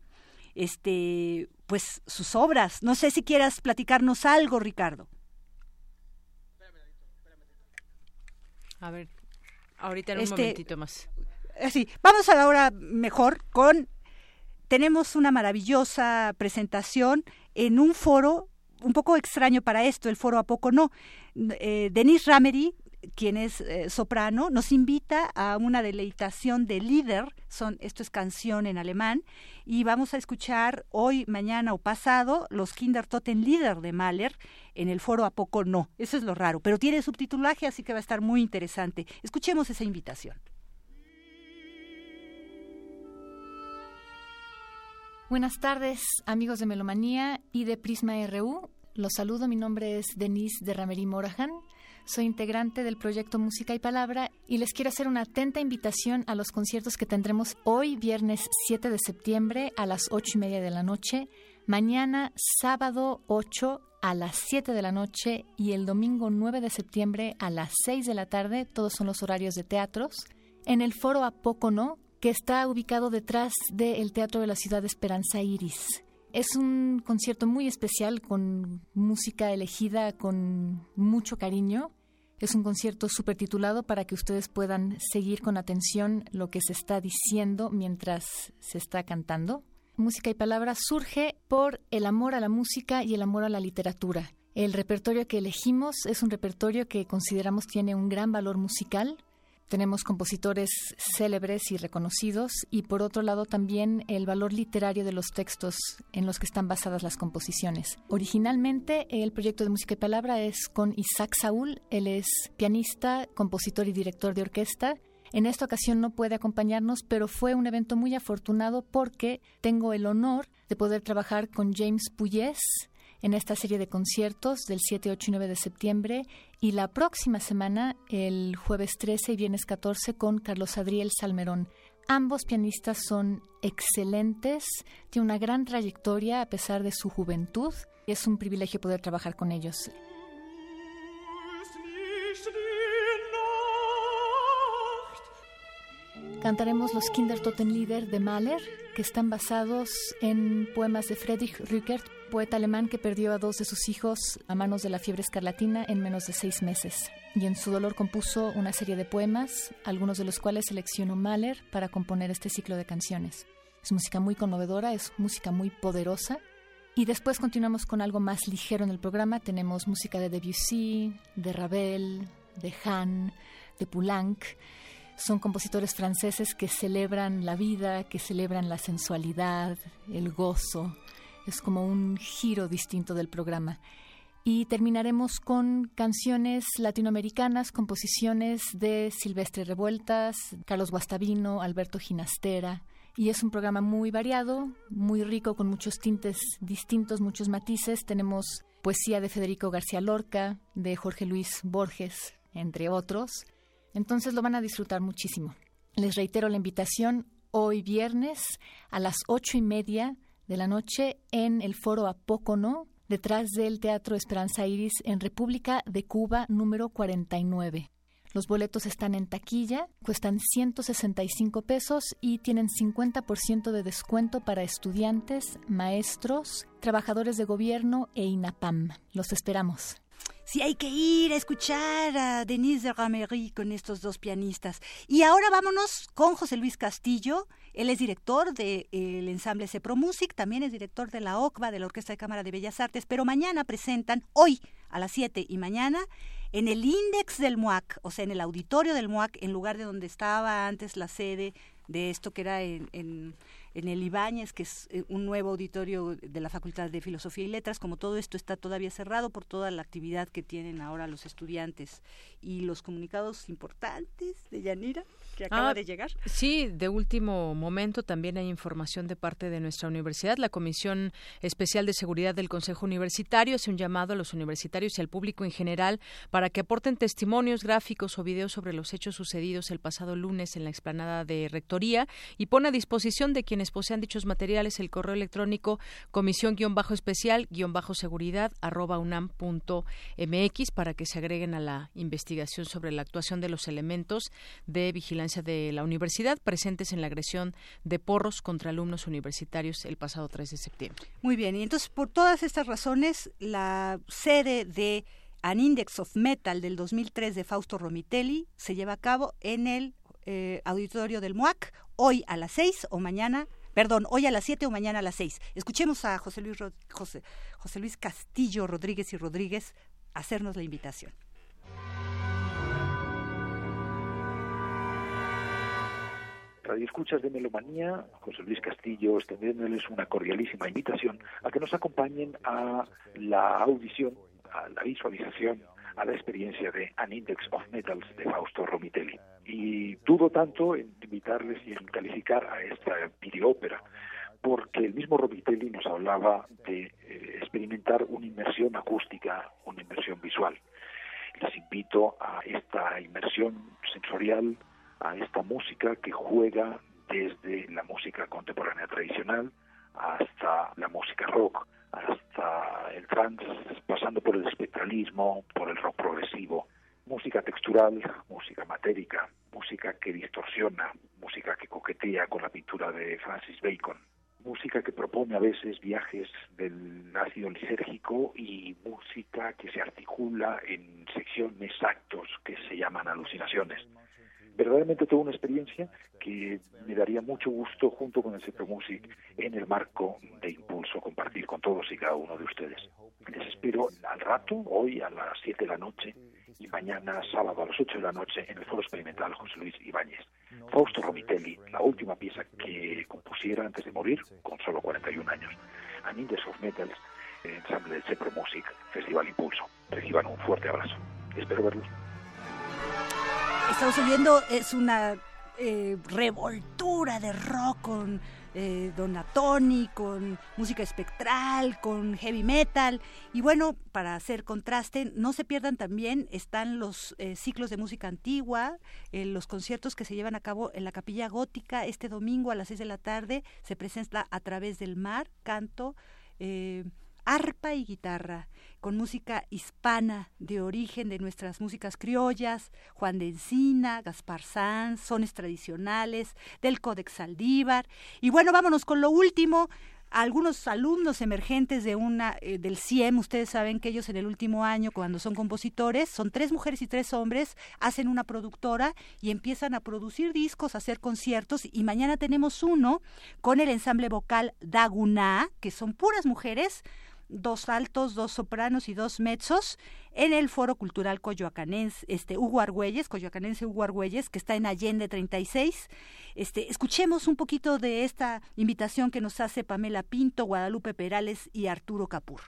este, pues sus obras. No sé si quieras platicarnos algo, Ricardo. A ver, ahorita en un este, momentito más. Eh, sí, vamos ahora mejor con tenemos una maravillosa presentación en un foro un poco extraño para esto, el foro a poco no. Eh, Denise Ramery, quien es eh, soprano, nos invita a una deleitación de Lieder, son, esto es canción en alemán, y vamos a escuchar hoy, mañana o pasado los Kindertoten Lieder de Mahler en el foro a poco no. Eso es lo raro, pero tiene subtitulaje, así que va a estar muy interesante. Escuchemos esa invitación. Buenas tardes, amigos de Melomanía y de Prisma RU. Los saludo, mi nombre es Denise de Ramery Morahan. Soy integrante del proyecto Música y Palabra y les quiero hacer una atenta invitación a los conciertos que tendremos hoy, viernes 7 de septiembre, a las 8 y media de la noche, mañana, sábado 8 a las 7 de la noche y el domingo 9 de septiembre a las 6 de la tarde. Todos son los horarios de teatros. En el foro A Poco No, que está ubicado detrás del Teatro de la Ciudad de Esperanza Iris. Es un concierto muy especial con música elegida con mucho cariño. Es un concierto súper titulado para que ustedes puedan seguir con atención lo que se está diciendo mientras se está cantando. Música y Palabra surge por el amor a la música y el amor a la literatura. El repertorio que elegimos es un repertorio que consideramos tiene un gran valor musical, tenemos compositores célebres y reconocidos y por otro lado también el valor literario de los textos en los que están basadas las composiciones. Originalmente el proyecto de música y palabra es con Isaac Saúl, él es pianista, compositor y director de orquesta. En esta ocasión no puede acompañarnos, pero fue un evento muy afortunado porque tengo el honor de poder trabajar con James Puyes, en esta serie de conciertos del 7, 8 y 9 de septiembre y la próxima semana, el jueves 13 y viernes 14, con Carlos Adriel Salmerón. Ambos pianistas son excelentes, tienen una gran trayectoria a pesar de su juventud y es un privilegio poder trabajar con ellos. Cantaremos los Kindertotenlieder de Mahler, que están basados en poemas de Friedrich Rückert, poeta alemán que perdió a dos de sus hijos a manos de la fiebre escarlatina en menos de seis meses. Y en su dolor compuso una serie de poemas, algunos de los cuales seleccionó Mahler para componer este ciclo de canciones. Es música muy conmovedora, es música muy poderosa. Y después continuamos con algo más ligero en el programa. Tenemos música de Debussy, de Ravel, de Hahn, de Poulenc. Son compositores franceses que celebran la vida, que celebran la sensualidad, el gozo, es como un giro distinto del programa. Y terminaremos con canciones latinoamericanas, composiciones de Silvestre Revueltas, Carlos Guastavino, Alberto Ginastera. Y es un programa muy variado, muy rico, con muchos tintes distintos, muchos matices. Tenemos poesía de Federico García Lorca, de Jorge Luis Borges, entre otros. Entonces lo van a disfrutar muchísimo. Les reitero la invitación hoy viernes a las ocho y media de la noche en el foro Apócono, detrás del Teatro Esperanza Iris en República de Cuba número 49. Los boletos están en taquilla, cuestan 165 pesos y tienen 50% de descuento para estudiantes, maestros, trabajadores de gobierno e INAPAM. Los esperamos. Sí, hay que ir a escuchar a Denise de Ramery con estos dos pianistas. Y ahora vámonos con José Luis Castillo. Él es director del ensamble Cepro Music, también es director de la OCBA, de la Orquesta de Cámara de Bellas Artes, pero mañana presentan, hoy a las 7 y mañana, en el Index del MUAC, o sea, en el auditorio del MUAC, en lugar de donde estaba antes la sede de esto que era en en el Ibáñez, que es eh, un nuevo auditorio de la Facultad de Filosofía y Letras. Como todo esto está todavía cerrado por toda la actividad que tienen ahora los estudiantes y los comunicados importantes de Yanira que acaba Ah, de llegar. Sí, de último momento también hay información de parte de nuestra universidad. La Comisión Especial de Seguridad del Consejo Universitario hace un llamado a los universitarios y al público en general para que aporten testimonios gráficos o videos sobre los hechos sucedidos el pasado lunes en la explanada de Rectoría y pone a disposición de quienes posean dichos materiales el correo electrónico comisión-especial-seguridad arroba unam punto mx para que se agreguen a la investigación sobre la actuación de los elementos de vigilancia de la universidad presentes en la agresión de porros contra alumnos universitarios el pasado 3 de septiembre. Muy bien, y entonces por todas estas razones, la sede de An Index of Metal del 2003 de Fausto Romitelli se lleva a cabo en el eh, auditorio del MUAC hoy a las 6 o mañana, perdón, hoy a las 7 o mañana a las 6. Escuchemos a José Luis, José, José Luis Castillo Rodríguez y Rodríguez hacernos la invitación. Radio Escuchas de Melomanía, José Luis Castillo, extendiéndoles una cordialísima invitación a que nos acompañen a la audición, a la visualización, a la experiencia de An Index of Metals de Fausto Romitelli. Y dudo tanto en invitarles y en calificar a esta videópera, porque el mismo Romitelli nos hablaba de eh, experimentar una inmersión acústica, una inmersión visual. Les invito a esta inmersión sensorial, a esta música que juega desde la música contemporánea tradicional hasta la música rock, hasta el trance, pasando por el espectralismo, por el rock progresivo, música textural, música matérica, música que distorsiona, música que coquetea con la pintura de Francis Bacon, música que propone a veces viajes del ácido lisérgico y música que se articula en secciones, actos que se llaman alucinaciones verdaderamente toda una experiencia que me daría mucho gusto junto con el Centro Music en el marco de Impulso compartir con todos y cada uno de ustedes. Les espero al rato, hoy a las 7 de la noche y mañana sábado a las 8 de la noche en el Foro Experimental José Luis Ibáñez. Fausto Romitelli, la última pieza que compusiera antes de morir, con solo 41 años. An Index of Metals, el ensamble del Centro Music, Festival Impulso. Reciban un fuerte abrazo. Espero verlos. Estamos oyendo, es una eh, revoltura de rock con eh, Donatoni, con música espectral, con heavy metal. Y bueno, para hacer contraste, no se pierdan también, están los eh, ciclos de música antigua, eh, los conciertos que se llevan a cabo en la Capilla Gótica este domingo a las 6 de la tarde. Se presenta a través del mar, canto. Arpa y guitarra, con música hispana de origen de nuestras músicas criollas, Juan de Encina, Gaspar Sanz, sones tradicionales, del Códex Saldívar. Y bueno, vámonos con lo último. Algunos alumnos emergentes de una eh, del CIEM, ustedes saben que ellos en el último año, cuando son compositores, son tres mujeres y tres hombres, hacen una productora y empiezan a producir discos, a hacer conciertos. Y mañana tenemos uno con el ensamble vocal Daguná, que son puras mujeres, dos altos, dos sopranos y dos mezzos en el Foro Cultural Coyoacanense, este Hugo Argüelles, Coyoacanense Hugo Argüelles, que está en Allende 36. Este, escuchemos un poquito de esta invitación que nos hace Pamela Pinto, Guadalupe Perales y Arturo Capur.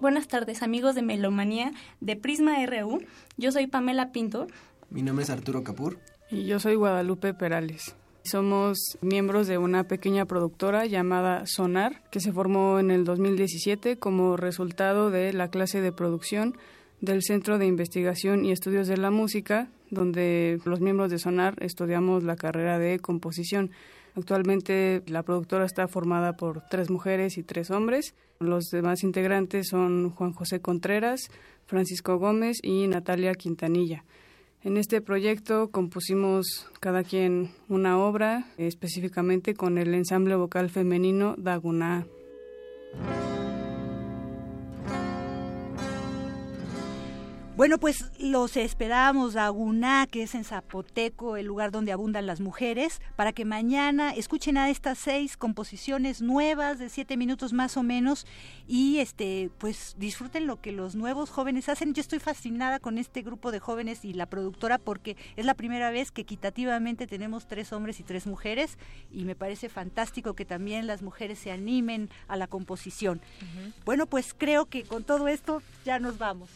Buenas tardes amigos de Melomanía de Prisma RU. Yo soy Pamela Pinto. Mi nombre es Arturo Capur. Y yo soy Guadalupe Perales. Somos miembros de una pequeña productora llamada Sonar, que se formó en el 2017 como resultado de la clase de producción del Centro de Investigación y Estudios de la Música, donde los miembros de Sonar estudiamos la carrera de composición. Actualmente la productora está formada por tres mujeres y tres hombres. Los demás integrantes son Juan José Contreras, Francisco Gómez y Natalia Quintanilla. En este proyecto compusimos cada quien una obra, específicamente con el ensamble vocal femenino Daguná. Bueno, pues los esperamos a Guná, que es en Zapoteco, el lugar donde abundan las mujeres, para que mañana escuchen a estas seis composiciones nuevas de siete minutos más o menos y este pues disfruten lo que los nuevos jóvenes hacen. Yo estoy fascinada con este grupo de jóvenes y la productora porque es la primera vez que equitativamente tenemos tres hombres y tres mujeres y me parece fantástico que también las mujeres se animen a la composición. Bueno, pues creo que con todo esto ya nos vamos.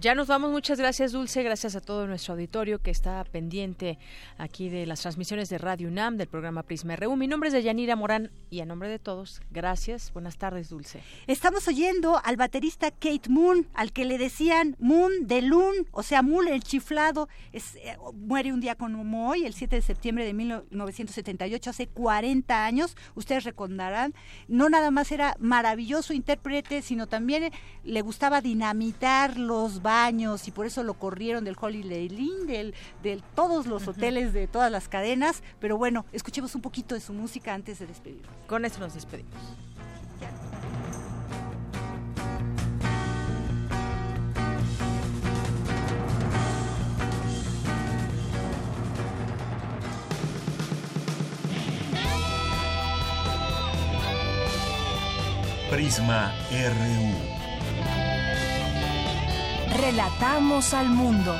Ya nos vamos. Muchas gracias, Dulce. Gracias a todo nuestro auditorio que está pendiente aquí de las transmisiones de Radio UNAM, del programa Prisma RU. Mi nombre es Deyanira Morán y a nombre de todos, gracias. Buenas tardes, Dulce. Estamos oyendo al baterista Kate Moon, al que le decían Moon de Loon, o sea, Moon el chiflado. Es, eh, muere un día como hoy, el 7 de septiembre de 1978, hace 40 años. Ustedes recordarán, no nada más era maravilloso intérprete, sino también le gustaba dinamitar los baños y por eso lo corrieron del Holiday Inn, del, de todos los hoteles de todas las cadenas. Pero bueno, escuchemos un poquito de su música antes de despedirnos. Con esto nos despedimos. Prisma RU. Relatamos al mundo.